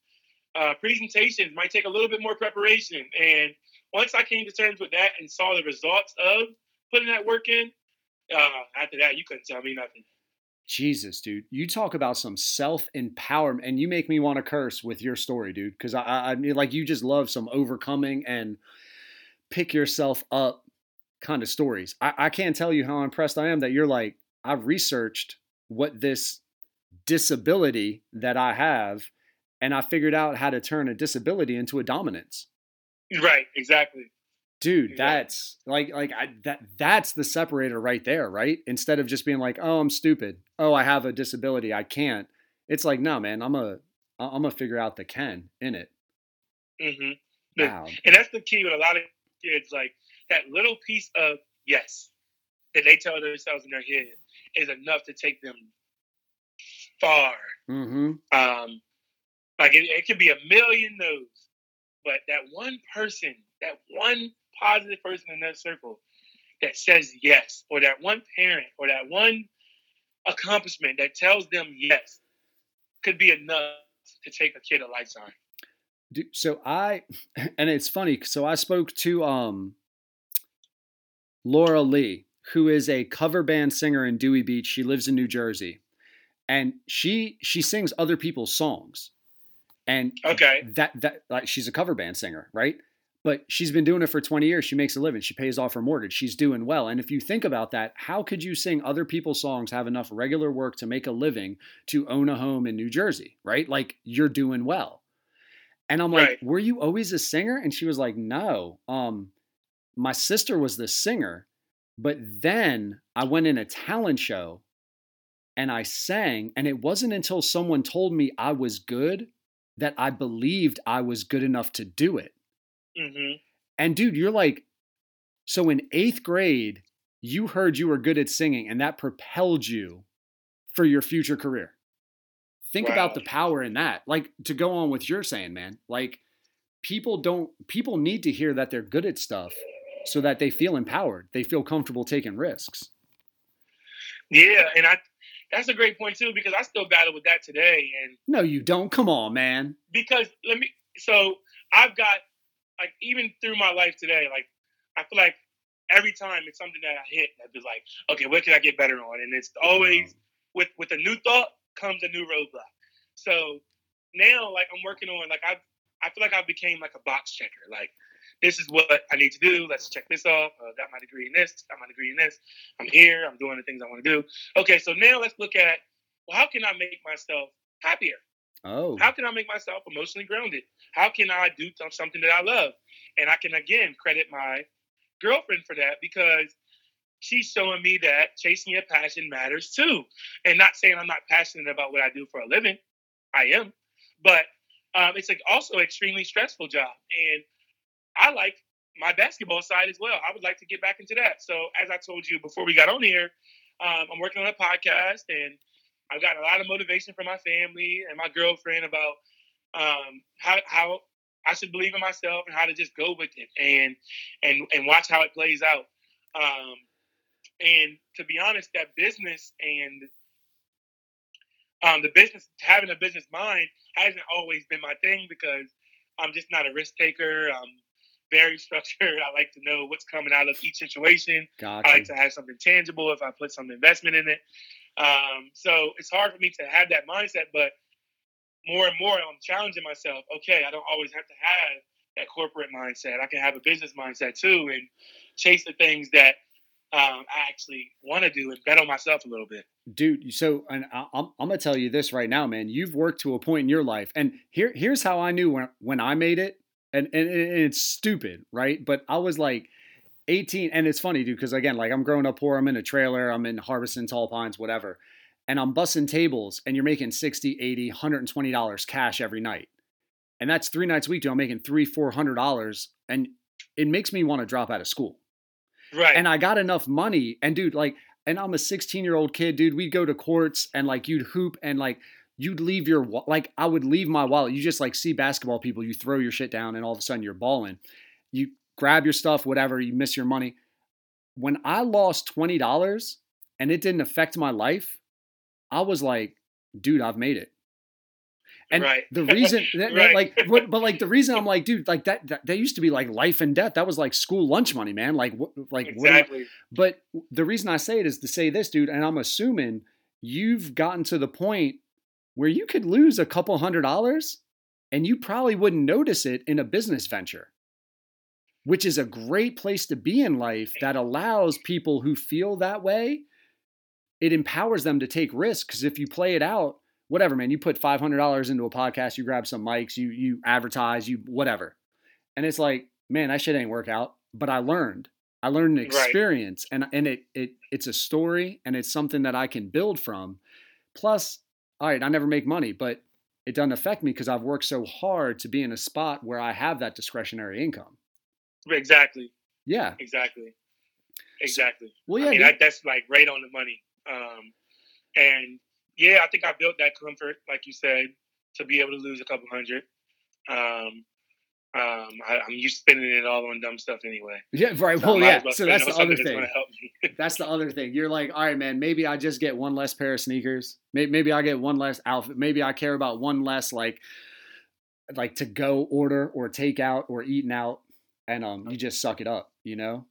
uh, presentations might take a little bit more preparation. And once I came to terms with that and saw the results of putting that work in, uh, after that, you couldn't tell me nothing. Jesus, dude, you talk about some self empowerment, and you make me want to curse with your story, dude. Because I, I, I mean, like, you just love some overcoming and pick yourself up kind of stories. I, I can't tell you how impressed I am that you're like, I've researched what this disability that I have, and I figured out how to turn a disability into a dominance. Right, exactly. Dude that's like like I, that that's the separator right there right? Instead of just being like oh i'm stupid. Oh i have a disability. I can't. It's like no man i'm a i'm gonna figure out the can in it. Mm-hmm. wow. and that's the key with a lot of kids like that little piece of yes that they tell themselves in their head is enough to take them far. Mm-hmm. um like it, it could be a million no's but that one person that one positive person in that circle that says yes, or that one parent, or that one accomplishment that tells them yes, could be enough to take a kid a lifetime. So I, and it's funny. So I spoke to um, Laura Lee, who is a cover band singer in Dewey Beach. She lives in New Jersey, and she she sings other people's songs. And okay, that that like she's a cover band singer, right? but she's been doing it for 20 years. She makes a living. She pays off her mortgage. She's doing well. And if you think about that, how could you sing other people's songs, have enough regular work to make a living to own a home in New Jersey, right? Like you're doing well. And I'm like, right. were you always a singer? And she was like, no. Um, my sister was the singer, but then I went in a talent show and I sang. And it wasn't until someone told me I was good that I believed I was good enough to do it. Mm-hmm. And dude, you're like, so in eighth grade, you heard you were good at singing and that propelled you for your future career. Think wow. about the power in that. Like to go on with your saying, man, like people don't, people need to hear that they're good at stuff so that they feel empowered. They feel comfortable taking risks. Yeah. And I, that's a great point too, because I still battle with that today. And no, you don't. Come on, man. Because let me, so I've got like even through my life today, like I feel like every time it's something that I hit that be like, okay, what can I get better on? And it's always with with a new thought comes a new roadblock. So now like I'm working on like I I feel like I became like a box checker. Like this is what I need to do. Let's check this off. Uh, got my degree in this. Got my degree in this. I'm here. I'm doing the things I want to do. Okay, so now let's look at well, how can I make myself happier? Oh. How can I make myself emotionally grounded? How can I do something that I love? And I can again credit my girlfriend for that because she's showing me that chasing your passion matters too. And not saying I'm not passionate about what I do for a living. I am. But um, it's like also extremely stressful job. And I like my basketball side as well. I would like to get back into that. So as I told you before we got on here, um, I'm working on a podcast and I've gotten a lot of motivation from my family and my girlfriend about um, how how I should believe in myself and how to just go with it and and and watch how it plays out. Um, and to be honest, that business and um, the business having a business mind hasn't always been my thing because I'm just not a risk taker. I'm very structured. I like to know what's coming out of each situation. Gotcha. I like to have something tangible if I put some investment in it. Um, so it's hard for me to have that mindset, but more and more, I'm challenging myself. Okay, I don't always have to have that corporate mindset. I can have a business mindset too, and chase the things that um, I actually want to do and bet on myself a little bit. Dude, so and I, I'm, I'm gonna tell you this right now, man. You've worked to a point in your life, and here here's how I knew when when I made it, and and, and it's stupid, right? But I was like 18, and it's funny, dude, because again, like I'm growing up poor. I'm in a trailer. I'm in harvesting Tall Pines, whatever, and I'm bussing tables, and you're making 60, 80, 120 dollars cash every night, and that's three nights a week. Dude, I'm making three, four hundred dollars, and it makes me want to drop out of school Right. and I got enough money. And dude, like, and I'm a 16 year old kid, dude. We'd go to courts and like you'd hoop and like you'd leave your like I would leave my wallet. You just like see basketball people, you throw your shit down, and all of a sudden you're balling. You grab your stuff, whatever. You miss your money. When I lost twenty dollars and it didn't affect my life, I was like, dude, I've made it. And Right. the reason, that, Right. like, but, but like the reason I'm like, dude, like that, that, that used to be like life and death. That was like school lunch money, man. Like, what, like, what exactly. but the reason I say it is to say this, dude, and I'm assuming you've gotten to the point where you could lose a couple hundred dollars and you probably wouldn't notice it in a business venture, which is a great place to be in life that allows people who feel that way, it empowers them to take risks. Because if you play it out, whatever, man, you put $500 into a podcast, you grab some mics, you, you advertise, you whatever. And it's like, man, that shit ain't work out. But I learned. I learned an Right. experience and and it it it's a story and it's something that I can build from. Plus, all right, I never make money, but it doesn't affect me because I've worked so hard to be in a spot where I have that discretionary income. Exactly. Yeah. Exactly. Exactly. Well, yeah, I mean, that, that's like right on the money. Um, and yeah, I think I built that comfort, like you said, to be able to lose a couple hundred. Um, um, I, I'm used to spending it all on dumb stuff anyway. yeah, right. So Well, yeah. well So that's the other thing. me. That's the other thing. You're like, all right, man, maybe I just get one less pair of sneakers. Maybe, maybe I get one less outfit. Maybe I care about one less like like to go order or take out or eating out and um you just suck it up, you know?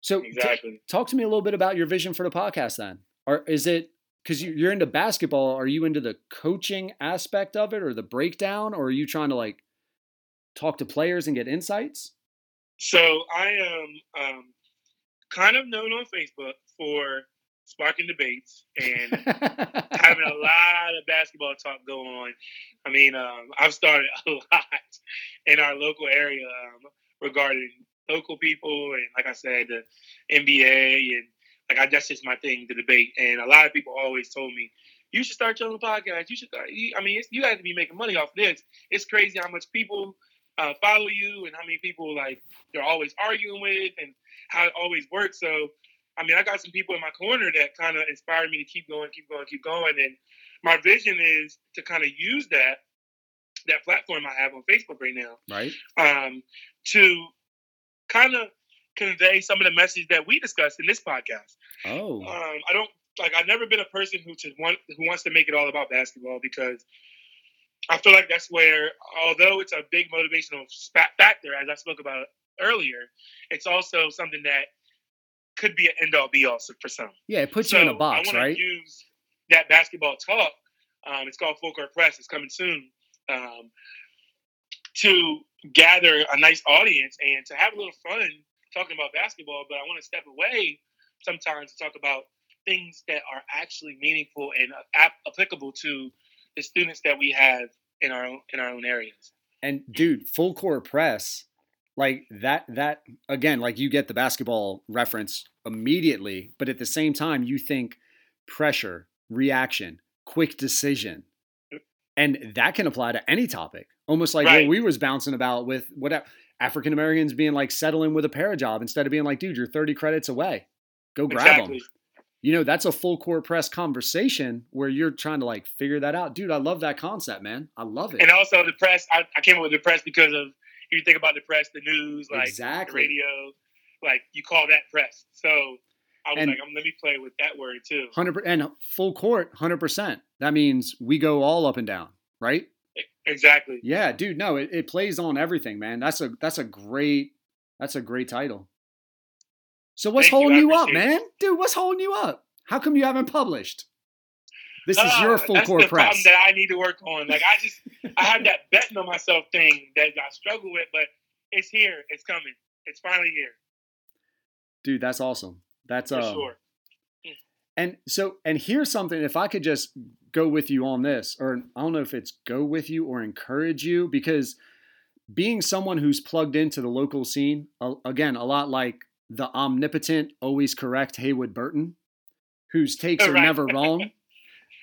So t- talk to me a little bit about your vision for the podcast then. Or is it because you, you're into basketball, are you into the coaching aspect of it or the breakdown, or are you trying to like talk to players and get insights? So I am um, kind of known on Facebook for sparking debates and having a lot of basketball talk going on. I mean, um, I've started a lot in our local area um, regarding local people and, like I said, the NBA and like I, that's just my thing to debate. And a lot of people always told me, "You should start your own podcast. You should." I mean, it's, you have to be making money off this. It's crazy how much people uh, follow you and how many people like you're always arguing with and how it always works. So I mean, I got some people in my corner that kind of inspired me to keep going, keep going, keep going. And my vision is to kind of use that that platform I have on Facebook right now right? um, to kind of convey some of the message that we discussed in this podcast. Oh. Um, I don't like. I've never been a person who just want who wants to make it all about basketball because I feel like that's where, although it's a big motivational factor, as I spoke about earlier, it's also something that could be an end all be all for some. Yeah, it puts so you in a box, I right? Use that basketball talk. Um, it's called Full Court Press. It's coming soon. Um, to gather a nice audience and to have a little fun talking about basketball, but I want to step away sometimes to talk about things that are actually meaningful and ap- applicable to the students that we have in our in our own areas. And dude, full court press, like that that again, like you get the basketball reference immediately, but at the same time you think pressure, reaction, quick decision. And that can apply to any topic. Almost like Right. what we was bouncing about with what African Americans being like settling with a para job instead of being like, dude, you're 30 credits away. Go grab exactly. them. You know, that's a full court press conversation where you're trying to like figure that out. Dude, I love that concept, man. I love it. And also the press. I, I came up with the press because of if you think about the press, the news, like the Exactly. radio, like you call that press. So I was And- like, um, let me play with that word too. Hundred and full court, hundred percent. That means we go all up and down, right? Exactly. Yeah, dude. No, it, it plays on everything, man. That's a that's a great that's a great title. So what's Thank holding I you, up, man? Dude, what's holding you up? How come you haven't published? This is your full that's court the press. problem that I need to work on. Like I just, I have that betting on myself thing that I struggle with, but it's here. It's coming. It's finally here Dude, that's awesome. That's for um, sure. And so, and here's something. If I could just go with you on this, or I don't know if it's go with you or encourage you, because being someone who's plugged into the local scene, again, a lot like the omnipotent, always correct Haywood Burton, whose takes are Right. never wrong.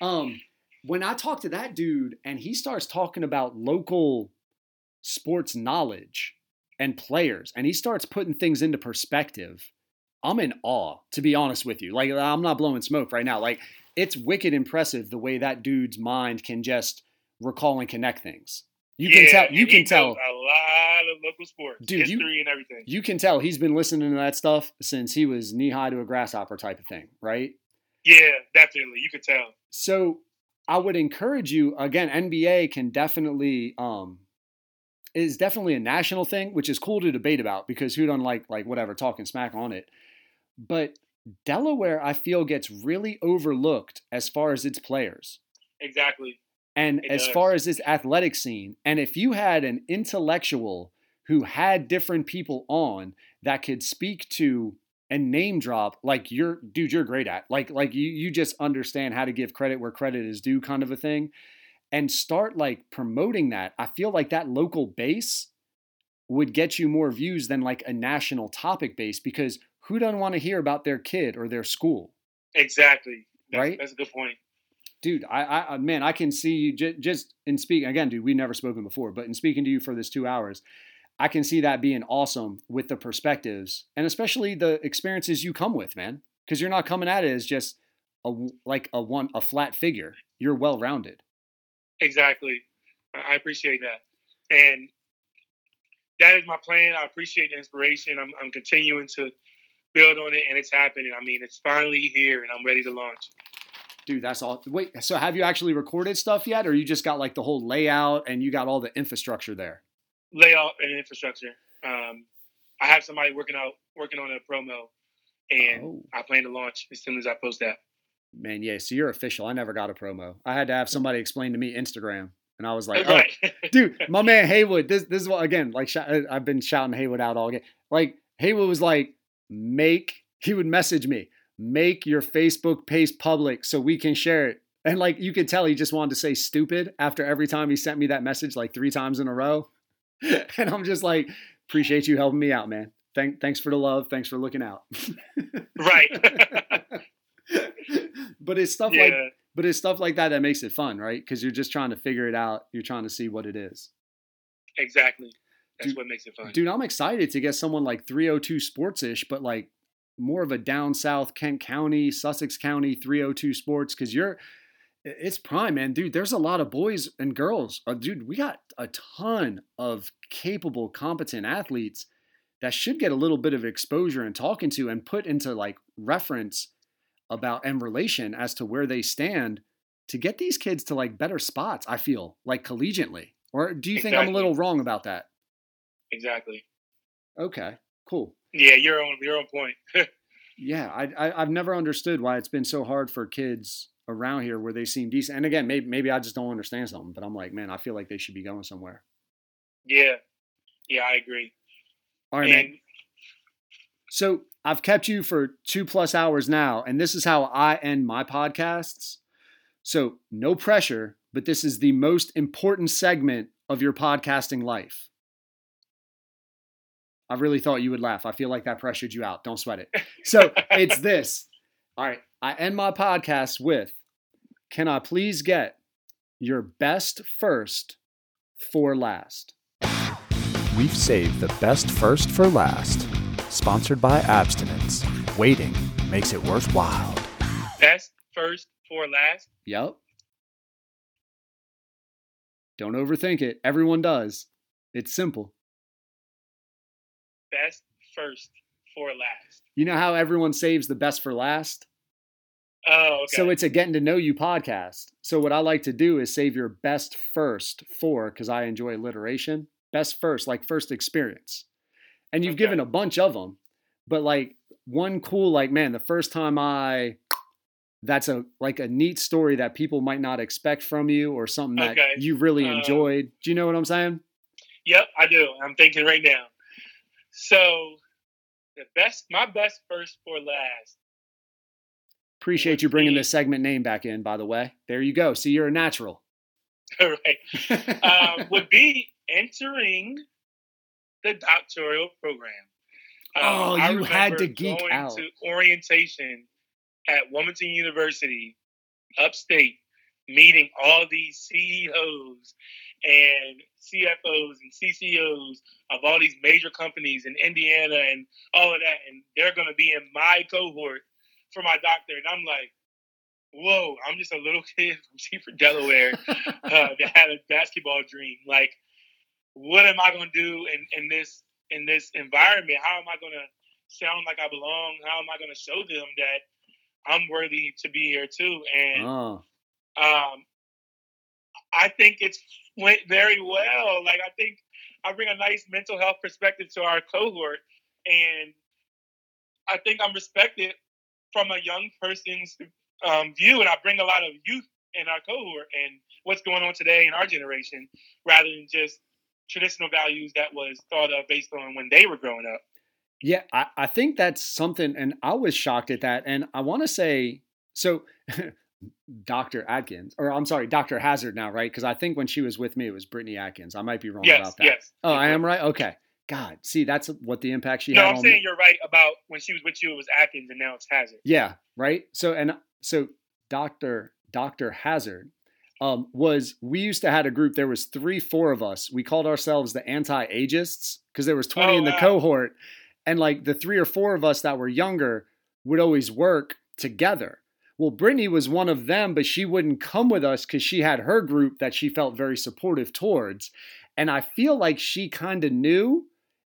Um, when I talk to that dude and he starts talking about local sports knowledge and players, and he starts putting things into perspective, I'm in awe, to be honest with you. Like, I'm not blowing smoke right now. Like, it's wicked impressive the way that dude's mind can just recall and connect things. You can tell. You can tell. a lot of local sports, Dude, you- history, and everything. You can tell he's been listening to that stuff since he was knee high to a grasshopper type of thing, right? Yeah, definitely. You can tell. So I would encourage you again. NBA can definitely um is definitely a national thing, which is cool to debate about because who don't like like whatever talking smack on it. But Delaware, I feel, gets really overlooked as far as its players Exactly. And It as does. far as this athletic scene. And if you had an intellectual who had different people on that could speak to and name drop like you're dude you're great at like like you you just understand how to give credit where credit is due kind of a thing and start like promoting that i feel like that local base would get you more views than like a national topic base because who doesn't want to hear about their kid or their school Exactly. That's, Right? That's a good point. Dude I, I I- man i can see you j- just in speaking again dude we've never spoken before but in speaking to you for this two hours i can see that being awesome with the perspectives and especially the experiences you come with man because you're not coming at it as just a like a one a flat figure you're well rounded Exactly. I appreciate that. And that is my plan. I appreciate the inspiration. I'm, I'm continuing to build on it, and it's happening. I mean, it's finally here, and I'm ready to launch. Dude that's all wait so have you actually recorded stuff yet or you just got like the whole layout and you got all the infrastructure there Layout and infrastructure. Um, I have somebody working out, working on a promo, and Oh. I plan to launch as soon as I post that. man yeah so you're official i never got a promo i had to have somebody explain to me instagram and i was like oh, right. dude, my man Haywood. This this is what again. Like I've been shouting Haywood out all again. Like Haywood was like, make. He would message me, make your Facebook page public so we can share it. And like you could tell, he just wanted to say stupid after every time he sent me that message, like three times in a row. And I'm just like, appreciate you helping me out, man. Thank, thanks for the love. Thanks for looking out. right. but it's stuff yeah. like, but it's stuff like that that makes it fun, right? Because you're just trying to figure it out. You're trying to see what it is. exactly. That's Dude- what makes it fun. Dude, I'm excited to get someone like 302 Sportsish, but like more of a down south Kent County, Sussex County 302 Sports because you're it's prime, man. Dude, there's a lot of boys and girls. Uh, dude, we got a ton of capable, competent athletes that should get a little bit of exposure and talking to and put into like reference about and relation as to where they stand to get these kids to like better spots, I feel like collegiately. Or do you think I'm a little wrong about that? Exactly. Okay, cool. Yeah, you're on. You're on point. Yeah, I, I I've never understood why it's been so hard for kids around here where they seem decent. And again, maybe maybe I just don't understand something, but I'm like, man, I feel like they should be going somewhere. yeah. Yeah, I agree. All right, man. So I've kept you for two plus hours now, and this is how I end my podcasts. So no pressure, but this is the most important segment of your podcasting life. I really thought you would laugh. I feel like that pressured you out. Don't sweat it. So it's this. All right. I end my podcast with Can I please get your best first for last? We've saved the best first for last. Sponsored by Abstinence. Waiting makes it worthwhile. best first for last. Yep. Don't overthink it. Everyone does. It's simple. Best first for last. You know how everyone saves the best for last? Oh, okay. So it's a getting to know you podcast. So what I like to do is save your best first for because I enjoy alliteration. Best first, like first experience. And you've Okay. given a bunch of them, but like one cool, like man, the first time I that's a like a neat story that people might not expect from you or something that Okay. you really Um, enjoyed. Do you know what I'm saying? Yep, I do. I'm thinking right now. So the best, my best first for last. Appreciate you bringing the segment name back in, by the way. There you go. See, you're a natural. right. Um, would be entering the doctoral program. Um, Oh, you had to geek going out. To orientation at Wilmington University, upstate, meeting all these CEOs and CFOs and CCOs of all these major companies in Indiana and all of that, and they're going to be in my cohort for my doctor, and I'm like. Whoa! I'm just a little kid from Seaford, Delaware, uh, that had a basketball dream. Like, what am I going to do in, in this in this environment? How am I going to sound like I belong? How am I going to show them that I'm worthy to be here too? And Oh, um, I think it's went very well. Like, I think I bring a nice mental health perspective to our cohort, and I think I'm respected from a young person's um, view, and I bring a lot of youth in our cohort and what's going on today in our generation, rather than just traditional values that was thought of based on when they were growing up. yeah. I, I think that's something, and I was shocked at that. And I want to say, so Dr. Atkins, or I'm sorry, Dr. Hazard now, right? Because I think when she was with me, it was Brittany Atkins. I might be wrong yes, about that. yes. Oh, I am right? Okay. God, see, that's what the impact she No, had No, I'm saying me. you're right about when she was with you, it was Atkins, and now it's Hazard. Yeah, right. So and so Dr. Dr. Hazard um, was we used to had a group, there was three, four of us. We called ourselves the anti-ageists because there was 20 Oh, in the wow. cohort. And like the three or four of us that were younger would always work together. Well, Brittany was one of them, but she wouldn't come with us because she had her group that she felt very supportive towards. And I feel like she kind of knew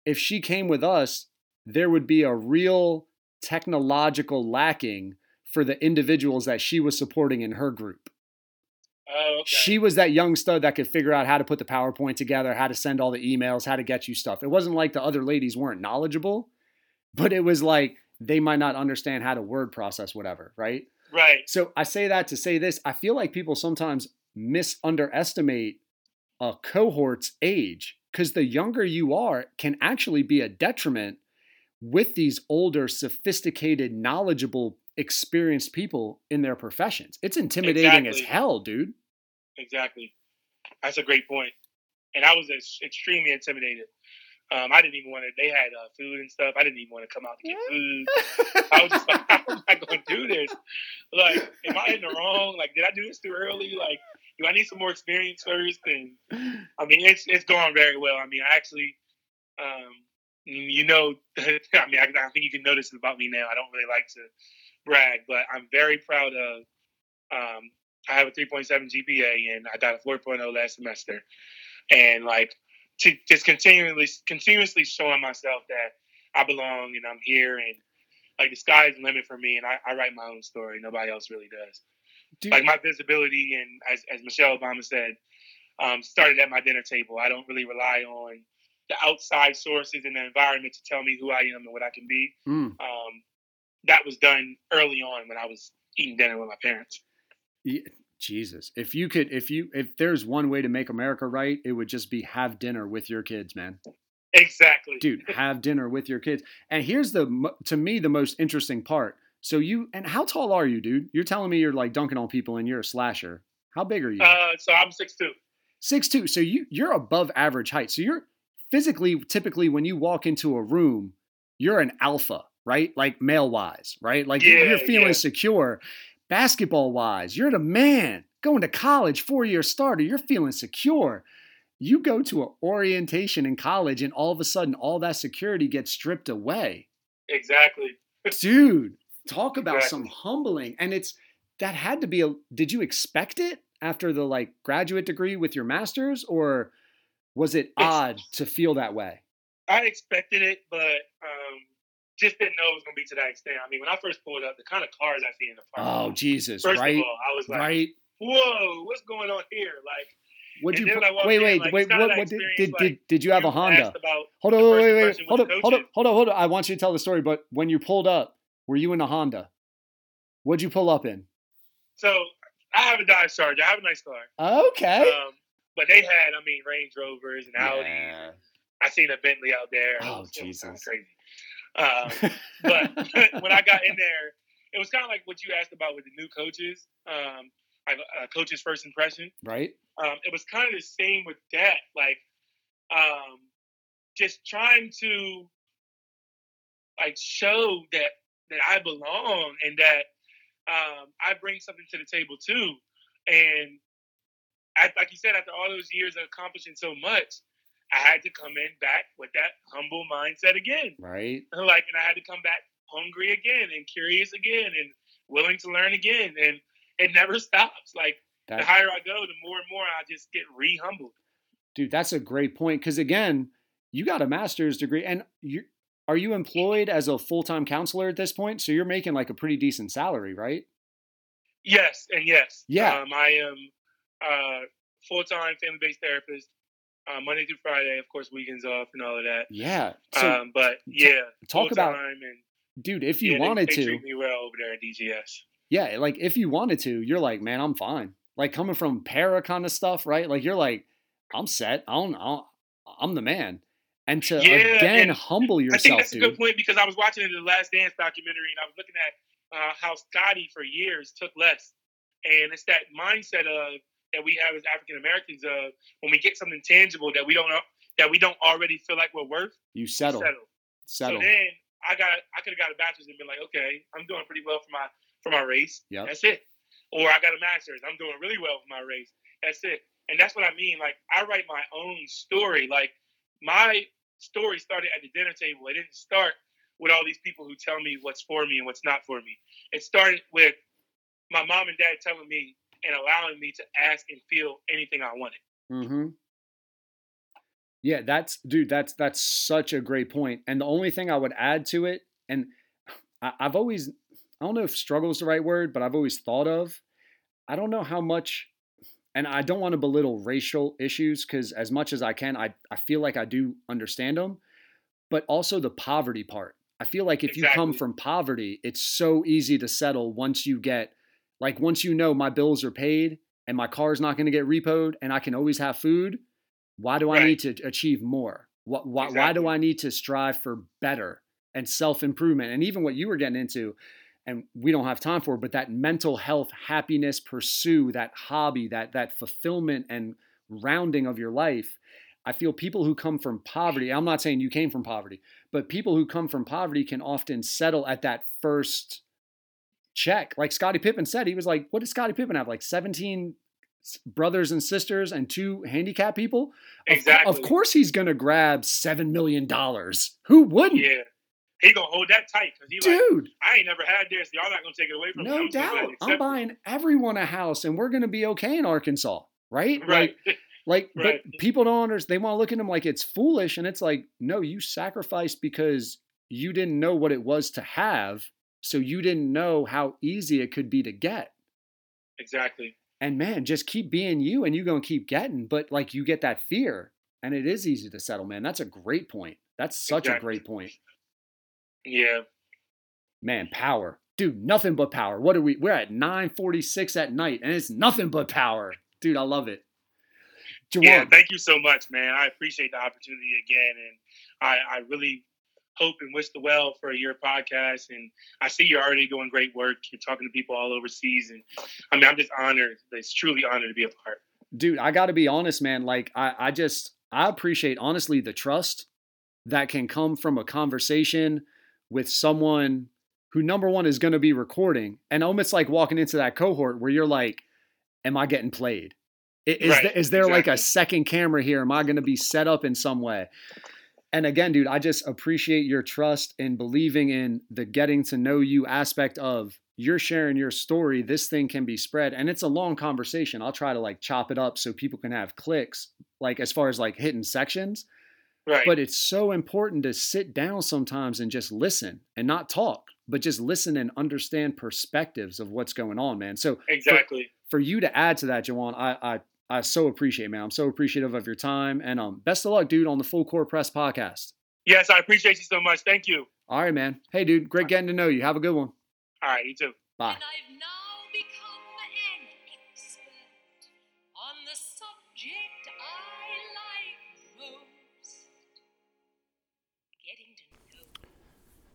if she came with us, there would be a real technological lacking for the individuals that she was supporting in her group. Oh, okay. She was that young stud that could figure out how to put the PowerPoint together, how to send all the emails, how to get you stuff. It wasn't like the other ladies weren't knowledgeable, but it was like they might not understand how to word process whatever, right? Right. So I say that to say this. I feel like people sometimes misunderestimate a cohort's age because the younger you are can actually be a detriment with these older, sophisticated, knowledgeable, experienced people in their professions. It's intimidating as hell, dude. Exactly. That's a great point. And I was ex- extremely intimidated. Um, I didn't even want to. They had uh, food and stuff. I didn't even want to come out to get food. I was just like, how am I going to do this? Like, am I in the wrong? Like, did I do this too early? Like, do I need some more experience first? And I mean, it's it's going very well. I mean, I actually, um, you know, I mean, I, I think you can notice about me now. I don't really like to brag, but I'm very proud of. Um, I have a 3.7 GPA, and I got a 4.0 last semester, and like to just continually continuously showing myself that I belong and I'm here, and like the sky is the limit for me, and I, I write my own story. Nobody else really does. Dude, like my visibility and as, as michelle obama said um, started at my dinner table. I don't really rely on the outside sources and the environment to tell me who i am and what i can be. Mm, um, that was done early on when i was eating dinner with my parents. Yeah, Jesus. If you could, if you, if there's one way to make America right, it would just be have dinner with your kids, man. exactly. Dude have dinner with your kids. And here's the to me the most interesting part. So you and how tall are you dude? You're telling me you're like dunking on people and you're a slasher. How big are you? Uh, so i'm 6'2 six two. So you you're above average height. So you're physically typically when you walk into a room you're an alpha right? Like male wise right? Like you're- you're feeling yeah. secure basketball wise you're the man. Going to college four year starter you're feeling secure. You go to an orientation in college and all of a sudden all that security gets stripped away. Exactly. Dude talk about Exactly. some humbling. And it's that had to be a did you expect it after the like graduate degree with your masters? Or was it It's- odd to feel that way? I expected it but um, just didn't know it was going to be to that extent i mean when i first pulled up the kind of cars i see in the park. oh jesus first right of all i was like right whoa what's going on here like what you put- when wait in, wait like, wait what, what did, did, did like, did you have a honda hold on wait wait wait hold on hold on hold on hold on i want you to tell the story but when you pulled up were you in a honda what'd you pull up in So I have a Dodge Charger. I have a nice car. Okay. Um, but they had, I mean, Range Rovers and Audis. Yeah. I seen a Bentley out there. Oh, was- it was kinda Jesus. crazy. Um, but when I got in there, it was kind of like what you asked about with the new coaches, um, like a coach's first impression. right? Um, it was kind of the same with that, like um, just trying to like show that that I belong and that um, I bring something to the table too. And I, like you said, after all those years of accomplishing so much, I had to come in back with that humble mindset again Right. like and I had to come back hungry again and curious again and willing to learn again and it never stops like the higher I go the more and more I just get re-humbled dude, that's a great point. Because again, you got a master's degree, and you are you employed as a full time counselor at this point? So you're making like a pretty decent salary, right? yes and yes Yeah. um, I am uh, full-time family-based therapist uh, Monday through Friday of course weekends off and all of that Yeah. So um, but yeah talk about- and dude, if you yeah, they- wanted they, to, treat me well over there at DGS yeah, like if you wanted to, you're like, man, I'm fine. Like coming from para kind of stuff, right? Like you're like, I'm set. I don't, don't I'm the man. And to Yeah, again and humble I think yourself, that's a good point because I was watching the Last Dance documentary and I was looking at uh, how Scottie for years took less, and it's that mindset of that we have as African Americans of when we get something tangible that we don't know, that we don't already feel like we're worth, You settle, settle. settle. So then I got I could have got a bachelor's and been like, okay, I'm doing pretty well for my for my race. Yeah. That's it. Or I got a master's. I'm doing really well for my race. That's it. And that's what I mean. Like I write my own story. Like my story started at the dinner table. It didn't start with all these people who tell me what's for me and what's not for me. It started with my mom and dad telling me and allowing me to ask and feel anything I wanted. Mm-hmm. Yeah, that's dude. That's that's such a great point. And the only thing I would add to it, and I, I've always, I don't know if struggle is the right word, but I've always thought of. I don't know how much, and I don't want to belittle racial issues because as much as I can, I I feel like I do understand them, but also the poverty part. I feel like if you come from poverty, it's so easy to settle once you get, like once you know my bills are paid and my car's not going to get repoed and I can always have food. Why do I need to achieve more? What, why, why do I need to strive for better and self improvement? And even what you were getting into, and we don't have time for, but that mental health, happiness, pursue that hobby, that that fulfillment and rounding of your life. I feel people who come from poverty, I'm not saying you came from poverty, but people who come from poverty can often settle at that first check. Like Scottie Pippen said, he was like, what did Scottie Pippen have? Like 17 brothers and sisters and two handicapped people? Of- Exactly. Of, course he's going to grab $7 million. Who wouldn't? Yeah. He gonna hold that tight because he like Dude, I ain't never had this. Y'all not gonna take it away from me. no doubt. I'm it." buying everyone a house and we're to be okay in Arkansas, right? Right. Like, like Right. but people don't understand. They want to look at them like it's foolish. And it's like, no, you sacrificed because you didn't know what it was to have. So you didn't know how easy it could be to get. exactly. And man, just keep being you and you're going to keep getting. But like you get that fear and it is easy to settle, man. That's a great point. That's such a great point. Yeah. Man, power. Dude, nothing but power. What are we? We're at 946 at night and it's nothing but power. Dude, I love it. Yeah, thank you so much, man. I appreciate the opportunity again, and I, I really hope and wish the well for your podcast. And I see you're already doing great work. You're talking to people all overseas, and I mean, I'm just honored. It's truly honored to be a part. dude i gotta be honest man like i i just i appreciate honestly the trust that can come from a conversation with someone who number one is going to be recording and almost like walking into that cohort where you're like am i getting played is, Right, there, is there like a second camera here am i going to be set up in some way and again dude i just appreciate your trust in believing in the getting to know you aspect of you're sharing your story this thing can be spread and it's a long conversation i'll try to like chop it up so people can have clicks like as far as like hitting sections Right. but it's so important to sit down sometimes and just listen and not talk but just listen and understand perspectives of what's going on man so exactly. for you to add to that Jawan, i i I so appreciate, man. I'm so appreciative of your time. And um, best of luck, dude, on the Full Court Press podcast. Yes, I appreciate you so much. Thank you. All right, man. Hey, dude, great getting to know you. Have a good one. All right, you too. Bye.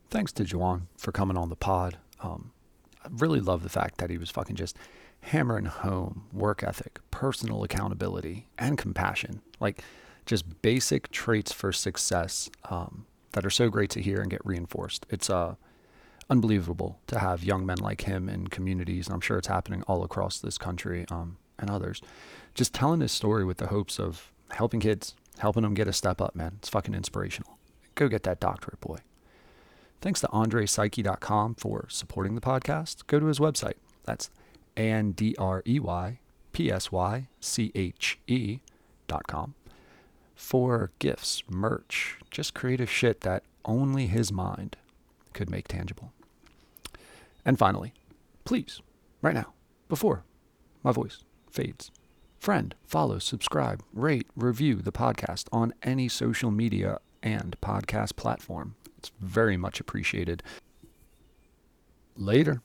Thanks to Juwan for coming on the pod. Um, I really love the fact that he was fucking just hammering home work ethic, personal accountability, and compassion. Like just basic traits for success um, that are so great to hear and get reinforced. It's uh, unbelievable to have young men like him in communities, I'm sure it's happening all across this country um, and others. Just telling this story with the hopes of helping kids, helping them get a step up, man. It's fucking inspirational. Go get that doctorate, boy. Thanks to AndryPsyche.com for supporting the podcast. Go to his website. That's A N D R Y P S Y C H E dot com for gifts, merch, just creative shit that only his mind could make tangible. And finally, please, right now, before my voice fades, friend, follow, subscribe, rate, review the podcast on any social media and podcast platform. It's very much appreciated. Later.